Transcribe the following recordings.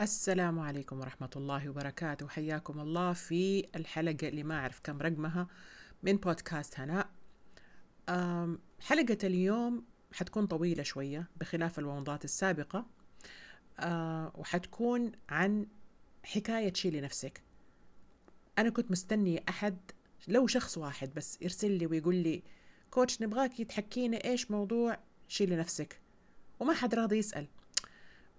السلام عليكم ورحمة الله وبركاته. حياكم الله في الحلقة اللي ما أعرف كم رقمها من بودكاست هناء حلقة اليوم حتكون طويلة شوية بخلاف الموضوعات السابقة. أه، وحتكون عن حكاية شيلي نفسك أنا كنت مستني أحد لو شخص واحد بس يرسل لي ويقول لي كوتش نبغاكي تحكينا إيش موضوع شيلي نفسك وما حد راضي يسأل.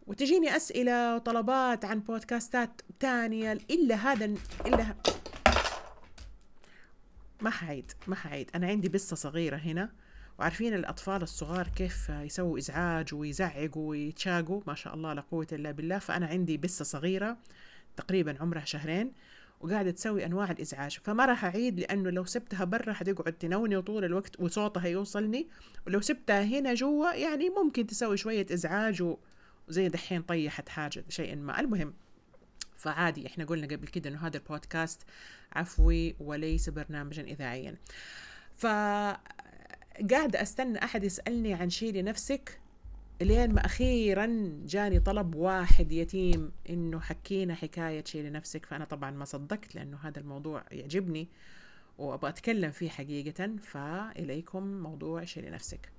وتجيني أسئلة وطلبات عن بودكاستات تانية إلا هذا إلا ما حعيد ما حعيد. أنا عندي بصة صغيرة هنا. وعارفين الأطفال الصغار كيف يسووا إزعاج ويزعقوا ويتشاقوا؟ ما شاء الله لا قوة إلا بالله. فأنا عندي بصة صغيرة تقريبا عمرها شهرين وقاعدة تسوي أنواع الإزعاج. فما راح أعيد لأنه لو سبتها برا حتقعد تنوني طول الوقت وصوتها يوصلني. ولو سبتها هنا جوا يعني ممكن تسوي شوية إزعاج و... وزي دحين طيحت حاجة شيء ما. المهم فعادي إحنا قلنا قبل كده إنه هذا البودكاست عفوي وليس برنامجا اذاعيا. ف أستنى أحد يسألني عن شيء لنفسك لين ما أخيرا جاني طلب واحد يتيم إنه حكينا حكاية شيء لنفسك. فأنا طبعا ما صدقت لأنه هذا الموضوع يعجبني وأبغى أتكلم فيه حقيقة. فإليكم موضوع شيء لنفسك.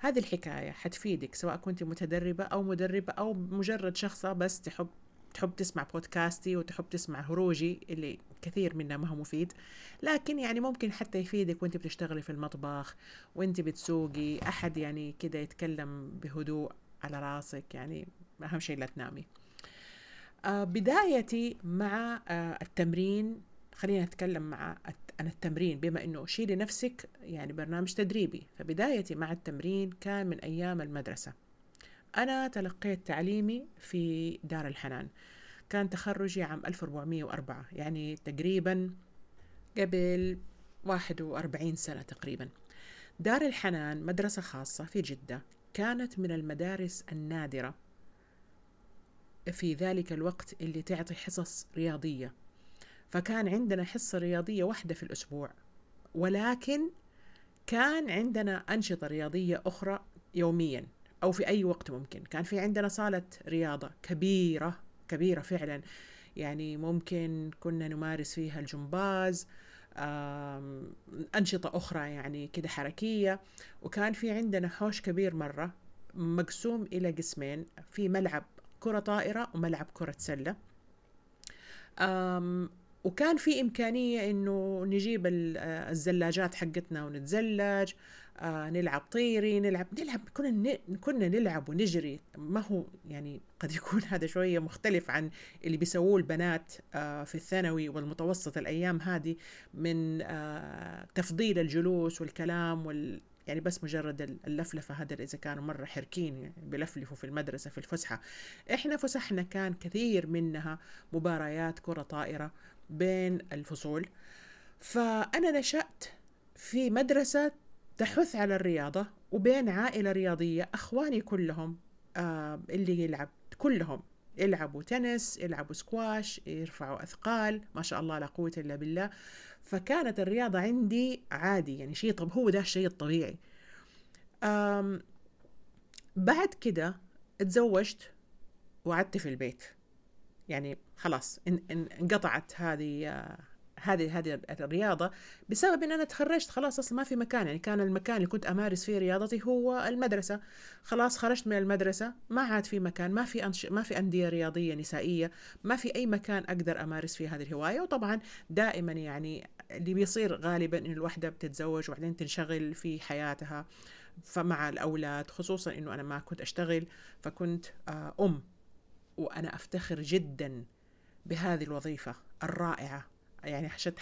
هذه الحكاية حتفيدك سواء كنت متدربة أو مدربة أو مجرد شخصة بس تحب تحب تسمع بودكاستي وتحب تسمع هروجي اللي كثير منه ما هو مفيد. لكن يعني ممكن حتى يفيدك وأنت بتشتغلي في المطبخ وأنت بتسوقي أحد يعني كده يتكلم بهدوء على راسك يعني أهم شيء لا تنامي. آه بدايتي مع آه التمرين خلينا نتكلم مع عن التمرين بما إنه شيلي نفسك يعني برنامج تدريبي. فبدايتي مع التمرين كان من أيام المدرسة. أنا تلقيت تعليمي في دار الحنان. كان تخرجي عام 1404 يعني تقريبا قبل 41 سنة تقريبا. دار الحنان مدرسة خاصة في جدة كانت من المدارس النادرة في ذلك الوقت اللي تعطي حصص رياضية. فكان عندنا حصة رياضية واحدة في الأسبوع ولكن كان عندنا أنشطة رياضية أخرى يوميا أو في أي وقت ممكن. كان في عندنا صالة رياضة كبيرة كبيرة فعلا. يعني ممكن كنا نمارس فيها الجمباز أنشطة أخرى يعني كده حركية. وكان في عندنا حوش كبير مرة مقسوم إلى قسمين في ملعب كرة طائرة وملعب كرة سلة. وكان في إمكانية إنه نجيب الزلاجات حقتنا ونتزلج آه نلعب طيري نلعب نلعب كنا كنا نلعب ونجري. ما هو يعني قد يكون هذا شوية مختلف عن اللي بيسووه البنات آه في الثانوي والمتوسط الأيام هذه من آه تفضيل الجلوس والكلام وال يعني بس مجرد اللفلفة هذا إذا كانوا مرة حركين يعني بلفلفوا في المدرسة في الفسحة. إحنا فسحنا كان كثير منها مباريات كرة طائرة. بين الفصول. فأنا نشأت في مدرسة تحث على الرياضة وبين عائلة رياضية أخواني كلهم آه اللي يلعب كلهم يلعبوا تنس يلعبوا سكواش يرفعوا أثقال ما شاء الله لا قوة إلا بالله. فكانت الرياضة عندي عادي يعني شيء طب هو ده الشيء الطبيعي بعد كده اتزوجت وقعدت في البيت. يعني خلاص انقطعت هذه هذه هذه الرياضة بسبب إن أنا تخرجت خلاص أصلا ما في مكان. يعني كان المكان اللي كنت أمارس فيه رياضتي هو المدرسة. خلاص خرجت من المدرسة ما عاد في مكان ما في أنش... ما في أندية رياضية نسائية ما في أي مكان أقدر أمارس فيه هذه الهواية. وطبعا دائما يعني اللي بيصير غالبا إن الوحدة بتتزوج وبعدين تنشغل في حياتها. فمع الأولاد خصوصا إنه أنا ما كنت أشتغل فكنت أم. وأنا أفتخر جدا بهذه الوظيفة الرائعة يعني عشان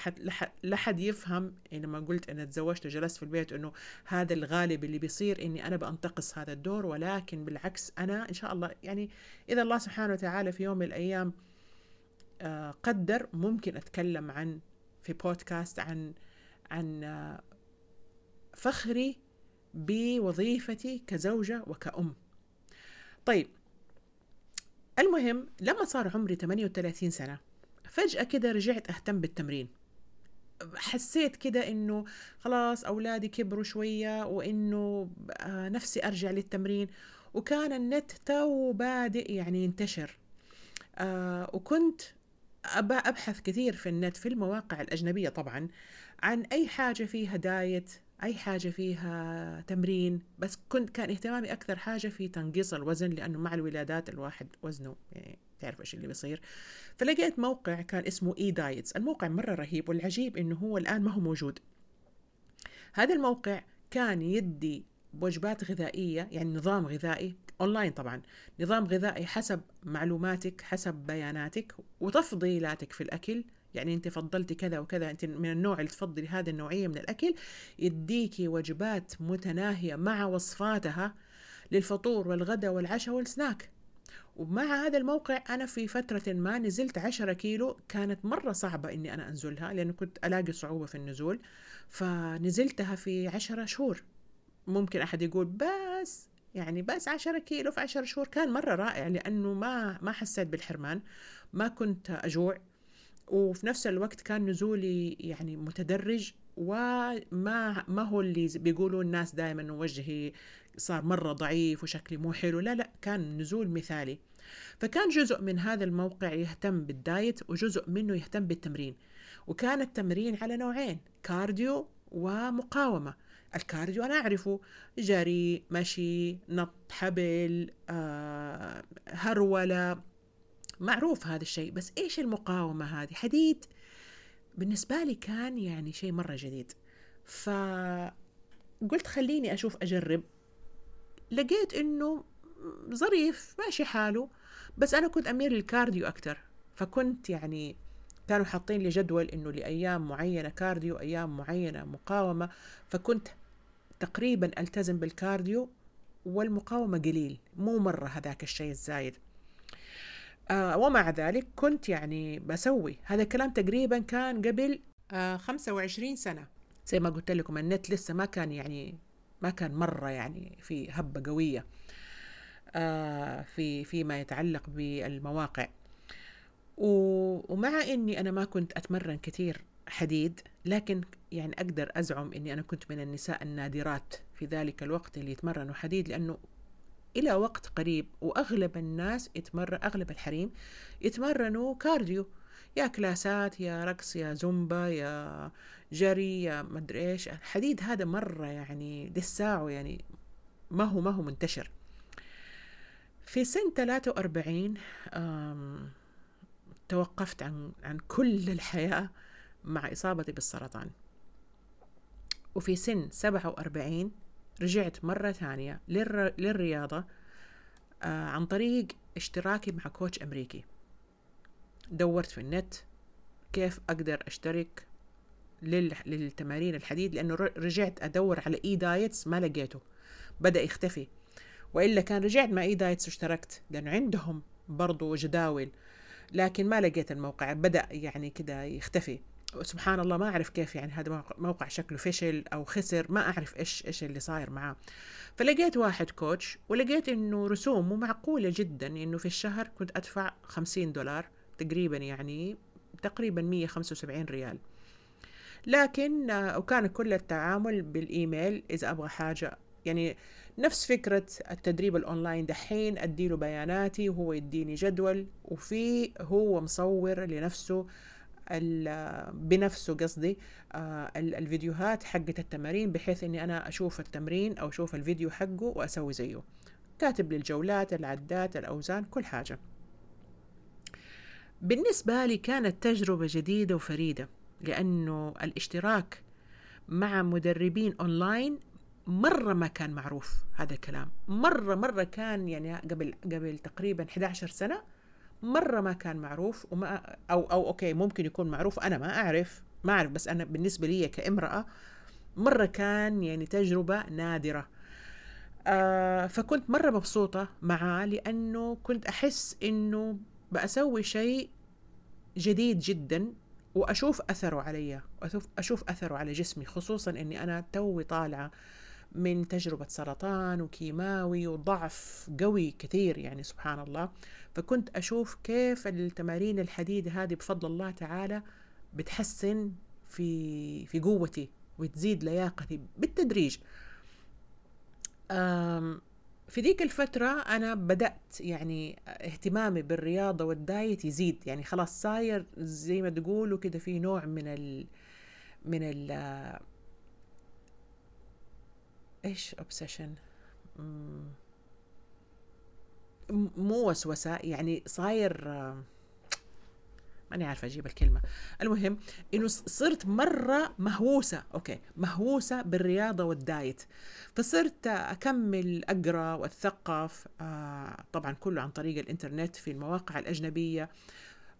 لا حد يفهم لما قلت أنا تزوجت وجلست في البيت أنه هذا الغالب اللي بيصير إني أنا بنتقص هذا الدور ولكن بالعكس أنا إن شاء الله يعني إذا الله سبحانه وتعالى في يوم من الأيام قدر ممكن أتكلم عن في بودكاست عن عن فخري بوظيفتي كزوجة وكأم. طيب المهم لما صار عمري 38 سنة فجأة كده رجعت أهتم بالتمرين. حسيت كده إنه خلاص أولادي كبروا شوية وإنه نفسي أرجع للتمرين. وكان النت تو بادئ يعني ينتشر. آه وكنت أبحث كثير في النت في المواقع الأجنبية طبعا عن أي حاجة فيها diet أي حاجة فيها تمرين بس كنت كان اهتمامي أكثر حاجة في تنقيص الوزن لأنه مع الولادات الواحد وزنه يعني تعرف إيش اللي بيصير. فلقيت موقع كان اسمه eDiets الموقع مرة رهيب والعجيب إنه هو الآن ما هو موجود. هذا الموقع كان يدي وجبات غذائية يعني نظام غذائي أونلاين طبعا نظام غذائي حسب معلوماتك حسب بياناتك وتفضيلاتك في الأكل. يعني انت فضلتي كذا وكذا انت من النوع اللي تفضلي هذه النوعية من الأكل يديكي وجبات متناهية مع وصفاتها للفطور والغداء والعشاء والسناك. ومع هذا الموقع أنا في فترة ما نزلت عشرة كيلو كانت مرة صعبة إني أنا أنزلها لأنه كنت ألاقي صعوبة في النزول فنزلتها في عشرة شهور. ممكن أحد يقول بس يعني بس عشرة كيلو في عشر شهور كان مرة رائع لأنه ما ما حسيت بالحرمان ما كنت أجوع. وفي نفس الوقت كان نزولي يعني متدرج وما ما هو اللي بيقولوا الناس دائما انه وجهي صار مرة ضعيف وشكلي مو حلو لا لا كان نزول مثالي. فكان جزء من هذا الموقع يهتم بالدايت وجزء منه يهتم بالتمرين. وكان التمرين على نوعين cardio ومقاومة. ال cardio أنا أعرفه جري مشي نط حبل آه، هرولة معروف هذا الشيء بس إيش المقاومة هذه؟ حديد بالنسبة لي كان يعني شيء مرة جديد. فقلت خليني أشوف أجرب. لقيت إنه ظريف ماشي حاله بس أنا كنت أميل لل cardio أكتر. فكنت يعني كانوا حاطين لي جدول إنه لأيام معينة cardio أيام معينة مقاومة. فكنت تقريبا ألتزم بال cardio والمقاومة قليل مو مرة هذاك الشيء الزايد. آه ومع ذلك كنت يعني بسوي. هذا الكلام تقريبا كان قبل آه 25 سنة. زي ما قلت لكم النت لسه ما كان يعني ما كان مرة يعني في هبة قوية آه في فيما يتعلق بالمواقع. ومع إني أنا ما كنت أتمرن كثير حديد لكن يعني أقدر أزعم إني أنا كنت من النساء النادرات في ذلك الوقت اللي يتمرنوا حديد لأنه إلى وقت قريب وأغلب الناس يتمرن أغلب الحريم يتمرنوا كارديو. يا كلاسات يا رقص يا زومبا يا جري يا مدري إيش. الحديد هذا مرة يعني لساعه يعني ما هو ما هو منتشر. في سن 43 توقفت عن عن كل الحياة مع إصابتي بالسرطان. وفي سن 47 رجعت مرة ثانية للرياضة آه عن طريق اشتراكي مع coach أمريكي. دورت في النت كيف أقدر أشترك للتمارين الحديد لأنه رجعت أدور على eDiets ما لقيته. بدأ يختفي. وإلا كان رجعت مع eDiets واشتركت لأنه عندهم برضو جداول لكن ما لقيت الموقع. بدأ يعني كده يختفي. سبحان الله ما أعرف كيف يعني هذا موقع شكله فشل أو خسر ما أعرف إيش إيش اللي صاير معاه. فلقيت واحد coach ولقيت إنه رسومه معقولة جدا إنه في الشهر كنت أدفع خمسين دولار تقريبا يعني تقريبا 175 ريال. لكن وكان كل التعامل بالإيميل إذا أبغى حاجة. يعني نفس فكرة التدريب الأونلاين دحين أديله بياناتي وهو يديني جدول وفي هو مصور لنفسه بنفسه قصدي آه، الفيديوهات حقة التمارين بحيث إني أنا أشوف التمرين أو أشوف الفيديو حقه وأسوي زيه. كاتب لي الجولات العدات الأوزان كل حاجة. بالنسبة لي كانت تجربة جديدة وفريدة لأنه الاشتراك مع مدربين أونلاين مرة ما كان معروف هذا الكلام. مرة مرة كان يعني قبل قبل تقريبا 11 سنة مرة ما كان معروف وما أو أو okay ممكن يكون معروف أنا ما أعرف ما أعرف بس أنا بالنسبة لي كامرأة مرة كان يعني تجربة نادرة. آه فكنت مرة مبسوطة معاه لأنه كنت أحس إنه بأسوي شيء جديد جدا وأشوف أثره علي وأشوف أشوف أثره على جسمي خصوصا إني أنا توي طالعة من تجربة سرطان وكيماوي وضعف قوي كثير يعني سبحان الله. فكنت أشوف كيف التمارين الحديد هذه بفضل الله تعالى بتحسن في في قوتي وتزيد لياقتي بالتدريج. في ديك الفترة أنا بدأت يعني اهتمامي بالرياضة وال diet يزيد. يعني خلاص صاير زي ما تقولوا كده في نوع من ال من ال إيش obsession مو وسوسة يعني صاير ماني عارفة أجيب الكلمة. المهم إنه صرت مرة مهووسة okay مهووسة بالرياضة وال diet. فصرت أكمل أقرأ وأتثقف آه طبعا كله عن طريق الإنترنت في المواقع الأجنبية.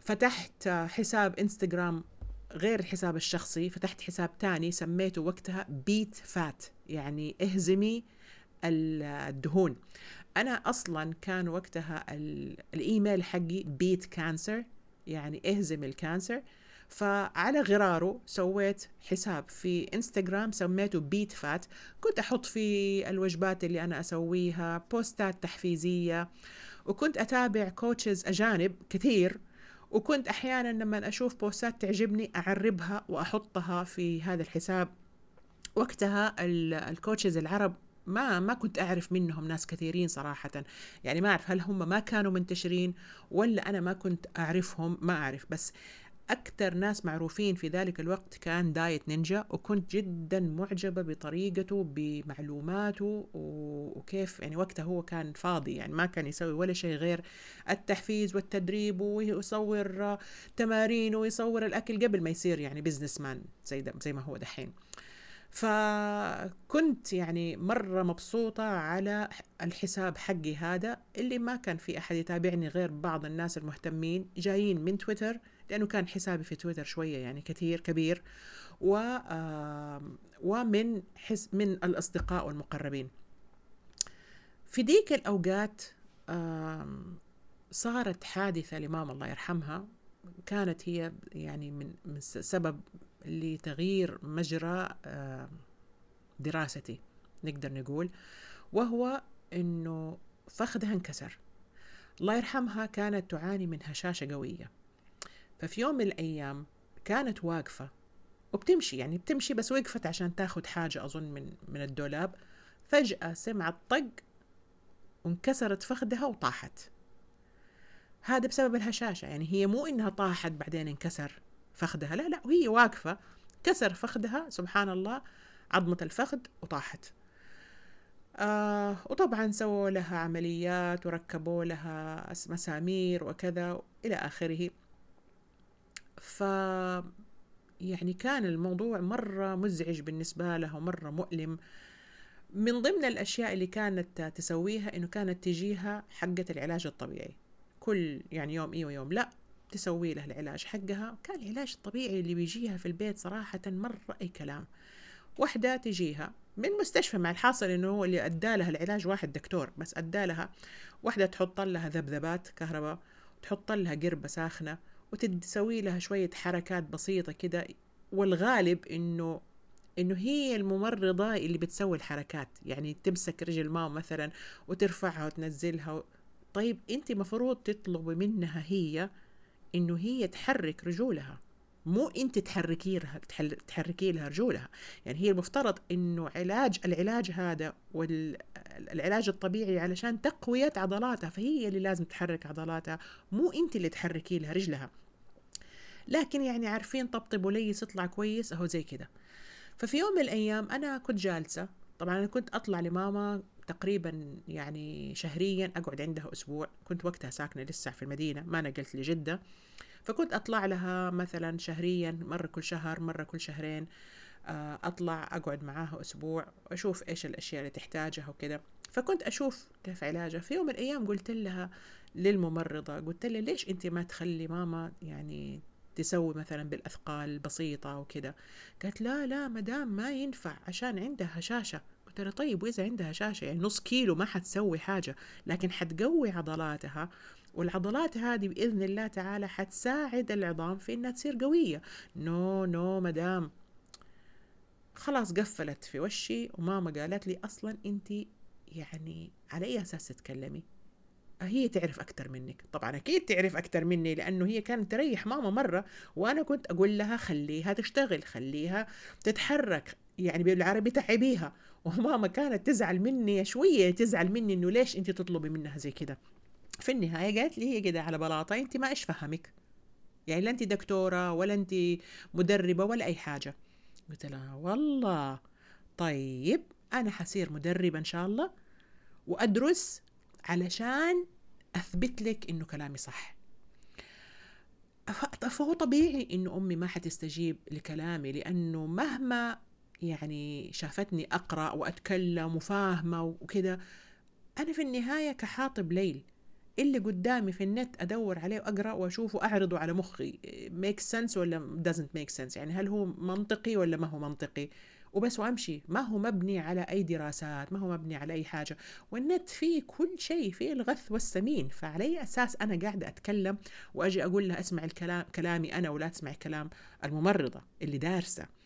فتحت حساب إنستغرام غير الحساب الشخصي فتحت حساب تاني سميته وقتها Beat Fat يعني اهزمي الدهون. أنا أصلا كان وقتها الإيميل حقي Beat Cancer يعني اهزم ال cancer. فعلى غراره سويت حساب في إنستغرام سميته Beat Fat. كنت أحط فيه الوجبات اللي أنا أسويها بوستات تحفيزية. وكنت أتابع coaches أجانب كثير. وكنت أحيانا لما أشوف بوستات تعجبني أعربها وأحطها في هذا الحساب. وقتها ال coaches العرب ما ما كنت أعرف منهم ناس كثيرين صراحة. يعني ما أعرف هل هم ما كانوا منتشرين ولا أنا ما كنت أعرفهم ما أعرف. بس أكثر ناس معروفين في ذلك الوقت كان Diet Ninja وكنت جدا معجبة بطريقته بمعلوماته وكيف يعني وقتها هو كان فاضي. يعني ما كان يسوي ولا شيء غير التحفيز والتدريب ويصور تمارين ويصور الأكل قبل ما يصير يعني businessman زي, زي ما هو دحين. فكنت يعني مرة مبسوطة على الحساب حقي هذا اللي ما كان في أحد يتابعني غير بعض الناس المهتمين جايين من تويتر لأنه كان حسابي في تويتر شوية يعني كثير كبير و ومن حس من الأصدقاء والمقربين. في ديك الأوقات صارت حادثة لماما الله يرحمها كانت هي يعني من سبب لتغيير مجرى دراستي نقدر نقول. وهو إنه فخذها انكسر. الله يرحمها كانت تعاني من هشاشة قوية. ففي يوم من الأيام كانت واقفة. وبتمشي يعني بتمشي بس وقفت عشان تاخد حاجة أظن من من الدولاب. فجأة سمعت طق وانكسرت فخذها وطاحت. هذا بسبب الهشاشة يعني هي مو إنها طاحت بعدين انكسر فخذها لا لا وهي واقفة كسر فخذها سبحان الله عظمة الفخذ وطاحت. آه وطبعا سووا لها عمليات وركبوا لها مسامير وكذا إلى آخره. ف يعني كان الموضوع مرة مزعج بالنسبة لها ومرة مؤلم. من ضمن الأشياء اللي كانت تسويها إنه كانت تجيها حقة العلاج الطبيعي. كل يعني يوم إيه ويوم لا تسوي له العلاج حقها. كان العلاج الطبيعي اللي بيجيها في البيت صراحة مرة أي كلام. واحدة تجيها من مستشفى مع الحاصل إنه هو اللي أدى لها العلاج واحد دكتور بس أدى لها. واحدة تحط لها ذبذبات كهرباء تحط لها قربة ساخنة وتسوي لها شوية حركات بسيطة كده. والغالب إنه إنه هي الممرضة اللي بتسوي الحركات. يعني تمسك رجل ماما مثلا وترفعها وتنزلها طيب انت مفروض تطلبي منها هي انه هي تحرك رجولها. مو انت تحركي لها تحركي لها رجولها. يعني هي المفترض انه علاج العلاج هذا والعلاج الطبيعي علشان تقوية عضلاتها فهي اللي لازم تحرك عضلاتها مو انت اللي تحركي لها رجلها. لكن يعني عارفين طبطب وليس يطلع كويس أهو زي كده. ففي يوم من الأيام أنا كنت جالسة. طبعا أنا كنت أطلع لماما تقريبا يعني شهريا أقعد عندها أسبوع. كنت وقتها ساكنة لسه في المدينة ما نقلت لجدة. فكنت أطلع لها مثلا شهريا مرة كل شهر مرة كل شهرين آه، أطلع أقعد معاها أسبوع واشوف إيش الأشياء اللي تحتاجها وكذا فكنت أشوف كيف علاجها. في يوم من الأيام قلت لها للممرضة قلت لها ليش أنت ما تخلي ماما يعني تسوي مثلا بالأثقال البسيطه وكذا قالت لا لا مدام ما ينفع عشان عندها هشاشة. لها طيب وإذا عندها هشاشه يعني نص كيلو ما حتسوي حاجة لكن حتقوي عضلاتها والعضلات هذه بإذن الله تعالى حتساعد العظام في إنها تصير قوية. نو نو مدام. خلاص قفلت في وشي وماما قالت لي أصلا أنت يعني على أي أساس تتكلمي؟ هي تعرف أكثر منك. طبعا أكيد تعرف أكثر مني لأنه هي كانت تريح ماما مرة وأنا كنت أقول لها خليها تشتغل خليها تتحرك يعني بالعربي تعبيها. وماما كانت تزعل مني شوية تزعل مني إنه ليش أنت تطلبي منها زي كده. في النهاية قالت لي هي كده على بلاطة أنت ما إيش فهمك؟ يعني لا أنت دكتورة ولا أنت مدربة ولا أي حاجة. قلت لها والله. طيب أنا حصير مدربة إن شاء الله وأدرس علشان أثبت لك إنه كلامي صح. فهو طبيعي إنه أمي ما حتستجيب لكلامي لأنه مهما يعني شافتني أقرأ وأتكلم وفاهمة وكده. أنا في النهاية كحاطب ليل اللي قدامي في النت أدور عليه وأقرأ وأشوفه أعرضه على مخي. ميك سنس ولا doesn't make sense يعني هل هو منطقي ولا ما هو منطقي؟ وبس وأمشي. ما هو مبني على أي دراسات ما هو مبني على أي حاجة. والنت فيه كل شيء فيه الغث والسمين. فعلى أساس أنا قاعدة أتكلم وأجي أقول لها اسمع الكلام كلامي أنا ولا تسمع كلام الممرضة اللي دارسة.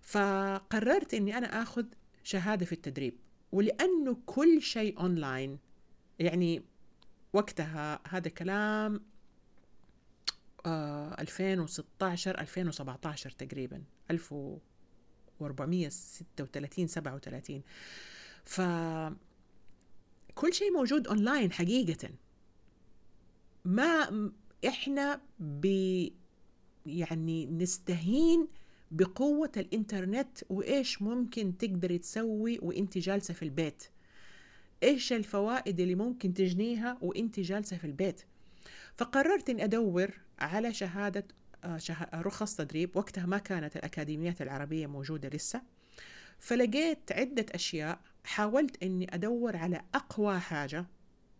فقررت إني أنا آخذ شهادة في التدريب. ولأنه كل شيء اونلاين يعني وقتها هذا كلام آه 2016 2017 تقريبا 1436 37 ف كل شيء موجود اونلاين حقيقة. ما إحنا ب يعني نستهين بقوة الإنترنت وإيش ممكن تقدري تسوي وإنت جالسة في البيت. إيش الفوائد اللي ممكن تجنيها وإنت جالسة في البيت. فقررت إني أدور على شهادة آه، رخص تدريب. وقتها ما كانت الأكاديميات العربية موجودة لسه. فلقيت عدة أشياء. حاولت إني أدور على أقوى حاجة.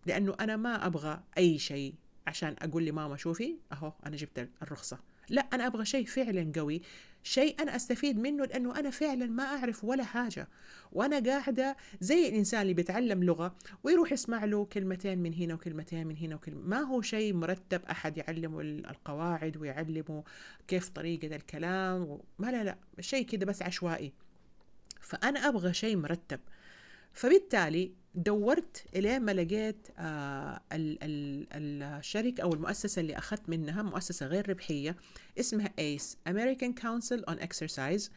لأنه أنا ما أبغى أي شيء. عشان أقول لماما شوفي أهو أنا جبت الرخصة. لا أنا أبغى شيء فعلا قوي شيء أنا أستفيد منه لأنه أنا فعلا ما أعرف ولا حاجة. وأنا قاعدة زي الإنسان اللي بيتعلم لغة ويروح يسمع له كلمتين من هنا وكلمتين من هنا وكلمة ما هو شيء مرتب أحد يعلمه القواعد ويعلمه كيف طريقة الكلام و... ما لا لا شيء كده بس عشوائي. فأنا أبغى شيء مرتب. فبالتالي دورت الين ما لقيت آه الشركة أو المؤسسة اللي أخذت منها مؤسسة غير ربحية اسمها ايس American Council on Exercise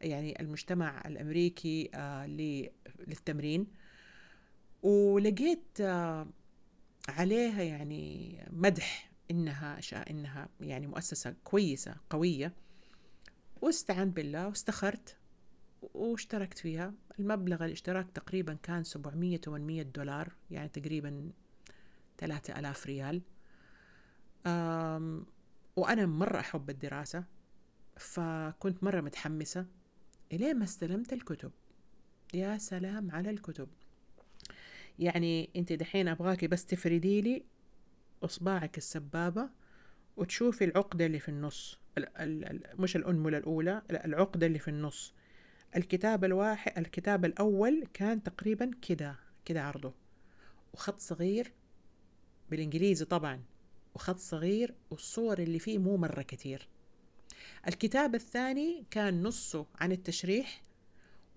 يعني المجتمع الأمريكي آه للتمرين. ولقيت آه عليها يعني مدح إنها إنها يعني مؤسسة كويسة قوية. واستعنت بالله واستخرت واشتركت فيها. المبلغ الاشتراك تقريبا كان 700 800 دولار يعني تقريبا 3000 ريال. وأنا مرة أحب الدراسة فكنت مرة متحمسة. إلين ما استلمت الكتب. يا سلام على الكتب. يعني أنت دحين ابغاكي بس تفردي لي اصبعك السبابة وتشوفي العقدة اللي في النص ال ال مش الأنملة الأولى العقدة اللي في النص. الكتاب الواحد الكتاب الأول كان تقريبا كده كده عرضه. وخط صغير بالإنجليزي طبعا وخط صغير والصور اللي فيه مو مرة كتير. الكتاب الثاني كان نصه عن التشريح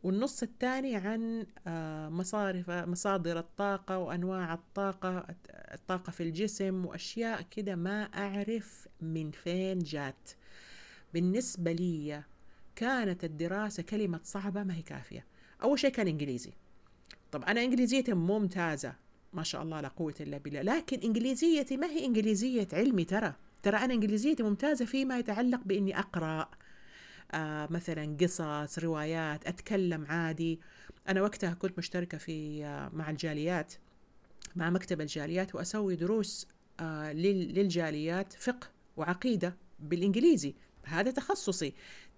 والنص الثاني عن آه، مصارف مصادر الطاقة وأنواع الطاقة الطاقة في الجسم وأشياء كده ما أعرف من فين جات. بالنسبة لي كانت الدراسة كلمة صعبة ما هي كافية. أول شيء كان إنجليزي. طب أنا إنجليزيتي ممتازة ما شاء الله لا قوة إلا بالله لكن إنجليزيتي ما هي إنجليزية علمي ترى. ترى أنا إنجليزيتي ممتازة فيما يتعلق بإني أقرأ آه مثلا قصص روايات أتكلم عادي. أنا وقتها كنت مشتركة في آه مع الجاليات مع مكتب الجاليات وأسوي دروس آه للجاليات فقه وعقيدة بالإنجليزي. هذا تخصصي.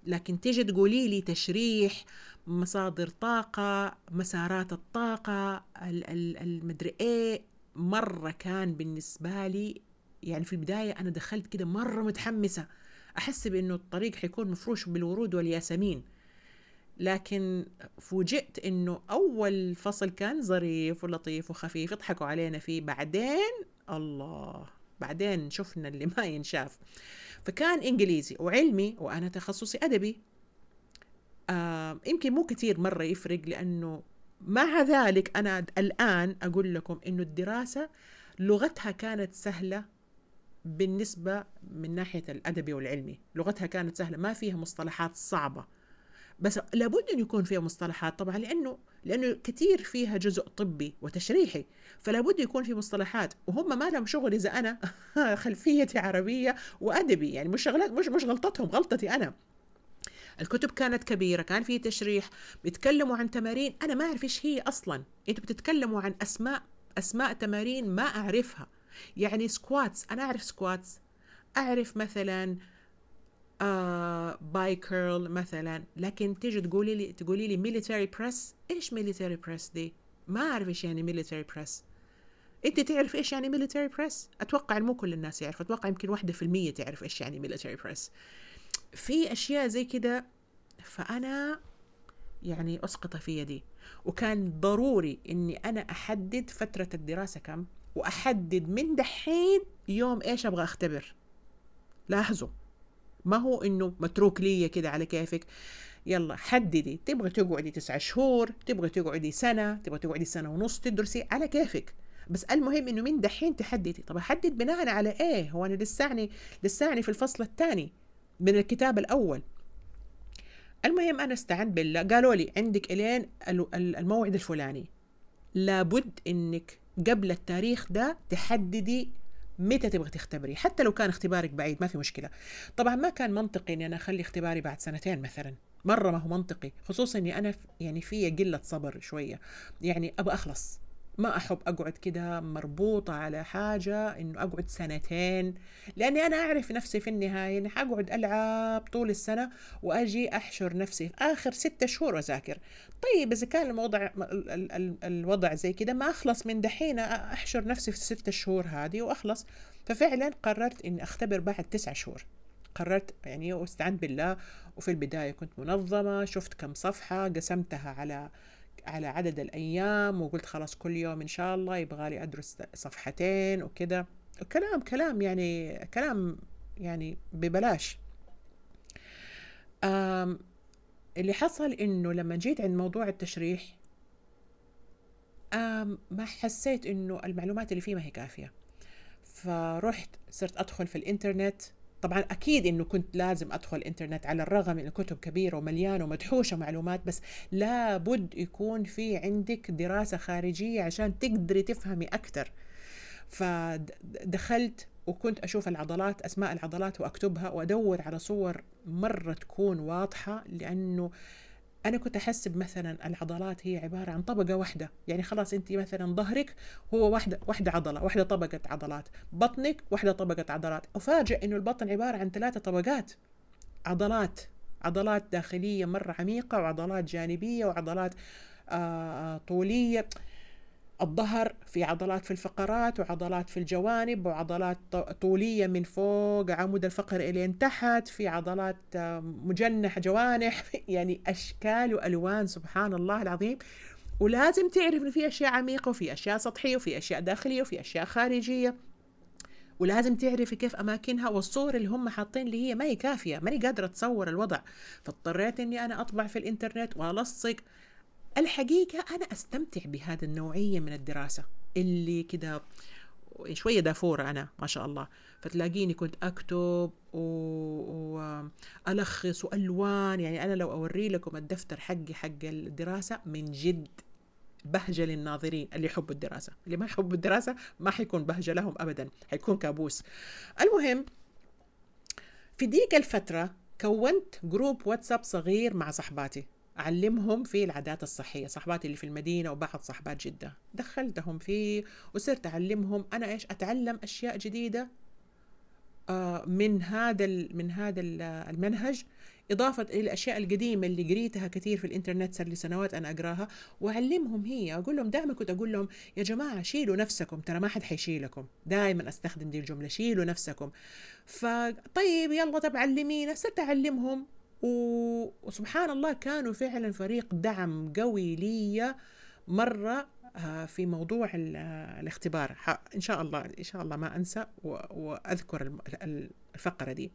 لكن تيجي تقولي لي تشريح مصادر طاقة مسارات الطاقة المدري إيه مرة كان بالنسبة لي يعني في البداية أنا دخلت كده مرة متحمسة. أحس بأنه الطريق حيكون مفروش بالورود والياسمين. لكن فوجئت إنه أول فصل كان ظريف ولطيف وخفيف يضحكوا علينا فيه. بعدين الله! بعدين شفنا اللي ما ينشاف. فكان إنجليزي وعلمي وأنا تخصصي أدبي. آه يمكن مو كثير مرة يفرق لأنه مع ذلك أنا الآن أقول لكم إنه الدراسة لغتها كانت سهلة بالنسبة من ناحية الأدبي والعلمي. لغتها كانت سهلة ما فيها مصطلحات صعبة. بس لابد أن يكون فيها مصطلحات طبعا لأنه لأنه كثير فيها جزء طبي وتشريحي فلا بد يكون في مصطلحات وهم ما لهم شغل إذا أنا خلفيتي عربية وأدبي يعني مش شغلات مش مش غلطتهم غلطتي أنا. الكتب كانت كبيرة كان في تشريح بيتكلموا عن تمارين أنا ما أعرف إيش هي أصلا. أنتوا بتتكلموا عن أسماء أسماء تمارين ما أعرفها. يعني squats أنا أعرف squats أعرف مثلا آه bi curl مثلا. لكن تيجي تقولي لي تقولي لي military press إيش military press دي؟ ما أعرف إيش يعني military press أنت تعرف إيش يعني military press أتوقع مو كل الناس يعرف أتوقع يمكن واحدة في المية تعرف إيش يعني military press في أشياء زي كده فأنا يعني أسقط في يدي. وكان ضروري إني أنا أحدد فترة الدراسة كم وأحدد من دحين يوم إيش أبغى أختبر. لاحظوا. ما هو إنه متروك لي كده على كيفك؟ يلا حددي. تبغي تقعدي تسعة شهور تبغي تقعدي سنة تبغي تقعدي سنة ونص تدرسي على كيفك. بس المهم إنه من دحين تحددي. طب أحدد بناء على إيه؟ هو أنا لساني لساني في الفصل الثاني من الكتاب الأول. المهم أنا استعنت بالله. قالوا لي عندك إلين الموعد الفلاني. لابد إنك قبل التاريخ ده تحددي متى تبغى تختبري؟ حتى لو كان اختبارك بعيد ما في مشكلة. طبعا ما كان منطقي إني أنا أخلي اختباري بعد سنتين مثلا. مرة ما هو منطقي خصوصا إني أنا يعني في قلة صبر شوية. يعني أبغى أخلص. ما أحب أقعد كده مربوطة على حاجة إنه أقعد سنتين لأني أنا أعرف نفسي في النهاية إني حقعد ألعب طول السنة وأجي أحشر نفسي آخر ستة شهور أذاكر طيب إذا كان الوضع الوضع زي كده ما أخلص من دحين أحشر نفسي في الستة شهور هذه وأخلص. ففعلا قررت إني أختبر بعد تسعة شهور. قررت يعني واستعنت بالله. وفي البداية كنت منظمة شفت كم صفحة قسمتها على على عدد الأيام وقلت خلاص كل يوم إن شاء الله يبغى لي أدرس صفحتين وكذا. كلام كلام يعني كلام يعني ببلاش. اللي حصل إنه لما جيت عند موضوع التشريح ما حسيت إنه المعلومات اللي فيه ما هي كافية. فرحت صرت أدخل في الإنترنت طبعا أكيد إنه كنت لازم أدخل الانترنت على الرغم من الكتب كبيرة ومليانة ومدحوشة معلومات بس لابد يكون في عندك دراسة خارجية عشان تقدري تفهمي أكثر فدخلت وكنت أشوف العضلات أسماء العضلات وأكتبها وأدور على صور مرة تكون واضحة لأنه أنا كنت احسب مثلا العضلات هي عبارة عن طبقة واحدة. يعني خلاص انت مثلا ظهرك هو واحدة واحدة عضلة واحدة طبقة عضلات. بطنك واحدة طبقة عضلات. أفاجئ إنه البطن عبارة عن ثلاثة طبقات. عضلات عضلات داخلية مرة عميقة وعضلات جانبية وعضلات آه طولية. الظهر في عضلات في الفقرات وعضلات في الجوانب وعضلات طولية من فوق عمود الفقر إلى تحت في عضلات مجنح جوانح يعني أشكال وألوان سبحان الله العظيم. ولازم تعرف إنه في أشياء عميقة وفي أشياء سطحية وفي أشياء داخلية وفي أشياء خارجية. ولازم تعرفي كيف أماكنها والصور اللي هم حاطين اللي هي ما هي كافية ماني قادرة أتصور الوضع. فاضطريت إني أنا أطبع في الإنترنت وألصق الحقيقة أنا أستمتع بهذا النوعية من الدراسة. اللي كده شوية دافورة أنا ما شاء الله. فتلاقيني كنت أكتب وألخص وألون. يعني أنا لو أوري لكم الدفتر حقي حق الدراسة من جد بهجة للناظرين اللي يحبوا الدراسة. اللي ما يحبوا الدراسة ما حيكون بهجة لهم أبدا حيكون كابوس. المهم في ديك الفترة كونت group واتساب صغير مع صحباتي. أعلمهم في العادات الصحية صحباتي اللي في المدينة وبعض صحبات جدة. دخلتهم فيه وصرت أعلمهم أنا إيش أتعلم أشياء جديدة آه، من هذا من هذا المنهج إضافة إلى الأشياء القديمة اللي قريتها كثير في الإنترنت صار لي سنوات أنا أقراها. وأعلمهم هي أقول لهم دائما كنت أقول لهم يا جماعة شيلوا نفسكم ترى ما حد حيشيلكم. دائما أستخدم دي الجملة شيلوا نفسكم. فطيب يلا طب علمينا. صرت أعلمهم وسبحان الله كانوا فعلا فريق دعم قوي لي مرة آه، في موضوع الاختبار. إن شاء الله إن شاء الله ما أنسى وأذكر الفقرة دي.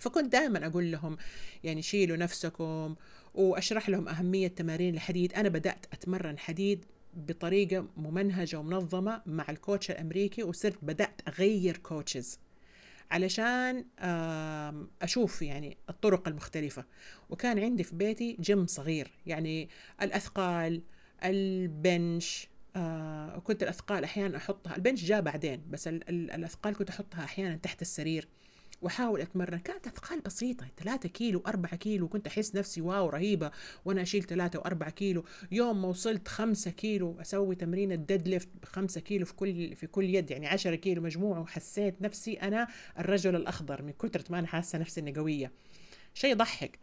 فكنت دائما أقول لهم يعني شيلوا نفسكم وأشرح لهم أهمية تمارين الحديد. أنا بدأت أتمرن حديد بطريقة ممنهجة ومنظمة مع الكوتش الأمريكي وصرت بدأت أغير كوتشز. علشان أشوف يعني الطرق المختلفة. وكان عندي في بيتي جيم صغير يعني الأثقال ال bench آه كنت الأثقال أحيانا أحطها ال bench جاء بعدين بس الأثقال كنت أحطها أحيانا تحت السرير. واحاول أتمرن. كانت أثقال بسيطة 3 كيلو 4 كيلو. كنت أحس نفسي wow رهيبة وأنا أشيل 3 و4 كيلو. يوم ما وصلت 5 كيلو أسوي تمرين ال deadlift ب 5 كيلو في كل في كل يد يعني 10 كيلو مجموعة. وحسيت نفسي أنا الرجل الأخضر من كثره ما أنا حاسة نفسي إني قوية. شيء يضحك.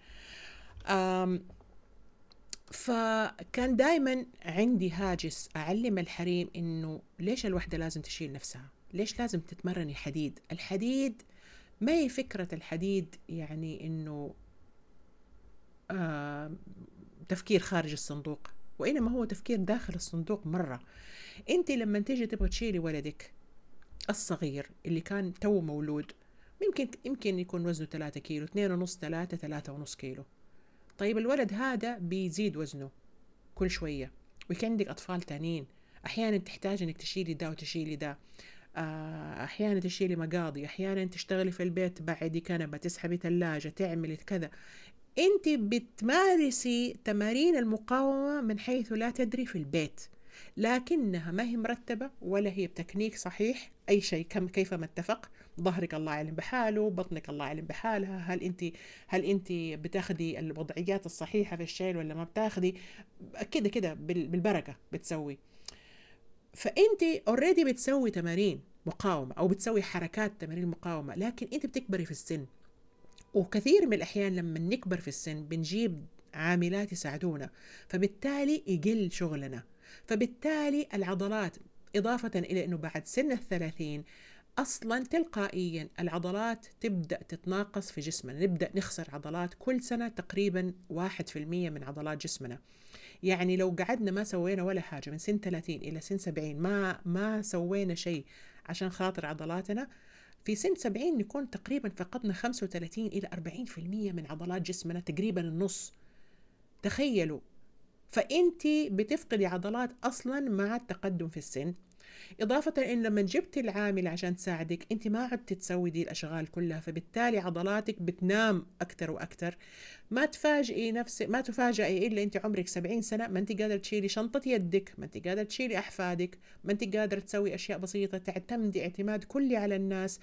فكان دائما عندي هاجس أعلم الحريم إنه ليش الوحدة لازم تشيل نفسها؟ ليش لازم تتمرني حديد؟ الحديد ما هي فكرة الحديد يعني إنه آه تفكير خارج الصندوق؟ وإنما هو تفكير داخل الصندوق مرة. أنت لما تيجي تبغى تشيلي ولدك الصغير اللي كان تو مولود يمكن يمكن يكون وزنه 3 كيلو 2 ونص 3 3 ونص كيلو. طيب الولد هذا بيزيد وزنه كل شوية ويكون عندك أطفال تانيين. أحيانا تحتاج إنك تشيلي ده وتشيلي ده. آه، أحيانا تشيلي مقاضي أحيانا تشتغلي في البيت بعدي كنبة تسحبي ثلاجة تعملي كذا. أنت بتمارسي تمارين المقاومة من حيث لا تدري في البيت لكنها ما هي مرتبة ولا هي بتكنيك صحيح أي شيء. كم كيف ما اتفق؟ ظهرك الله يعلم بحاله بطنك الله يعلم بحالها. هل انت هل انت بتاخدي الوضعيات الصحيحة في الشيل ولا ما بتاخدي؟ كده كده بالبركة بتسوي. فأنت already بتسوي تمارين مقاومة أو بتسوي حركات تمارين مقاومة لكن أنت بتكبري في السن. وكثير من الأحيان لما نكبر في السن بنجيب عاملات يساعدونا فبالتالي يقل شغلنا. فبالتالي العضلات إضافة إلى أنه بعد سن الثلاثين أصلا تلقائيا العضلات تبدأ تتناقص في جسمنا. نبدأ نخسر عضلات كل سنة تقريبا واحد في المية من عضلات جسمنا. يعني لو قعدنا ما سوينا ولا حاجة من سن 30 إلى سن 70 ما ما سوينا شيء عشان خاطر عضلاتنا في سن 70 نكون تقريبا فقدنا 35 إلى 40% من عضلات جسمنا تقريبا النص. تخيلوا فأنت بتفقدي عضلات أصلا مع التقدم في السن. إضافة إن لما جبت العامل عشان تساعدك أنت ما عدت تسوي دي الأشغال كلها فبالتالي عضلاتك بتنام أكثر وأكثر ما تفاجئي نفسك ما تفاجئي إلا أنت عمرك 70 سنة ما أنت قادرة تشيلي شنطة يدك ما أنت قادرة تشيلي أحفادك ما أنت قادرة تسوي أشياء بسيطة تعتمدي اعتماد كلي على الناس.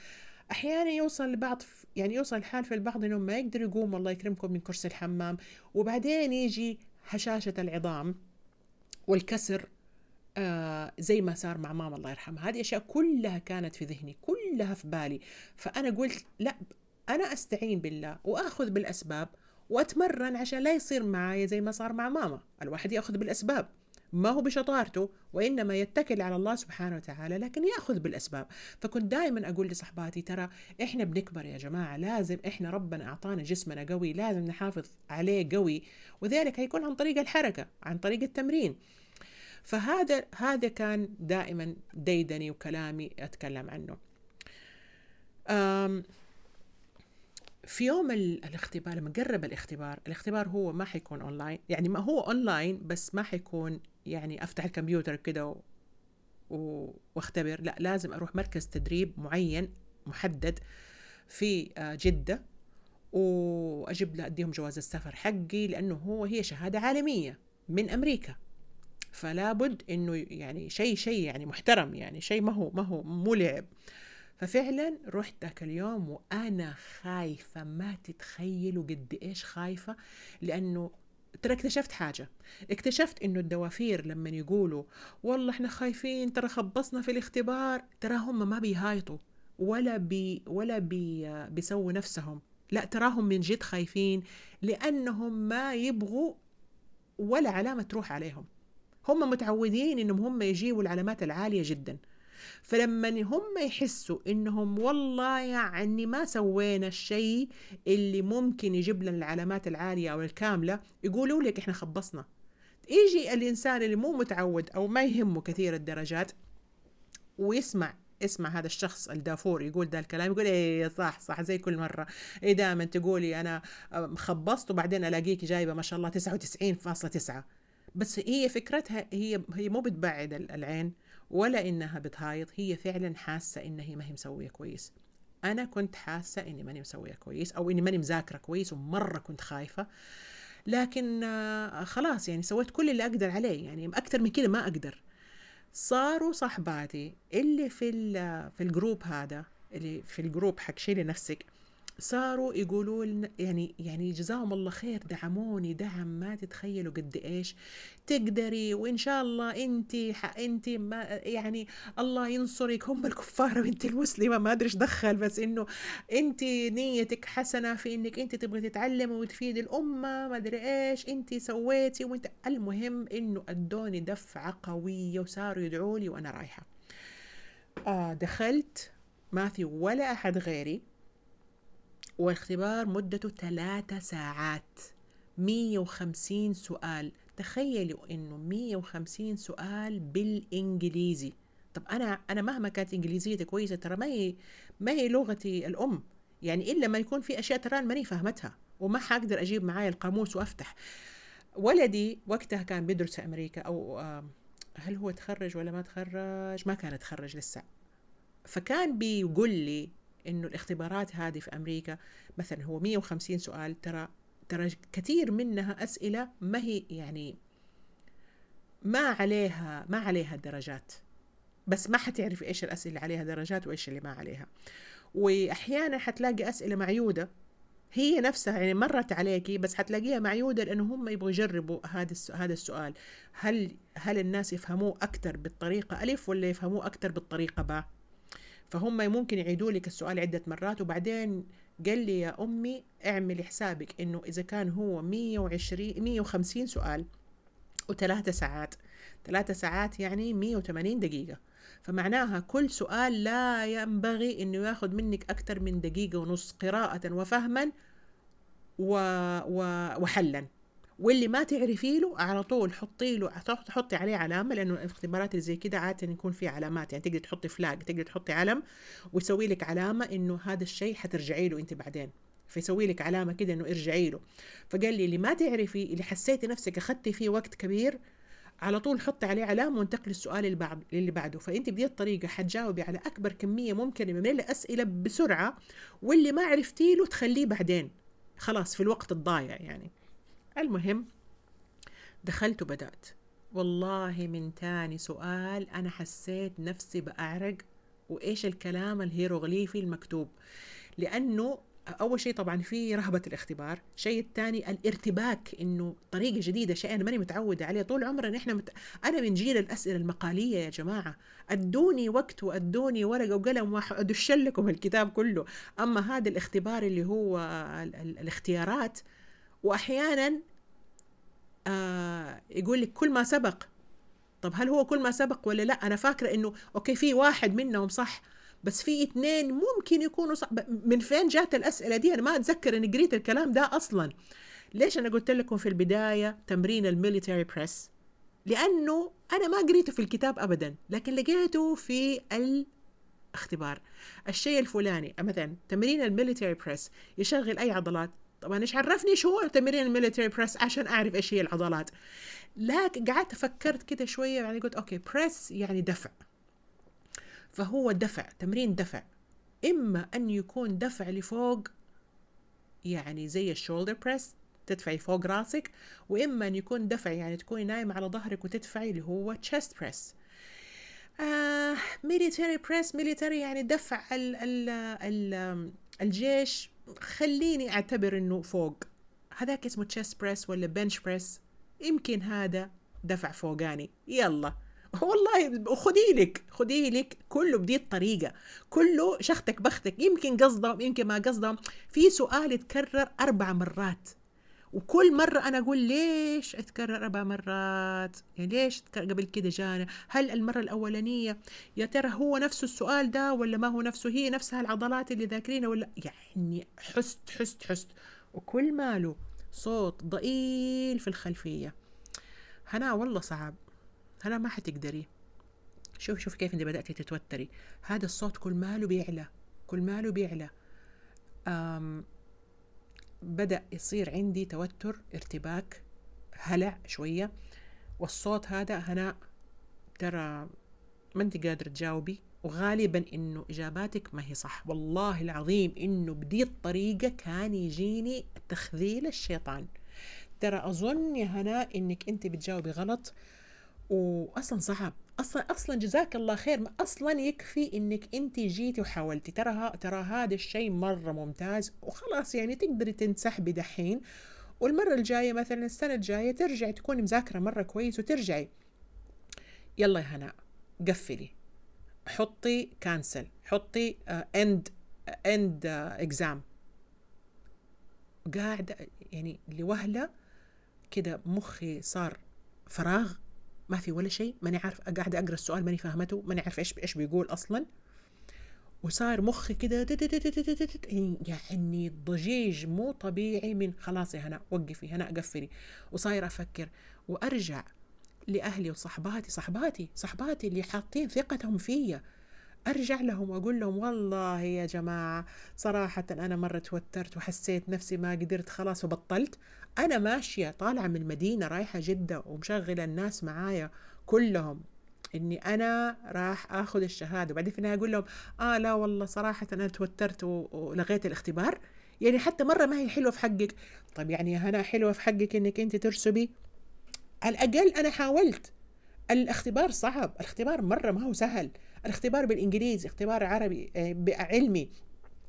أحيانا يوصل البعض يعني يوصل الحال في البعض إنهم ما يقدر يقوم الله يكرمكم من كرسي الحمام. وبعدين يجي هشاشة العظام والكسر آه زي ما صار مع ماما الله يرحمها. هذه أشياء كلها كانت في ذهني كلها في بالي. فأنا قلت لا أنا أستعين بالله وأخذ بالأسباب وأتمرن عشان لا يصير معايا زي ما صار مع ماما. الواحد يأخذ بالأسباب. ما هو بشطارته وإنما يتكل على الله سبحانه وتعالى لكن يأخذ بالأسباب. فكنت دائما أقول لصحباتي ترى إحنا بنكبر يا جماعة لازم إحنا ربنا أعطانا جسمنا قوي لازم نحافظ عليه قوي. وذلك هيكون عن طريق الحركة عن طريق التمرين. فهذا هذا كان دائما ديدني وكلامي أتكلم عنه. في يوم الاختبار لما قرب الاختبار الاختبار هو ما حيكون اونلاين يعني ما هو اونلاين بس ما حيكون يعني أفتح الكمبيوتر كده و... واختبر لا لازم أروح مركز تدريب معين محدد في جدة وأجيب أديهم جواز السفر حقي لأنه هو هي شهادة عالمية من أمريكا. فلا بد إنه يعني شيء شيء يعني محترم يعني شيء ما هو ما هو مو لعب. ففعلا رحت ذاك اليوم وأنا خايفة ما تتخيلوا قد إيش خايفة لأنه ترى اكتشفت حاجة. اكتشفت إنه الدوافير لما يقولوا والله إحنا خايفين ترى خبصنا في الاختبار ترى هم ما بيهايطوا ولا بي ولا بي بيسووا نفسهم. لا تراهم من جد خايفين لأنهم ما يبغوا ولا علامة تروح عليهم. هم متعودين إنهم هم يجيبوا العلامات العالية جدا. فلما هم يحسوا إنهم والله يعني ما سوينا الشيء اللي ممكن يجيب لنا العلامات العالية أو الكاملة يقولوا لك إحنا خبصنا. يجي الإنسان اللي مو متعود أو ما يهمه كثير الدرجات ويسمع اسمع هذا الشخص الدافور يقول ذا الكلام يقول إيه صح صح زي كل مرة. إيه دائما تقولي أنا خبصت وبعدين ألاقيك جايبة ما شاء الله 99.9 بس هي فكرتها هي هي مو بتبعد العين ولا إنها بتهايط هي فعلا حاسة إنها ما هي مسوية كويس. أنا كنت حاسة إني ماني مسوية كويس أو إني ماني مذاكرة كويس ومرة كنت خايفة. لكن آه، خلاص يعني سويت كل اللي أقدر عليه يعني أكثر من كده ما أقدر. صاروا صاحباتي اللي في في ال group هذا اللي في ال group حق شيلي نفسك صاروا يقولوا لنا يعني يعني جزاهم الله خير دعموني دعم ما تتخيلوا قد إيش. تقدري وإن شاء الله انت انت ما يعني الله ينصرك. هم الكفار وانت المسلمة. ما أدري إيش دخل بس إنه انت نيتك حسنة في إنك انت تبغي تتعلمي وتفيد الأمة. ما أدري إيش. انت سويتي وانت المهم إنه أدوني دفعة قوية وصاروا يدعوا لي وأنا رايحة. آه دخلت. ما في ولا أحد غيري. والاختبار مدته ثلاثة ساعات. 150 سؤال. تخيلوا إنه 150 سؤال بالإنجليزي. طب أنا أنا مهما كانت إنجليزيتي كويسة ترى ما هي ما هي لغتي الأم. يعني إلا ما يكون في أشياء ترى ماني فاهمتها وما حقدر أجيب معايا القاموس وأفتح. ولدي وقتها كان بيدرس في أمريكا أو هل هو تخرج ولا ما تخرج؟ ما كان تخرج لسه. فكان بيقول لي إنه الاختبارات هذه في أمريكا مثلا هو 150 سؤال ترى ترى كثير منها أسئلة ما هي يعني ما عليها ما عليها درجات بس ما حتعرفي إيش الأسئلة اللي عليها درجات وإيش اللي ما عليها. واحيانا حتلاقي أسئلة معيودة. هي نفسها يعني مرت عليكي بس حتلاقيها معيودة لأنه هم يبغوا يجربوا هذا هذا السؤال. هل هل الناس يفهموه أكثر بالطريقة ألف ولا يفهموه أكثر بالطريقة باء؟ فهم ممكن يعيدوا لك السؤال عدة مرات وبعدين قال لي يا أمي اعملي حسابك إنه إذا كان هو 120 150 سؤال وثلاثة ساعات. ثلاثة ساعات يعني 180 دقيقة. فمعناها كل سؤال لا ينبغي إنه ياخذ منك أكثر من دقيقة ونص قراءة وفهما و... و... وحلا. واللي ما تعرفي له على طول حطي له تحطي عليه علامة لأنه الاختبارات اللي زي كده عادة يكون في علامات. يعني تقدر تحطي فلاج تقدر تحطي علم ويسوي لك علامة إنه هذا الشيء حترجعي له أنت بعدين. فيسوي لك علامة كده إنه ارجعي له. فقال لي اللي ما تعرفي اللي حسيتي نفسك أخذتي فيه وقت كبير على طول حطي عليه علامة وانتقلي السؤال اللي بعد اللي بعده. فأنت بدي الطريقة حتجاوبي على أكبر كمية ممكنة من الأسئلة بسرعة واللي ما عرفتي له تخليه بعدين. خلاص في الوقت الضايع يعني. المهم دخلت وبدأت. والله من تاني سؤال أنا حسيت نفسي بأعرق وإيش الكلام الهيروغليفي المكتوب؟ لأنه أول شيء طبعا في رهبة الاختبار الشيء الثاني الارتباك إنه طريقة جديدة شيء أنا ماني متعودة عليه. طول عمرنا إحنا مت... أنا من جيل الأسئلة المقالية يا جماعة. أدوني وقت وأدوني ورقة وقلم وأدش لكم الكتاب كله. أما هذا الاختبار اللي هو ال... ال... الاختيارات وأحيانا آه يقول لك كل ما سبق. طب هل هو كل ما سبق ولا لا؟ أنا فاكرة إنه okay في واحد منهم صح بس في اثنين ممكن يكونوا صح. من فين جات الأسئلة دي؟ أنا ما أتذكر إني قريت الكلام ده أصلا. ليش أنا قلت لكم في البداية تمرين ال military press؟ لأنه أنا ما قريته في الكتاب ابدا لكن لقيته في الاختبار. الشيء الفلاني مثلا تمرين ال military press يشغل أي عضلات؟ طبعا إيش عرفني؟ شو هو تمرين ال military press عشان أعرف إيش هي العضلات. لكن قعدت فكرت كده شوية يعني قلت okay press يعني دفع. فهو دفع تمرين دفع. إما أن يكون دفع لفوق يعني زي ال shoulder press تدفعي فوق راسك وإما أن يكون دفع يعني تكوني نايمة على ظهرك وتدفعي اللي هو chest press military press military يعني دفع ال ال ال الجيش خليني أعتبر إنه فوق. هذاك اسمه chest press ولا bench press يمكن هذا دفع فوقاني. يلا. والله خدي لك خدي لك كله بدي الطريقة. كله شختك بختك. يمكن قصدهم يمكن ما قصدهم في سؤال يتكرر أربع مرات. وكل مرة أنا أقول ليش أتكرر أربع مرات؟ يعني ليش قبل كده جانا. هل المرة الأولانية يا ترى هو نفسه السؤال ده ولا ما هو نفسه؟ هي نفسها العضلات اللي ذاكرينها ولا؟ يعني حست حست حست. وكل ماله صوت ضئيل في الخلفية. هنا والله صعب. هنا ما حتقدري. شوف شوف كيف أنت بدأتي تتوتري. هذا الصوت كل ماله بيعلى كل ماله بيعلى. أم بدأ يصير عندي توتر ارتباك هلع شوية. والصوت هذا هناء ترى ما أنت قادرة تجاوبي. وغالبا إنه إجاباتك ما هي صح. والله العظيم إنه بدي الطريقة كان يجيني تخذيل الشيطان. ترى أظن يا هناء إنك أنت بتجاوبي غلط. واصلا صعب أصلا أصلا جزاك الله خير. ما أصلا يكفي إنك أنت جيتي وحاولتي. ترى ترى هذا الشيء مرة ممتاز وخلاص يعني تقدري تنسحبي دحين والمرة الجاية مثلا السنة الجاية ترجعي تكوني مذاكرة مرة كويس وترجعي. يلا يا هناء قفلي. حطي cancel حطي end end exam قاعد يعني لوهلة كده مخي صار فراغ. ما في ولا شيء ماني عارف قاعدة أقرأ السؤال ماني فاهمته ماني عارف إيش إيش بيقول أصلا. وصار مخي كده يعني ضجيج مو طبيعي من خلاص يا هنا وقفي هنا قفلي. وصاير أفكر وأرجع لأهلي وصحباتي صحباتي صحباتي اللي حاطين ثقتهم فيا. أرجع لهم وأقول لهم والله يا جماعة صراحة أنا مرة توترت وحسيت نفسي ما قدرت خلاص وبطلت. أنا ماشية طالعة من المدينة رايحة جدة ومشغلة الناس معايا كلهم إني أنا راح آخذ الشهادة. وبعدين في النهاية أقول لهم آه لا والله صراحة أنا توترت ولغيت الاختبار. يعني حتى مرة ما هي حلوة في حقك. طيب يعني يا هنا حلوة في حقك إنك أنت ترسبي. على الأقل أنا حاولت. الاختبار صعب. الاختبار مرة ما هو سهل. الاختبار بالإنجليزي اختبار عربي آه، علمي.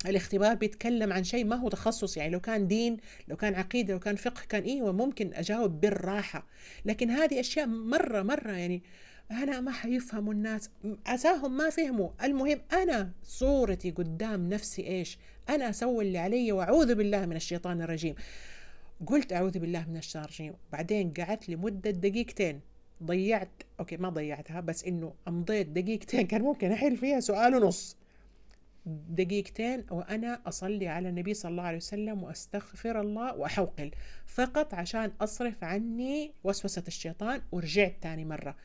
الاختبار بيتكلم عن شيء ما هو تخصص يعني لو كان دين لو كان عقيدة لو كان فقه كان أيوه ممكن أجاوب بالراحة. لكن هذه أشياء مرة مرة يعني أنا ما حيفهموا الناس. عساهم ما فهموا. المهم أنا صورتي قدام نفسي إيش؟ أنا أسوي اللي علي وأعوذ بالله من الشيطان الرجيم. قلت أعوذ بالله من الشيطان الرجيم. بعدين قعدت لمدة دقيقتين. ضيعت أوكي ما ضيعتها بس إنه أمضيت دقيقتين كان ممكن أحل فيها سؤال ونص. دقيقتين وأنا أصلي على النبي صلى الله عليه وسلم وأستغفر الله وأحوقل. فقط عشان أصرف عني وسوسة الشيطان ورجعت تاني مرة.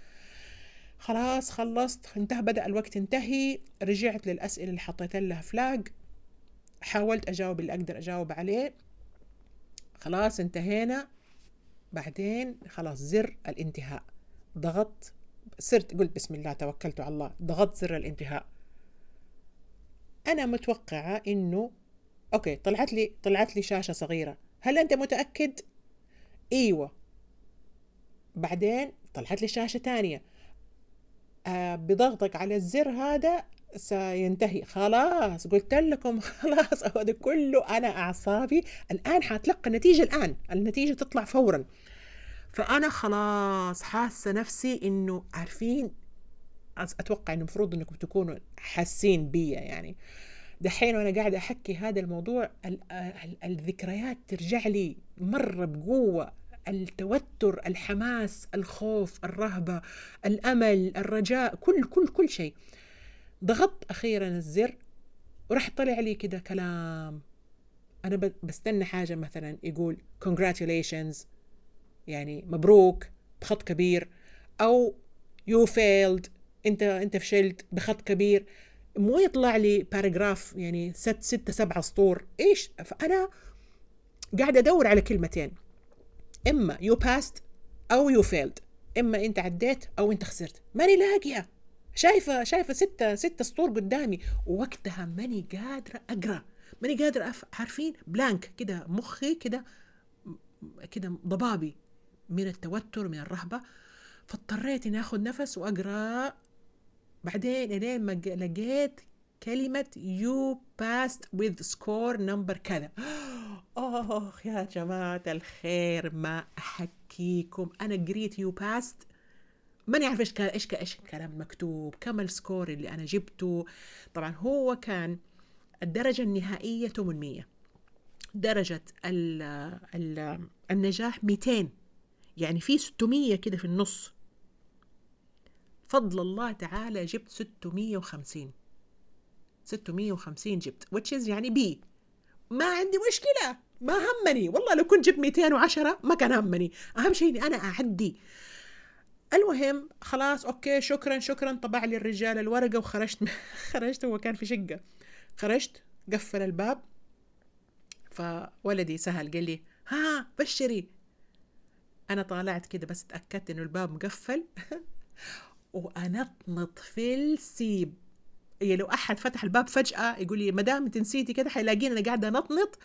خلاص خلصت انتهى بدأ الوقت انتهي رجعت للأسئلة اللي حطيت لها فلاج حاولت أجاوب اللي أقدر أجاوب عليه. خلاص انتهينا. بعدين خلاص زر الانتهاء. ضغطت صرت قلت بسم الله توكلت على الله. ضغطت زر الانتهاء. أنا متوقعة إنه أوكي طلعت لي طلعت لي شاشة صغيرة. هل أنت متأكد؟ إيوه. بعدين طلعت لي شاشة ثانية آه بضغطك على الزر هذا سينتهي. خلاص قلت لكم خلاص هذا كله أنا أعصابي. الآن حتلقى النتيجة الآن. النتيجة تطلع فورا. فأنا خلاص حاسة نفسي إنه عارفين أتوقع إنه المفروض إنكم تكونوا حاسين بيا يعني. دحين وأنا قاعدة أحكي هذا الموضوع الذكريات ترجع لي مرة بقوة. التوتر الحماس الخوف الرهبة الأمل الرجاء كل كل كل شيء. ضغطت أخيرا الزر وراح طلع لي كده كلام. أنا بستنى حاجة مثلا يقول congratulations يعني مبروك بخط كبير. أو you failed انت انت فشلت بخط كبير مو يطلع لي paragraph يعني ست ستة سبعة سطور. إيش؟ فأنا قاعد أدور على كلمتين. إما you passed أو you failed إما أنت عديت أو أنت خسرت. ماني لاقيه شايفة شايفة ستة ستة سطور قدامي. ووقتها ماني قادرة أقرأ. ماني قادرة أف... عارفين؟ blank كده مخي كده كده ضبابي. من التوتر من الرهبة. فاضطريت إني آخذ نفس وأقرأ بعدين الين ما لقيت كلمة you passed with score number كذا. اخ يا جماعة الخير ما أحكيكم. أنا قريت you passed. ماني عارف إيش إيش إيش الكلام مكتوب كم ال score اللي أنا جبته. طبعا هو كان الدرجة النهائية 800 درجة ال ال النجاح 200 يعني في 600 كده في النص. فضل الله تعالى جبت 650 650 جبت which is يعني B. ما عندي مشكلة. ما همني. والله لو كنت جبت 210 ما كان همني. أهم شيء إني أنا أعدي. المهم خلاص okay شكرا شكرا طبع لي الرجال الورقة وخرجت خرجت هو كان في شقة. خرجت قفل الباب. فولدي سهل قال لي ها بشري. أنا طالعت كده بس تأكدت إنه الباب مقفل. وأنطنط في السيب. يعني لو أحد فتح الباب فجأة يقول لي مدام انت نسيتي كده حيلاقيني أنا قاعدة نطنط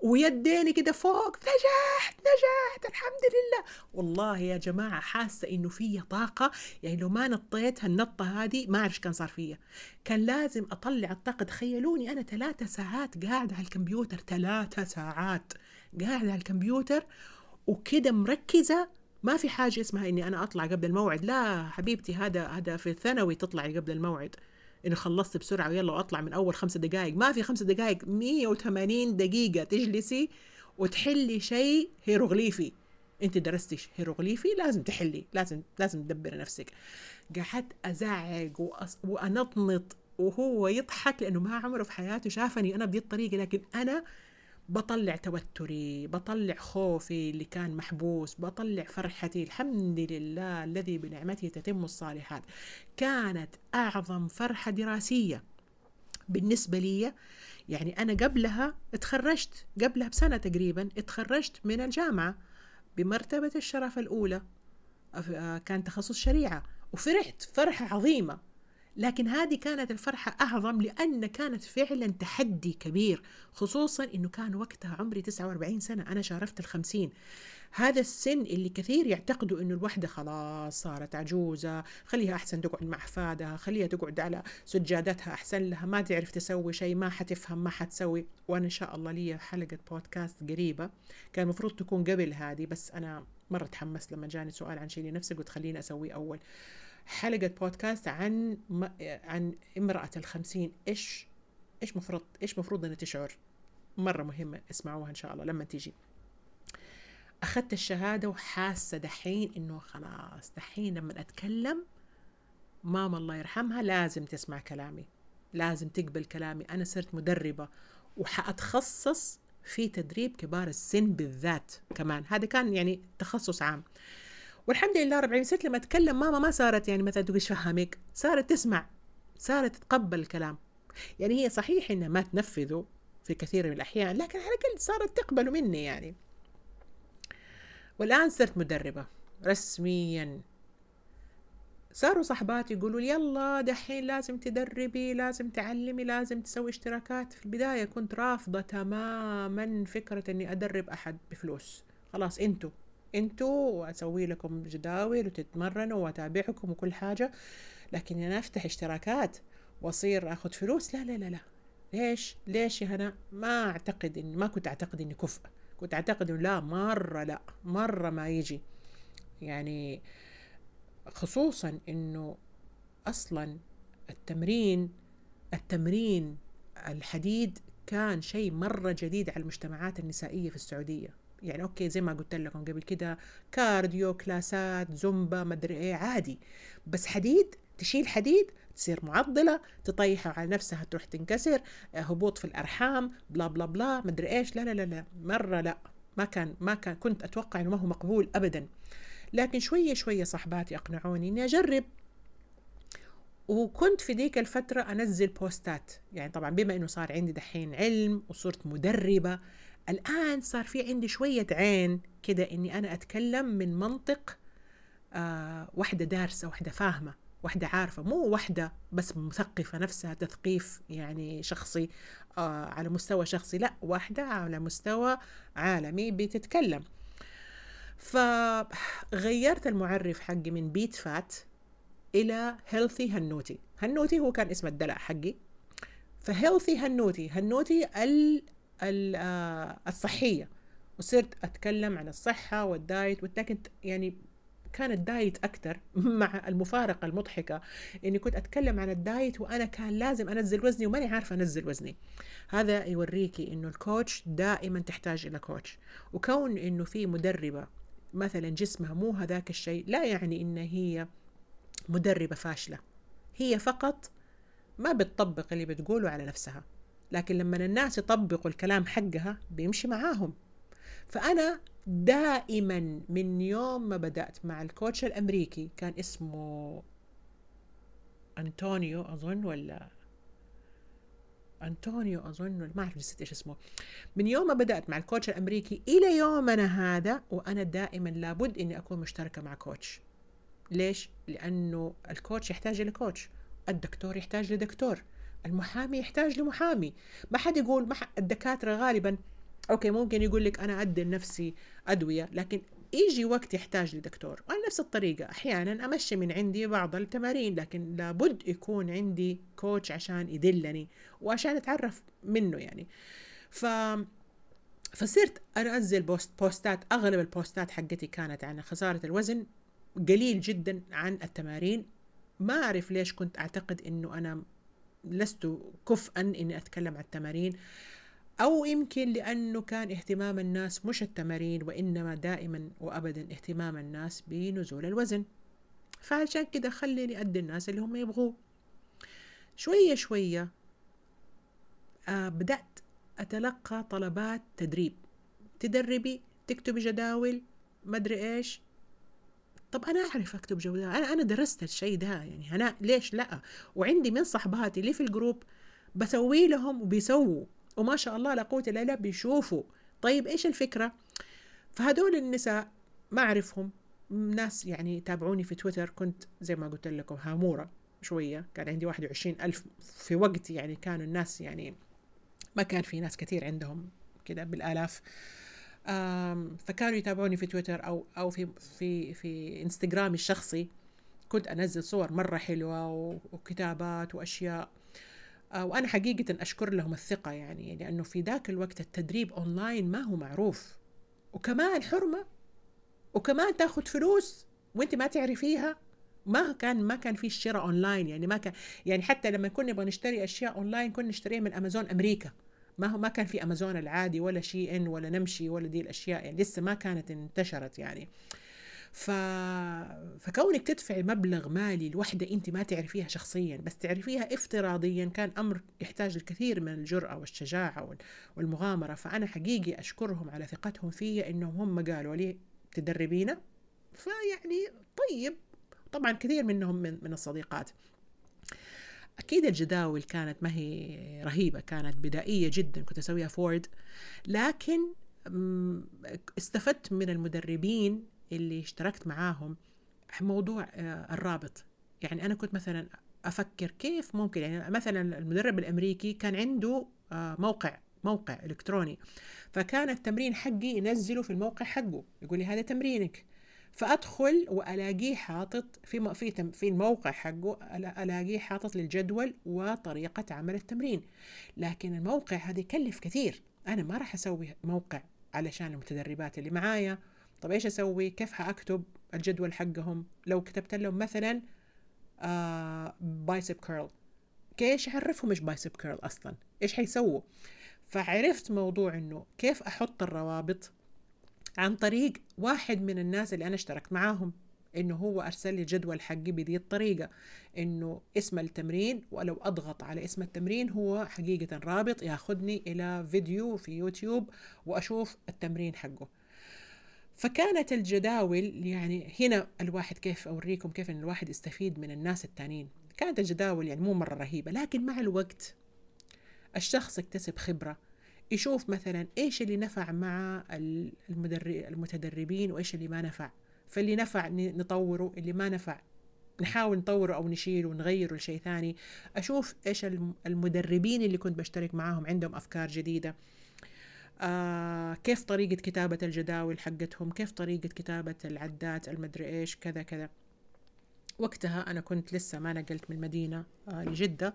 ويديني كده فوق نجحت نجحت الحمد لله. والله يا جماعة حاسة إنه في طاقة. يعني لو ما نطيت هالنطة هذه ما أعرف كان صار فيا. كان لازم أطلع الطاقة. تخيلوني أنا ثلاثة ساعات قاعدة على الكمبيوتر ثلاثة ساعات قاعدة على الكمبيوتر وكده مركزة ما في حاجة اسمها إني أنا أطلع قبل الموعد. لا حبيبتي هذا هذا في الثانوي تطلعي قبل الموعد. انه خلصت بسرعة ويلا واطلع من أول خمسة دقائق ما في خمسة دقائق 180 دقيقة تجلسي وتحلي شيء هيروغليفي. إنت درستي هيروغليفي لازم تحلي لازم لازم تدبري نفسك. قعدت أزعق وأص... وأنطنط وهو يضحك لأنه ما عمره في حياته شافني أنا بدي الطريقة. لكن أنا بطلع توتري بطلع خوفي اللي كان محبوس بطلع فرحتي الحمد لله الذي بنعمته تتم الصالحات. كانت أعظم فرحة دراسية بالنسبة لي يعني أنا قبلها اتخرجت قبلها بسنة تقريبا اتخرجت من الجامعة بمرتبة الشرف الأولى كان تخصص شريعة وفرحت فرحة عظيمة. لكن هذه كانت الفرحة أعظم لأن كانت فعلا تحدي كبير خصوصا أنه كان وقتها عمري 49 سنة أنا شارفت الخمسين. هذا السن اللي كثير يعتقدوا إنه الوحدة خلاص صارت عجوزة خليها أحسن تقعد مع احفادها خليها تقعد على سجادتها أحسن لها ما تعرف تسوي شيء ما حتفهم ما حتسوي. وأنا إن شاء الله لي حلقة بودكاست قريبة. كان المفروض تكون قبل هذه بس أنا مرة تحمست لما جاني سؤال عن شيء لنفسي قلت خليني أسويه أول. حلقة بودكاست عن عن امرأة الخمسين. إيش إيش مفروض إيش مفروض إنها تشعر؟ مرة مهمة اسمعوها إن شاء الله لما تيجي. أخذت الشهادة وحاسة دحين إنه خلاص دحين لما أتكلم ماما الله يرحمها لازم تسمع كلامي لازم تقبل كلامي. أنا صرت مدربة وحأتخصص في تدريب كبار السن بالذات كمان. هذا كان يعني تخصص عام. والحمد لله رب العالمين صرت لما أتكلم ماما ما صارت يعني مثلا تقول فهمك صارت تسمع صارت تتقبل الكلام. يعني هي صحيح إنها ما تنفذه في كثير من الأحيان لكن على الأقل صارت تقبل مني يعني. والآن صرت مدربة رسميا. صاروا صحباتي يقولوا لي يلا دحين لازم تدربي لازم تعلمي لازم تسوي اشتراكات. في البداية كنت رافضة تماما فكرة إني أدرب أحد بفلوس. خلاص أنتوا. أنتوا واسوي لكم جداول وتتمرنوا واتابعكم وكل حاجة. لكن أنا افتح اشتراكات واصير اخذ فلوس. لا لا لا لا. ليش؟ ليش يا هنا؟ ما اعتقد اني ما كنت اعتقد إني كفء. كنت اعتقد إنه لا مرة لا مرة ما يجي. يعني خصوصا إنه أصلا التمرين التمرين الحديد كان شيء مرة جديد على المجتمعات النسائية في السعودية. يعني okay زي ما قلت لكم قبل كده cardio كلاسات زومبا مدري إيه عادي. بس حديد تشيل حديد تصير معضلة تطيحها على نفسها تروح تنكسر هبوط في الأرحام blah blah blah مدري إيش لا لا لا لا مرة لا. ما كان ما كان كنت أتوقع إنه ما هو مقبول ابدا. لكن شوية شوية صاحباتي أقنعوني إني أجرب. وكنت في ديك الفترة أنزل بوستات. يعني طبعا بما أنه صار عندي دحين علم وصرت مدربة الآن صار في عندي شوية عين كده إني أنا أتكلم من منطق آه واحدة دارسة واحدة فاهمة واحدة عارفة مو واحدة بس مثقفة نفسها تثقيف يعني شخصي آه على مستوى شخصي لا واحدة على مستوى عالمي بتتكلم. فغيرت المعرف حقي من بيت فات إلى healthy هنوتي. هنوتي هو كان اسم الدلع حقي. ف healthy هنوتي هنوتي آه، الصحية. وصرت أتكلم عن الصحة وال diet ولكن يعني كان ال diet أكثر مع المفارقة المضحكة. اني كنت أتكلم عن ال diet وأنا كان لازم أنزل وزني وماني عارفة أنزل وزني. هذا يوريكي إنه ال coach دائما تحتاج إلى coach. وكون إنه في مدربة مثلا جسمها مو هذاك الشيء لا يعني إن هي مدربة فاشلة. هي فقط ما بتطبق اللي بتقوله على نفسها. لكن لما الناس يطبقوا الكلام حقها بيمشي معاهم. فأنا دائما من يوم ما بدأت مع الكوتش الأمريكي كان اسمه أنطونيو أظن ولا أنطونيو أظن ما أعرف نسيت إيش اسمه. من يوم ما بدأت مع ال coach الأمريكي إلى يومنا هذا وأنا دائما لابد إني أكون مشتركة مع coach. ليش؟ لأنه ال coach يحتاج إلى coach. الدكتور يحتاج لدكتور. المحامي يحتاج لمحامي. ما حد يقول ما حد الدكاترة غالبا okay ممكن يقول لك أنا أدي لنفسي أدوية لكن يجي وقت يحتاج لدكتور. وعلى نفس الطريقة أحيانا أمشي من عندي بعض التمارين لكن لابد يكون عندي coach عشان يدلني وعشان أتعرف منه يعني. ف فصرت أنزل بوست بوستات. أغلب البوستات حقتي كانت عن خسارة الوزن قليل جدا عن التمارين. ما أعرف ليش كنت أعتقد إنه أنا لست كفءا إني أتكلم عن التمارين أو يمكن لأنه كان اهتمام الناس مش التمارين وإنما دائما وابدا اهتمام الناس بنزول الوزن. فعشان كده خليني أدي الناس اللي هم يبغوه. شوية شوية آه بدأت أتلقى طلبات تدريب. تدربي تكتبي جداول ما أدري إيش. طب أنا أعرف أكتب جداول أنا أنا درست الشيء ده يعني أنا ليش لأ؟ وعندي من صحباتي اللي في الجروب بسوي لهم وبيسووا وما شاء الله لا قوة إلا بالله بيشوفوا. طيب إيش الفكرة؟ فهدول النساء ما أعرفهم ناس يعني تابعوني في تويتر كنت زي ما قلت لكم هامورة شوية كان عندي 21 ألف في وقت يعني كانوا الناس يعني ما كان في ناس كثير عندهم كذا بالآلاف. فكانوا يتابعوني في تويتر أو أو في في في إنستغرامي الشخصي. كنت أنزل صور مرة حلوة وكتابات وأشياء. آه، وأنا حقيقة أشكر لهم الثقة يعني لأنه في ذاك الوقت التدريب أونلاين ما هو معروف. وكمان حرمة. وكمان تاخذ فلوس وأنت ما تعرفيها. ما كان ما كان في الشراء أونلاين يعني ما كان يعني حتى لما كنا نبغى نشتري أشياء أونلاين كنا نشتريها من أمازون أمريكا. ما هو ما كان في أمازون العادي ولا Shein ولا نمشي ولا دي الأشياء يعني لسه ما كانت انتشرت يعني. ف... فكونك تدفعي مبلغ مالي لوحدة أنت ما تعرفيها شخصيا بس تعرفيها افتراضيا كان أمر يحتاج الكثير من الجرأة والشجاعة والمغامرة. فأنا حقيقي أشكرهم على ثقتهم في إنهم هم قالوا لي تدربينا. فيعني طيب. طبعا كثير منهم من, من الصديقات. أكيد الجداول كانت ما هي رهيبة كانت بدائية جدا كنت أسويها فورد. لكن استفدت من المدربين اللي اشتركت معاهم موضوع آه، الرابط. يعني أنا كنت مثلا أفكر كيف ممكن يعني مثلا المدرب الأمريكي كان عنده آه، موقع موقع إلكتروني. فكان التمرين حقي ينزله في الموقع حقه يقول لي هذا تمرينك. فأدخل وألاقيه حاطط في في في الموقع حقه ألاقيه حاطط للجدول وطريقة عمل التمرين. لكن الموقع هذا يكلف كثير. أنا ما راح أسوي موقع علشان المتدربات اللي معايا. طب إيش أسوي؟ كيف حأكتب الجدول حقهم؟ لو كتبت لهم مثلا آه bicep curl كيف اعرفهم إيش bicep curl أصلا؟ إيش حيسووا؟ فعرفت موضوع إنه كيف أحط الروابط عن طريق واحد من الناس اللي أنا اشتركت معاهم إنه هو أرسل لي جدول حقي بذي الطريقة إنه اسم التمرين ولو أضغط على اسم التمرين هو حقيقة رابط ياخذني إلى فيديو في يوتيوب وأشوف التمرين حقه. فكانت الجداول يعني هنا الواحد كيف أوريكم كيف إن الواحد يستفيد من الناس التانيين. كانت الجداول يعني مو مرة رهيبة لكن مع الوقت الشخص اكتسب خبرة يشوف مثلا إيش اللي نفع مع المتدربين وإيش اللي ما نفع. فاللي نفع نطوره اللي ما نفع نحاول نطوره أو نشيله ونغيره لشيء ثاني. أشوف إيش المدربين اللي كنت بشترك معاهم عندهم أفكار جديدة. آه كيف طريقة كتابة الجداول حقتهم كيف طريقة كتابة العدات المدري إيش كذا كذا. وقتها أنا كنت لسه ما نقلت من المدينة آه لجدة.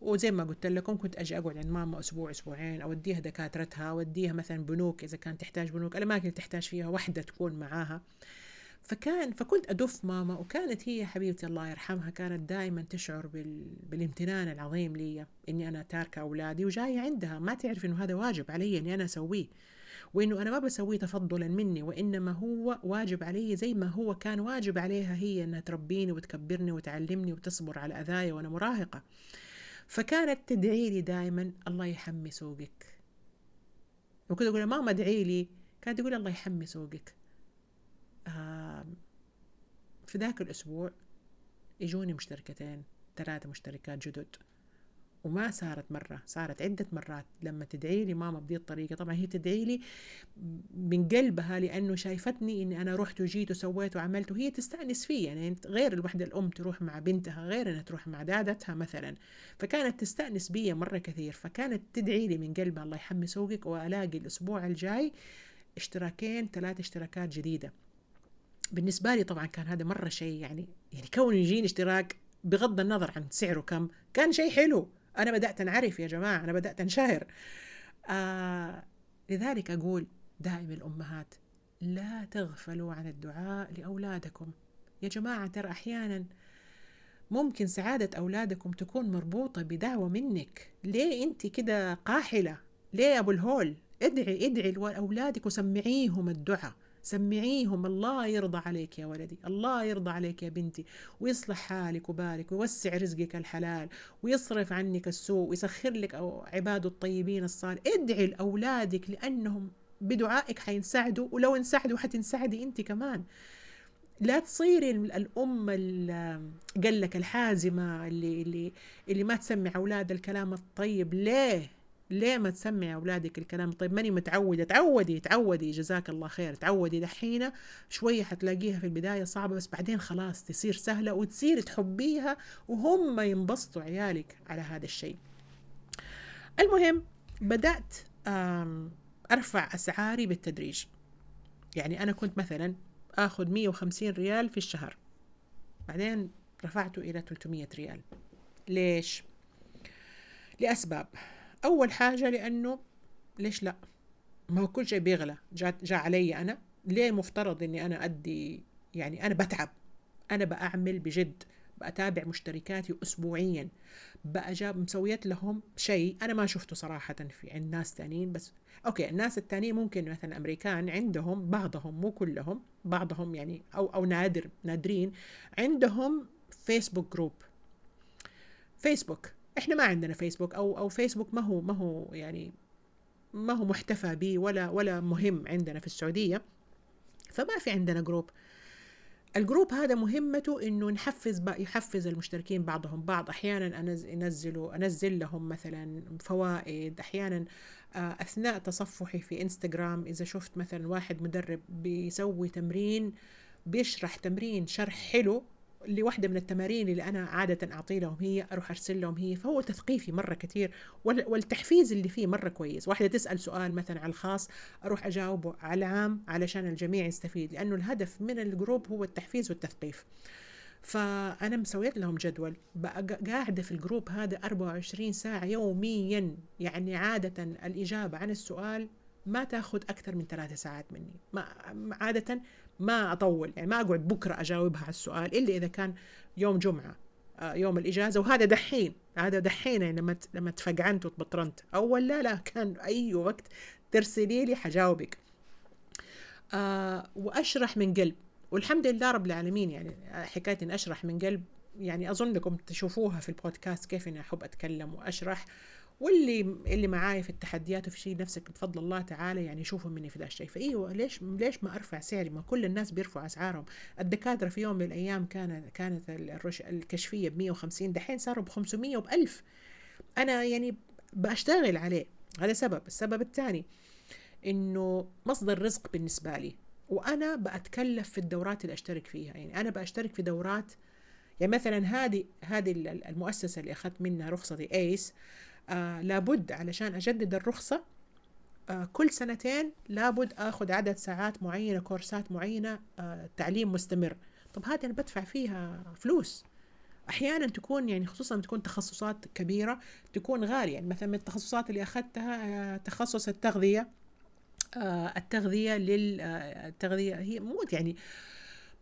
وزي ما قلت لكم كنت أجي أقعد عند ماما أسبوع أسبوعين أوديها دكاترتها أوديها مثلا بنوك إذا كانت تحتاج بنوك الاماكن اللي تحتاج فيها وحدة تكون معاها. فكان فكنت أدف ماما وكانت هي حبيبتي الله يرحمها كانت دائما تشعر بال... بالامتنان العظيم لي إني أنا تاركة أولادي وجاية عندها. ما تعرف إنه هذا واجب علي إني أنا أسويه وإنه أنا ما بسويه تفضلا مني وإنما هو واجب علي زي ما هو كان واجب عليها هي إنها تربيني وتكبرني وتعلمني وتصبر على أذايا وأنا مراهقة. فكانت تدعي لي دائما الله يحمي سوقك. وكنت أقول ماما ادعي لي. كانت تقول الله يحمي سوقك. في ذاك الأسبوع يجوني مشتركتين ثلاثة مشتركات جدد. وما صارت مرة صارت عدة مرات لما تدعي لي ماما بدي الطريقة. طبعا هي تدعي لي من قلبها لأنه شايفتني إني أنا رحت وجيت وسويت وعملت وهي تستأنس فيه يعني غير الوحدة الأم تروح مع بنتها غير إنها تروح مع دادتها مثلا. فكانت تستأنس بي مرة كثير. فكانت تدعي لي من قلبها الله يحمي سوقك وألاقي الأسبوع الجاي اشتراكين ثلاث اشتراكات جديدة. بالنسبة لي طبعا كان هذا مرة شيء يعني يعني كون يجيني اشتراك بغض النظر عن سعره كم كان شيء حلو. أنا بدأت أنعرف يا جماعة أنا بدأت أنشهر. آه لذلك أقول دائما الأمهات لا تغفلوا عن الدعاء لأولادكم. يا جماعة ترى أحيانا ممكن سعادة أولادكم تكون مربوطة بدعوة منك. ليه أنت كده قاحلة؟ ليه أبو الهول؟ ادعي ادعي لأولادك وسمعيهم الدعاء. سمعيهم الله يرضى عليك يا ولدي الله يرضى عليك يا بنتي. ويصلح حالك وبالك ويوسع رزقك الحلال ويصرف عنك السوء ويسخر لك عباده الطيبين الصالح. ادعي لأولادك لأنهم بدعائك حينسعدوا ولو انسعدوا حتنسعدي أنت كمان. لا تصيري الأم قال لك الحازمة اللي اللي اللي ما تسمع أولاد الكلام الطيب. ليه؟ ليه ما تسمعي أولادك الكلام؟ طيب ماني متعودة؟ تعودي تعودي جزاك الله خير. تعودي دحينة شوية حتلاقيها في البداية صعبة بس بعدين خلاص تصير سهلة وتصير تحبيها وهم ينبسطوا عيالك على هذا الشيء. المهم بدأت أرفع أسعاري بالتدريج. يعني أنا كنت مثلا أخذ 150 ريال في الشهر. بعدين رفعته إلى 300 ريال. ليش؟ لأسباب. أول حاجة لأنه ليش لا؟ ما هو كل شيء بيغلى. جاء جا علي أنا. ليه مفترض أني أنا أدي؟ يعني أنا بتعب. أنا بأعمل بجد. بأتابع مشتركاتي أسبوعيا. بقى جاب مسويت لهم شيء أنا ما شفته صراحة في عند ناس تانيين بس okay الناس التانيين ممكن مثلا أمريكان عندهم بعضهم مو كلهم بعضهم يعني أو أو نادر نادرين عندهم فيسبوك group فيسبوك إحنا ما عندنا فيسبوك أو أو فيسبوك ما هو ما هو يعني ما هو محتفى به ولا ولا مهم عندنا في السعودية. فما في عندنا group ال group هذا مهمته إنه نحفز يحفز المشتركين بعضهم بعض. أحيانا انزلوا أنزل لهم مثلا فوائد. أحيانا آه، أثناء تصفحي في انستغرام إذا شفت مثلا واحد مدرب بيسوي تمرين بيشرح تمرين شرح حلو لوحدة من التمارين اللي أنا عادة أعطي لهم هي أروح أرسل لهم هي فهو تثقيفي مرة كثير والتحفيز اللي فيه مرة كويس. واحدة تسأل سؤال مثلا على الخاص أروح أجاوبه على العام علشان الجميع يستفيد لأنه الهدف من الجروب هو التحفيز والتثقيف. فأنا مسويت لهم جدول قاعدة في الجروب هذا 24 ساعة يوميا يعني عادة الإجابة عن السؤال ما تاخذ أكثر من ثلاثة ساعات مني. ما عادة ما أطول يعني ما أقعد بكرة أجاوبها على السؤال إلا إذا كان يوم جمعة آه، يوم الإجازة. وهذا دحين هذا دحين يعني لما لما تفقعنت وتبطرنت. أول لا لا كان أي وقت ترسلي لي حجاوبك. آه وأشرح من قلب. والحمد لله رب العالمين يعني حكاية اني أشرح من قلب يعني اظنكم تشوفوها في البودكاست كيف إني أحب أتكلم وأشرح. واللي اللي معاي في التحديات وفي شيء نفسك بفضل الله تعالى يعني يشوفوا مني في ذا الشيء. فايوه ليش ليش ما أرفع سعري؟ ما كل الناس بيرفعوا أسعارهم. الدكاترة في يوم من الأيام كانت كانت الكشفية ب 150 دحين صاروا ب 500 وب 1000 أنا يعني بشتغل عليه. هذا سبب. السبب الثاني إنه مصدر رزق بالنسبة لي. وأنا بتكلف في الدورات اللي أشترك فيها. يعني أنا بشترك في دورات. يعني مثلا هذه هذه المؤسسة اللي أخذت منها رخصتي ايس آه لابد علشان أجدد الرخصة آه كل سنتين لابد أخذ عدد ساعات معينة كورسات معينة آه تعليم مستمر. طب هذه أنا بدفع فيها فلوس. أحيانا تكون يعني خصوصا تكون تخصصات كبيرة تكون غالية. يعني مثلا من التخصصات اللي أخذتها آه، تخصص التغذية آه، التغذية للتغذيه هي مو يعني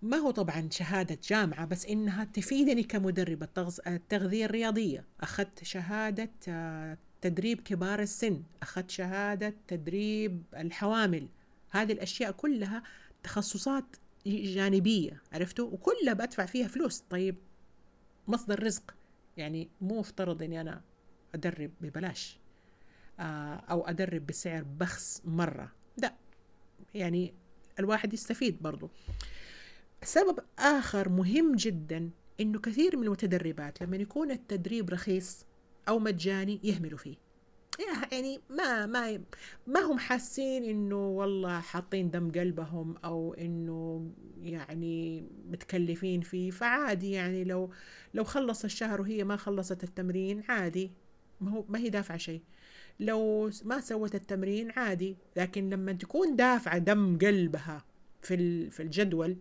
ما هو طبعا شهادة جامعة بس إنها تفيدني كمدربة التغذية الرياضية. أخذت شهادة آه، تدريب كبار السن. أخذت شهادة تدريب الحوامل. هذه الأشياء كلها تخصصات جانبية عرفتوا؟ وكلها بدفع فيها فلوس. طيب مصدر رزق. يعني مو مفترض إني أنا أدرب ببلاش آه، أو أدرب بسعر بخس مرة. لا يعني الواحد يستفيد برضو. سبب آخر مهم جدا إنه كثير من المتدربات لما يكون التدريب رخيص أو مجاني يهملوا فيه. يعني ما ما ما هم حاسين إنه والله حاطين دم قلبهم أو إنه يعني متكلفين فيه. فعادي يعني لو لو خلص الشهر وهي ما خلصت التمرين عادي. ما هو ما هي دافعة شيء. لو ما سوت التمرين عادي. لكن لما تكون دافعة دم قلبها في في الجدول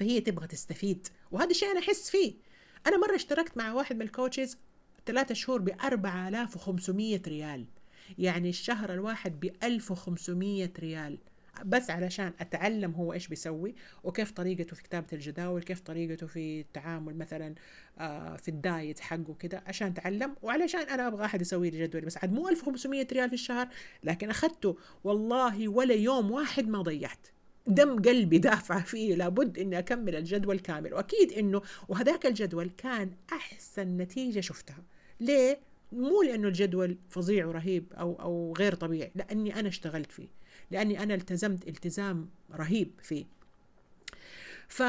فهي تبغى تستفيد وهذا الشيء أنا أحس فيه. أنا مرة اشتركت مع واحد من ال coaches ثلاثة شهور ب 4500 ريال. يعني الشهر الواحد ب 1500 ريال. بس علشان أتعلم هو إيش بيسوي وكيف طريقته في كتابة الجداول كيف طريقته في التعامل مثلا آه، في الدايت حقه كده عشان أتعلم وعلشان أنا أبغى أحد يسوي لي جدول بس عاد مو 1500 ريال في الشهر لكن أخذته والله ولا يوم واحد ما ضيعت. دم قلبي دافع فيه لابد إني أكمل الجدول كامل. وأكيد إنه وهذاك الجدول كان أحسن نتيجة شفتها. ليه؟ مو لأنه الجدول فظيع ورهيب أو أو غير طبيعي لأني أنا اشتغلت فيه. لأني أنا التزمت التزام رهيب فيه. ف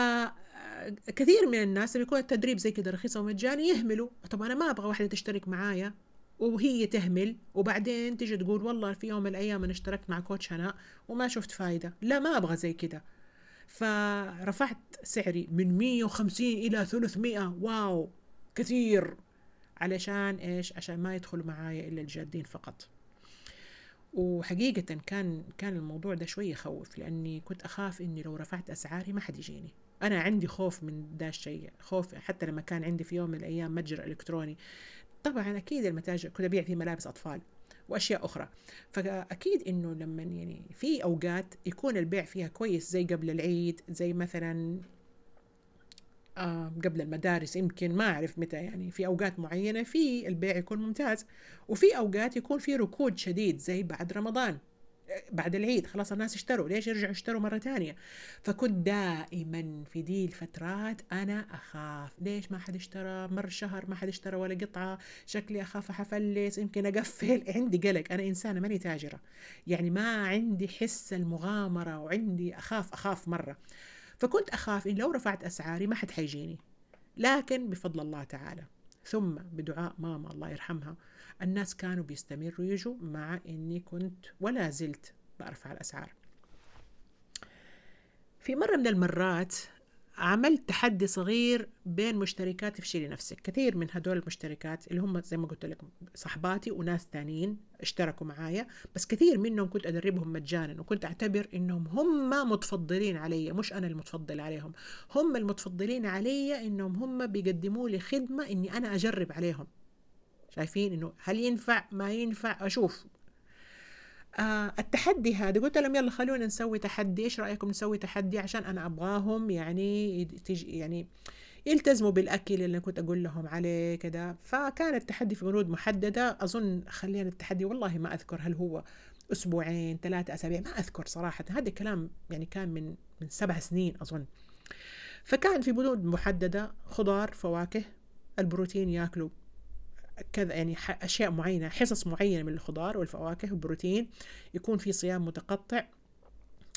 كثير من الناس لما يكون التدريب زي كده رخيص ومجاني يهملوا. طب أنا ما أبغى واحدة تشترك معايا. وهي تهمل وبعدين تيجي تقول والله في يوم من الأيام أنا اشتركت مع كوتش هناء وما شفت فايدة. لا ما أبغى زي كده. فرفعت سعري من 150 إلى 300 واو! كثير! علشان إيش؟ عشان ما يدخلوا معايا إلا الجادين فقط. وحقيقة كان كان الموضوع ده شوي يخوف لأني كنت أخاف إني لو رفعت أسعاري ما حد يجيني. أنا عندي خوف من ده الشيء خوف حتى لما كان عندي في يوم من الأيام متجر إلكتروني. طبعا أكيد المتاجر كنت أبيع فيه ملابس أطفال وأشياء أخرى. فأكيد إنه لما يعني في أوقات يكون البيع فيها كويس زي قبل العيد زي مثلا آه قبل المدارس يمكن ما أعرف متى يعني في أوقات معينة في البيع يكون ممتاز وفي أوقات يكون في ركود شديد زي بعد رمضان. بعد العيد خلاص الناس اشتروا ليش يرجعوا يشتروا مرة تانية فكنت دائما في دي الفترات أنا أخاف. ليش ما حد اشترى؟ مر شهر ما حد اشترى ولا قطعة شكلي أخاف أحفلس يمكن أقفل. عندي قلق. أنا إنسانة ماني تاجرة. يعني ما عندي حس المغامرة وعندي أخاف أخاف مرة. فكنت أخاف إن لو رفعت أسعاري ما حد حيجيني. لكن بفضل الله تعالى. ثم بدعاء ماما الله يرحمها. الناس كانوا بيستمروا يجوا مع إني كنت ولا زلت برفع الأسعار. في مرة من المرات عملت تحدي صغير بين مشتركاتي في شيلي نفسك. كثير من هدول المشتركات اللي هم زي ما قلت لكم صحباتي وناس تانيين اشتركوا معايا بس كثير منهم كنت أدربهم مجانا وكنت أعتبر إنهم هم متفضلين علي مش أنا المتفضل عليهم. هم المتفضلين علي إنهم هم بيقدموا لي خدمة إني أنا أجرب عليهم. شايفين إنه هل ينفع؟ ما ينفع؟ أشوف. آه التحدي هذا قلت لهم يلا خلونا نسوي تحدي. إيش رأيكم نسوي تحدي؟ عشان أنا أبغاهم يعني تجي يعني يلتزموا بالأكل اللي كنت أقول لهم عليه كذا. فكان التحدي في بنود محددة. أظن خلينا التحدي والله ما أذكر هل هو أسبوعين ثلاثة أسابيع ما أذكر صراحة. هذا الكلام يعني كان من من سبع سنين أظن. فكان في بنود محددة خضار فواكه البروتين ياكلوا. كذا يعني أشياء معينة حصص معينة من الخضار والفواكه والبروتين يكون في صيام متقطع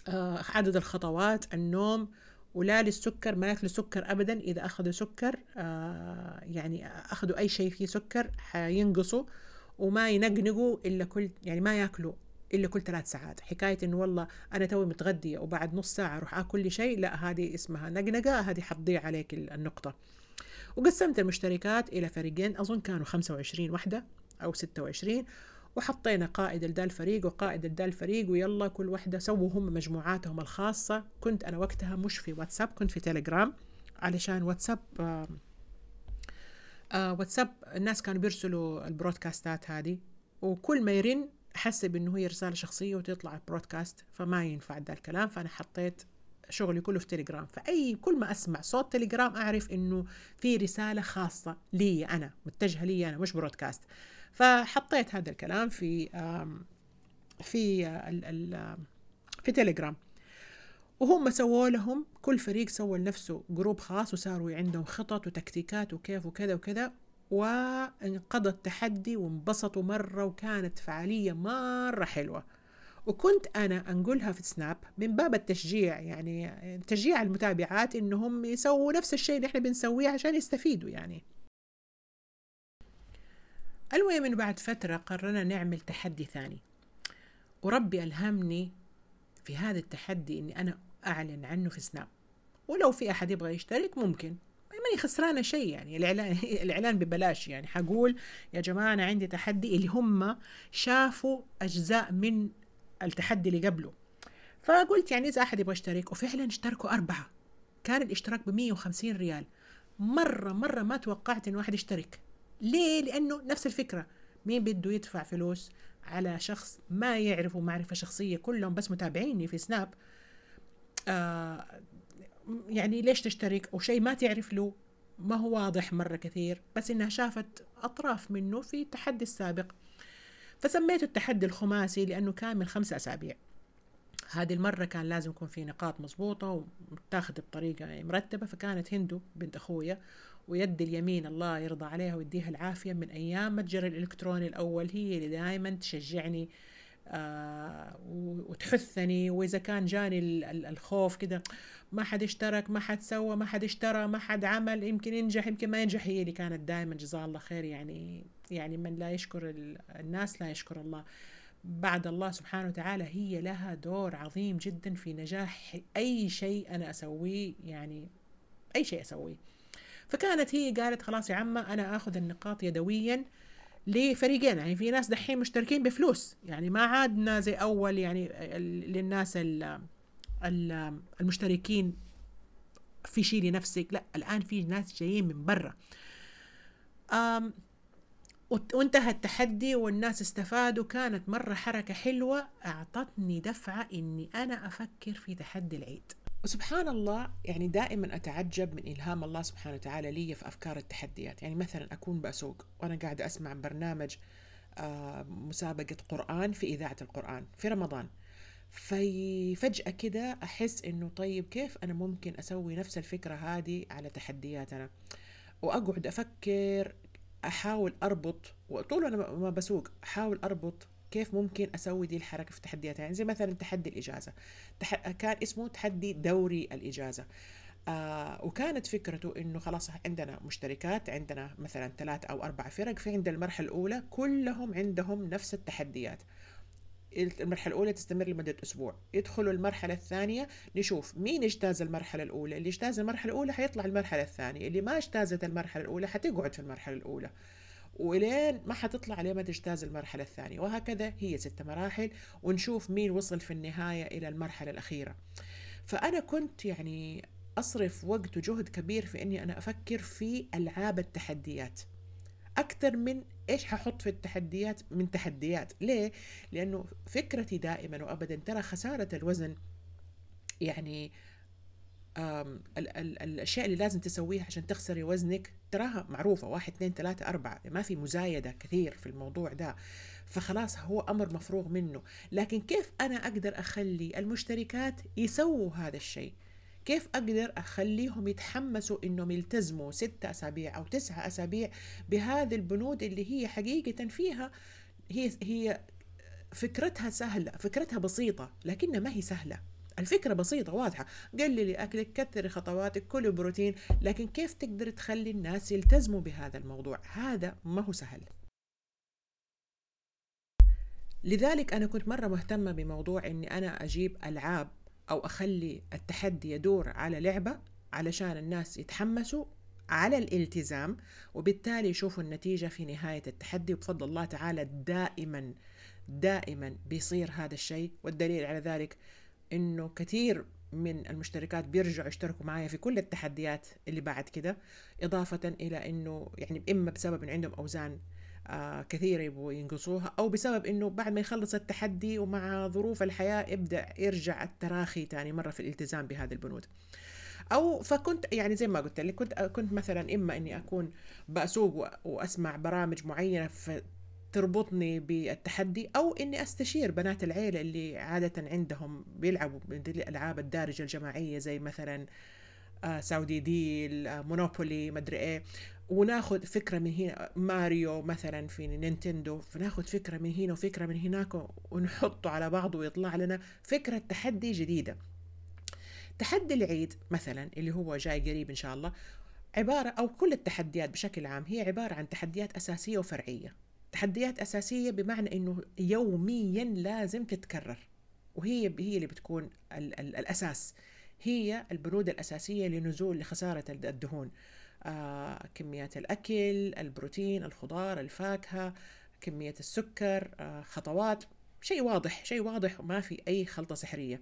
آه عدد الخطوات النوم ولا للسكر ما ياكلوا سكر ابدا إذا أخذوا سكر آه يعني أخذوا أي شيء فيه سكر حينقصوا وما ينقنقوا إلا كل يعني ما ياكلوا إلا كل ثلاث ساعات. حكاية إنه والله أنا توي متغدية وبعد نص ساعة أروح آكل لي شيء لا هذه اسمها نقنقة هذه حتضيع عليك النقطة. وقسمت المشتركات إلى فريقين. أظن كانوا 25 وحدة أو 26 وحطينا قائد لدا الفريق وقائد لدا الفريق ويلا كل وحدة سووا هم مجموعاتهم الخاصة. كنت أنا وقتها مش في واتساب كنت في تيليجرام علشان واتساب آه آه واتساب الناس كانوا بيرسلوا ال broadcast ات هذه. وكل ما يرن احسب انه هي رسالة شخصية وتطلع broadcast فما ينفع ذا الكلام. فأنا حطيت شغلي كله في تليجرام. فأي كل ما أسمع صوت تليجرام أعرف إنه في رسالة خاصة لي أنا متجهة لي أنا مش broadcast. فحطيت هذا الكلام في في ال ال في تليجرام. وهم سووا لهم كل فريق سوى لنفسه group خاص وصاروا عندهم خطط وتكتيكات وكيف وكذا وكذا وانقضى التحدي وانبسطوا مرة وكانت فعالية مرة حلوة. وكنت أنا أنقلها في سناب من باب التشجيع يعني تشجيع المتابعات إنهم يسووا نفس الشيء اللي إحنا بنسويه عشان يستفيدوا يعني. المهم إنه بعد فترة قررنا نعمل تحدي ثاني. وربي ألهمني في هذا التحدي إني أنا أعلن عنه في سناب. ولو في أحد يبغى يشترك ممكن. ماني خسرانة شيء يعني. الإعلان الإعلان ببلاش يعني. حقول يا جماعة أنا عندي تحدي اللي هم شافوا أجزاء من التحدي اللي قبله. فقلت يعني إذا أحد يبغى يشترك وفعلا اشتركوا أربعة. كان الاشتراك ب 150 ريال. مرة مرة ما توقعت إنه واحد يشترك. ليه؟ لأنه نفس الفكرة. مين بده يدفع فلوس على شخص ما يعرفه معرفة شخصية كلهم بس متابعيني في سناب؟ آه يعني ليش تشترك؟ أو شيء ما تعرف له؟ ما هو واضح مرة كثير. بس إنها شافت أطراف منه في التحدي السابق. فسميته التحدي الخماسي لأنه كان من خمسة أسابيع. هذه المرة كان لازم يكون في نقاط مضبوطة ومتاخذة بطريقة مرتبة فكانت هندو بنت أخويا ويد اليمين الله يرضى عليها ويديها العافية من أيام متجر الإلكتروني الأول. هي اللي دائما تشجعني آه وتحثني. وإذا كان جاني الخوف كده ما حد اشترك ما حد سوى ما حد اشترى ما حد عمل يمكن ينجح يمكن ما ينجح. هي اللي كانت دائما جزاها الله خير يعني يعني من لا يشكر الناس لا يشكر الله. بعد الله سبحانه وتعالى هي لها دور عظيم جدا في نجاح أي شيء أنا أسويه يعني أي شيء أسويه. فكانت هي قالت خلاص يا عمة أنا أخذ النقاط يدويا لفريقين. يعني في ناس دحين مشتركين بفلوس. يعني ما عادنا زي أول يعني للناس المشتركين في شيء لنفسك. لا الآن في ناس جايين من برا. وانتهى التحدي والناس استفادوا كانت مرة حركة حلوة. أعطتني دفعة إني أنا أفكر في تحدي العيد. وسبحان الله يعني دائما أتعجب من إلهام الله سبحانه وتعالى لي في أفكار التحديات. يعني مثلا أكون بسوق وأنا قاعدة أسمع برنامج مسابقة قرآن في إذاعة القرآن في رمضان. ففجأة كده أحس إنه طيب كيف أنا ممكن أسوي نفس الفكرة هذه على تحدياتنا؟ وأقعد أفكر أحاول أربط وطول أنا ما بسوق أحاول أربط كيف ممكن أسوي دي الحركة في تحديات يعني زي مثلا تحدي الإجازة. تح... كان اسمه تحدي دوري الإجازة. آه وكانت فكرته إنه خلاص عندنا مشتركات عندنا مثلا ثلاث أو أربع فرق في عند المرحلة الأولى كلهم عندهم نفس التحديات. المرحلة الأولى تستمر لمدة أسبوع. يدخلوا المرحلة الثانية نشوف مين اجتاز المرحلة الأولى. اللي اجتاز المرحلة الأولى حيطلع المرحلة الثانية. اللي ما اجتازت المرحلة الأولى حتقعد في المرحلة الأولى. ولين ما حتطلع لما تجتاز المرحلة الثانية. وهكذا هي ست مراحل ونشوف مين وصل في النهاية إلى المرحلة الأخيرة. فأنا كنت يعني أصرف وقت وجهد كبير في أني أنا أفكر في ألعاب التحديات. أكثر من إيش ححط في التحديات؟ من تحديات. ليه؟ لأنه فكرتي دائما وأبدا ترى خسارة الوزن يعني ال ال الأشياء اللي لازم تسويها عشان تخسري وزنك تراها معروفة. واحد اثنين ثلاثة أربعة. ما في مزايدة كثير في الموضوع ده. فخلاص هو أمر مفروغ منه. لكن كيف أنا أقدر أخلي المشتركات يسووا هذا الشيء؟ كيف أقدر أخليهم يتحمسوا إنهم يلتزموا ستة أسابيع أو تسعة أسابيع بهذه البنود اللي هي حقيقة فيها هي هي فكرتها سهلة فكرتها بسيطة لكنها ما هي سهلة. الفكرة بسيطة واضحة. قللي أكلك كثري خطواتك كل بروتين لكن كيف تقدر تخلي الناس يلتزموا بهذا الموضوع؟ هذا ما هو سهل. لذلك أنا كنت مرة مهتمة بموضوع أني أنا أجيب ألعاب أو أخلي التحدي يدور على لعبة علشان الناس يتحمسوا على الالتزام وبالتالي يشوفوا النتيجة في نهاية التحدي. وبفضل الله تعالى دائما دائما بيصير هذا الشيء. والدليل على ذلك إنه كثير من المشتركات بيرجعوا يشتركوا معايا في كل التحديات اللي بعد كده إضافة إلى إنه يعني إما بسبب إن عندهم أوزان آه كثيرة يبغوا ينقصوها أو بسبب إنه بعد ما يخلص التحدي ومع ظروف الحياة يبدأ يرجع التراخي تاني مرة في الالتزام بهذه البنود. أو فكنت يعني زي ما قلت لك كنت كنت مثلا إما إني أكون بسوق وأسمع برامج معينة تربطني بالتحدي أو إني أستشير بنات العيلة اللي عادة عندهم بيلعبوا الالعاب الدارجة الجماعية زي مثلا آه، Saudi Deal آه، مونوبولي مدري إيه. وناخذ فكرة من هنا ماريو مثلا في نينتندو فناخذ فكرة من هنا وفكرة من هناك ونحطه على بعض ويطلع لنا فكرة تحدي جديدة. تحدي العيد مثلا اللي هو جاي قريب إن شاء الله عبارة أو كل التحديات بشكل عام هي عبارة عن تحديات أساسية وفرعية. تحديات أساسية بمعنى أنه يوميا لازم تتكرر وهي هي اللي بتكون ال ال الأساس. هي البنود الأساسية لنزول لخسارة الدهون. كميات الأكل البروتين الخضار الفاكهة كمية السكر آه خطوات. شيء واضح شيء واضح وما في أي خلطة سحرية.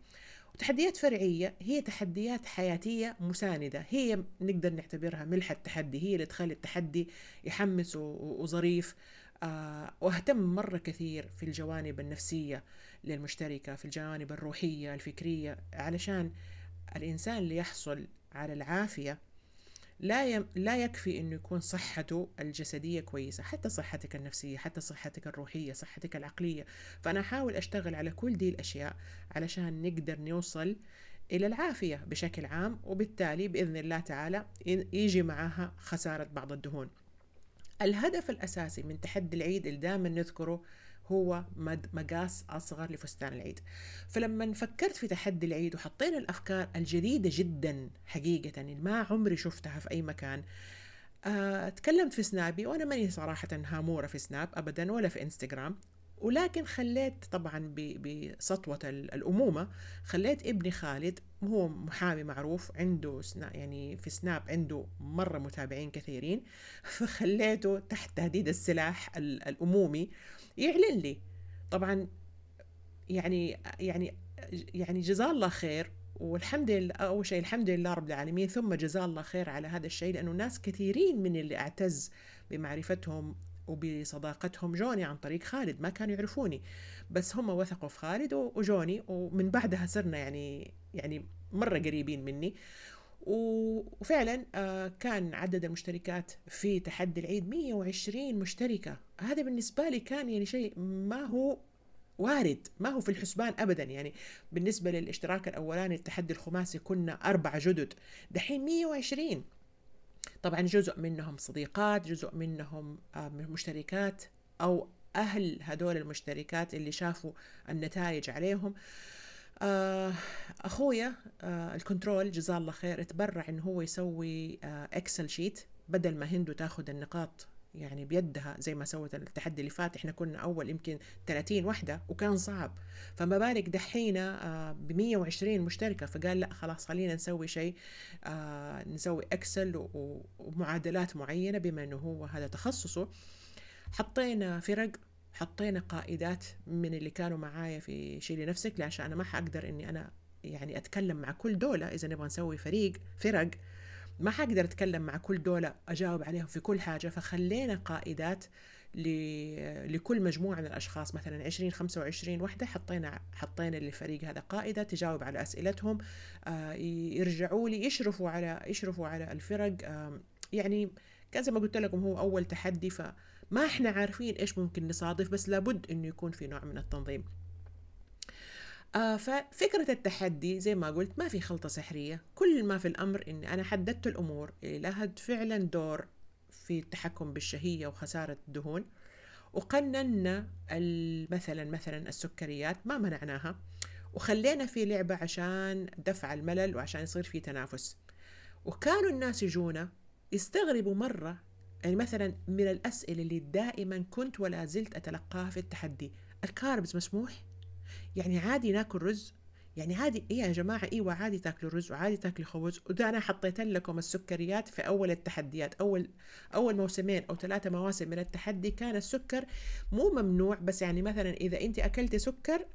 وتحديات فرعية هي تحديات حياتية مساندة. هي نقدر نعتبرها ملح التحدي هي اللي تخلي التحدي يحمس وظريف. آه وأهتم مرة كثير في الجوانب النفسية للمشتركة في الجوانب الروحية الفكرية علشان الإنسان اللي يحصل على العافية لا يم... لا يكفي إنه يكون صحته الجسدية كويسة حتى صحتك النفسية حتى صحتك الروحية صحتك العقلية. فأنا أحاول أشتغل على كل دي الأشياء علشان نقدر نوصل إلى العافية بشكل عام وبالتالي بإذن الله تعالى يجي معها خسارة بعض الدهون. الهدف الأساسي من تحدي العيد اللي دائما نذكره هو مقاس أصغر لفستان العيد. فلما فكرت في تحدي العيد وحطينا الأفكار الجديدة جدا حقيقة اللي ما عمري شفتها في أي مكان أه تكلمت في سنابي وأنا ماني صراحة هامورة في سناب أبدا ولا في إنستغرام ولكن خليت طبعا بسطوة الأمومة خليت ابني خالد هو محامي معروف عنده سنا يعني في سناب عنده مرة متابعين كثيرين فخليته تحت تهديد السلاح الأمومي. يعلن لي. طبعا يعني يعني يعني جزاه الله خير والحمد لله أول شيء الحمد لله رب العالمين ثم جزاه الله خير على هذا الشيء لأنه ناس كثيرين من اللي اعتز بمعرفتهم وبصداقتهم جوني عن طريق خالد ما كانوا يعرفوني. بس هم وثقوا في خالد وجوني ومن بعدها صرنا يعني يعني مرة قريبين مني. وفعلا آه، كان عدد المشتركات في تحدي العيد 120 مشتركة. هذا بالنسبة لي كان يعني شيء ما هو وارد ما هو في الحسبان ابدا. يعني بالنسبة للاشتراك الأولاني التحدي الخماسي كنا أربع جدد. دحين 120 طبعا جزء منهم صديقات جزء منهم آه، مشتركات أو أهل هدول المشتركات اللي شافوا النتائج عليهم. آه أخويا آه ال control جزاه الله خير تبرع انه هو يسوي Excel sheet بدل ما هندو تاخذ النقاط يعني بيدها زي ما سوت التحدي اللي فات. إحنا كنا أول يمكن 30 وحده وكان صعب. فما بالك دحينا ب 120 مشتركة. فقال لا خلاص خلينا نسوي شيء آه نسوي اكسل ومعادلات معينة بما إنه هو هذا تخصصه. حطينا فرق حطينا قائدات من اللي كانوا معايا في شيلي نفسك عشان أنا ما حقدر إني أنا يعني أتكلم مع كل دولة. إذا نبغى نسوي فريق فرق ما حقدر أتكلم مع كل دولة أجاوب عليهم في كل حاجة فخلينا قائدات لكل مجموعة من الأشخاص. مثلا 20 25 وحدة حطينا حطينا للفريق هذا قائدة تجاوب على أسئلتهم آه، يرجعوا لي يشرفوا على يشرفوا على الفرق. يعني كان زي ما قلت لكم هو أول تحدي ف ما إحنا عارفين إيش ممكن نصادف بس لابد إنه يكون في نوع من التنظيم. آه ففكرة التحدي زي ما قلت ما في خلطة سحرية. كل ما في الأمر أني أنا حددت الأمور اللي لها فعلا دور في التحكم بالشهية وخسارة الدهون وقننا مثلا مثلا السكريات ما منعناها وخلينا في لعبة عشان دفع الملل وعشان يصير في تنافس. وكانوا الناس يجونا يستغربوا مرة يعني مثلا من الأسئلة اللي دائما كنت ولا زلت أتلقاها في التحدي. الكاربز مسموح؟ يعني عادي ناكل رز؟ يعني عادي إيه يا جماعة إيوة عادي تاكلوا رز وعادي تاكلوا خبز؟ وده أنا حطيت لكم السكريات في أول التحديات أول أول موسمين أو ثلاثة مواسم من التحدي كان السكر مو ممنوع بس يعني مثلا إذا أنت أكلتي سكر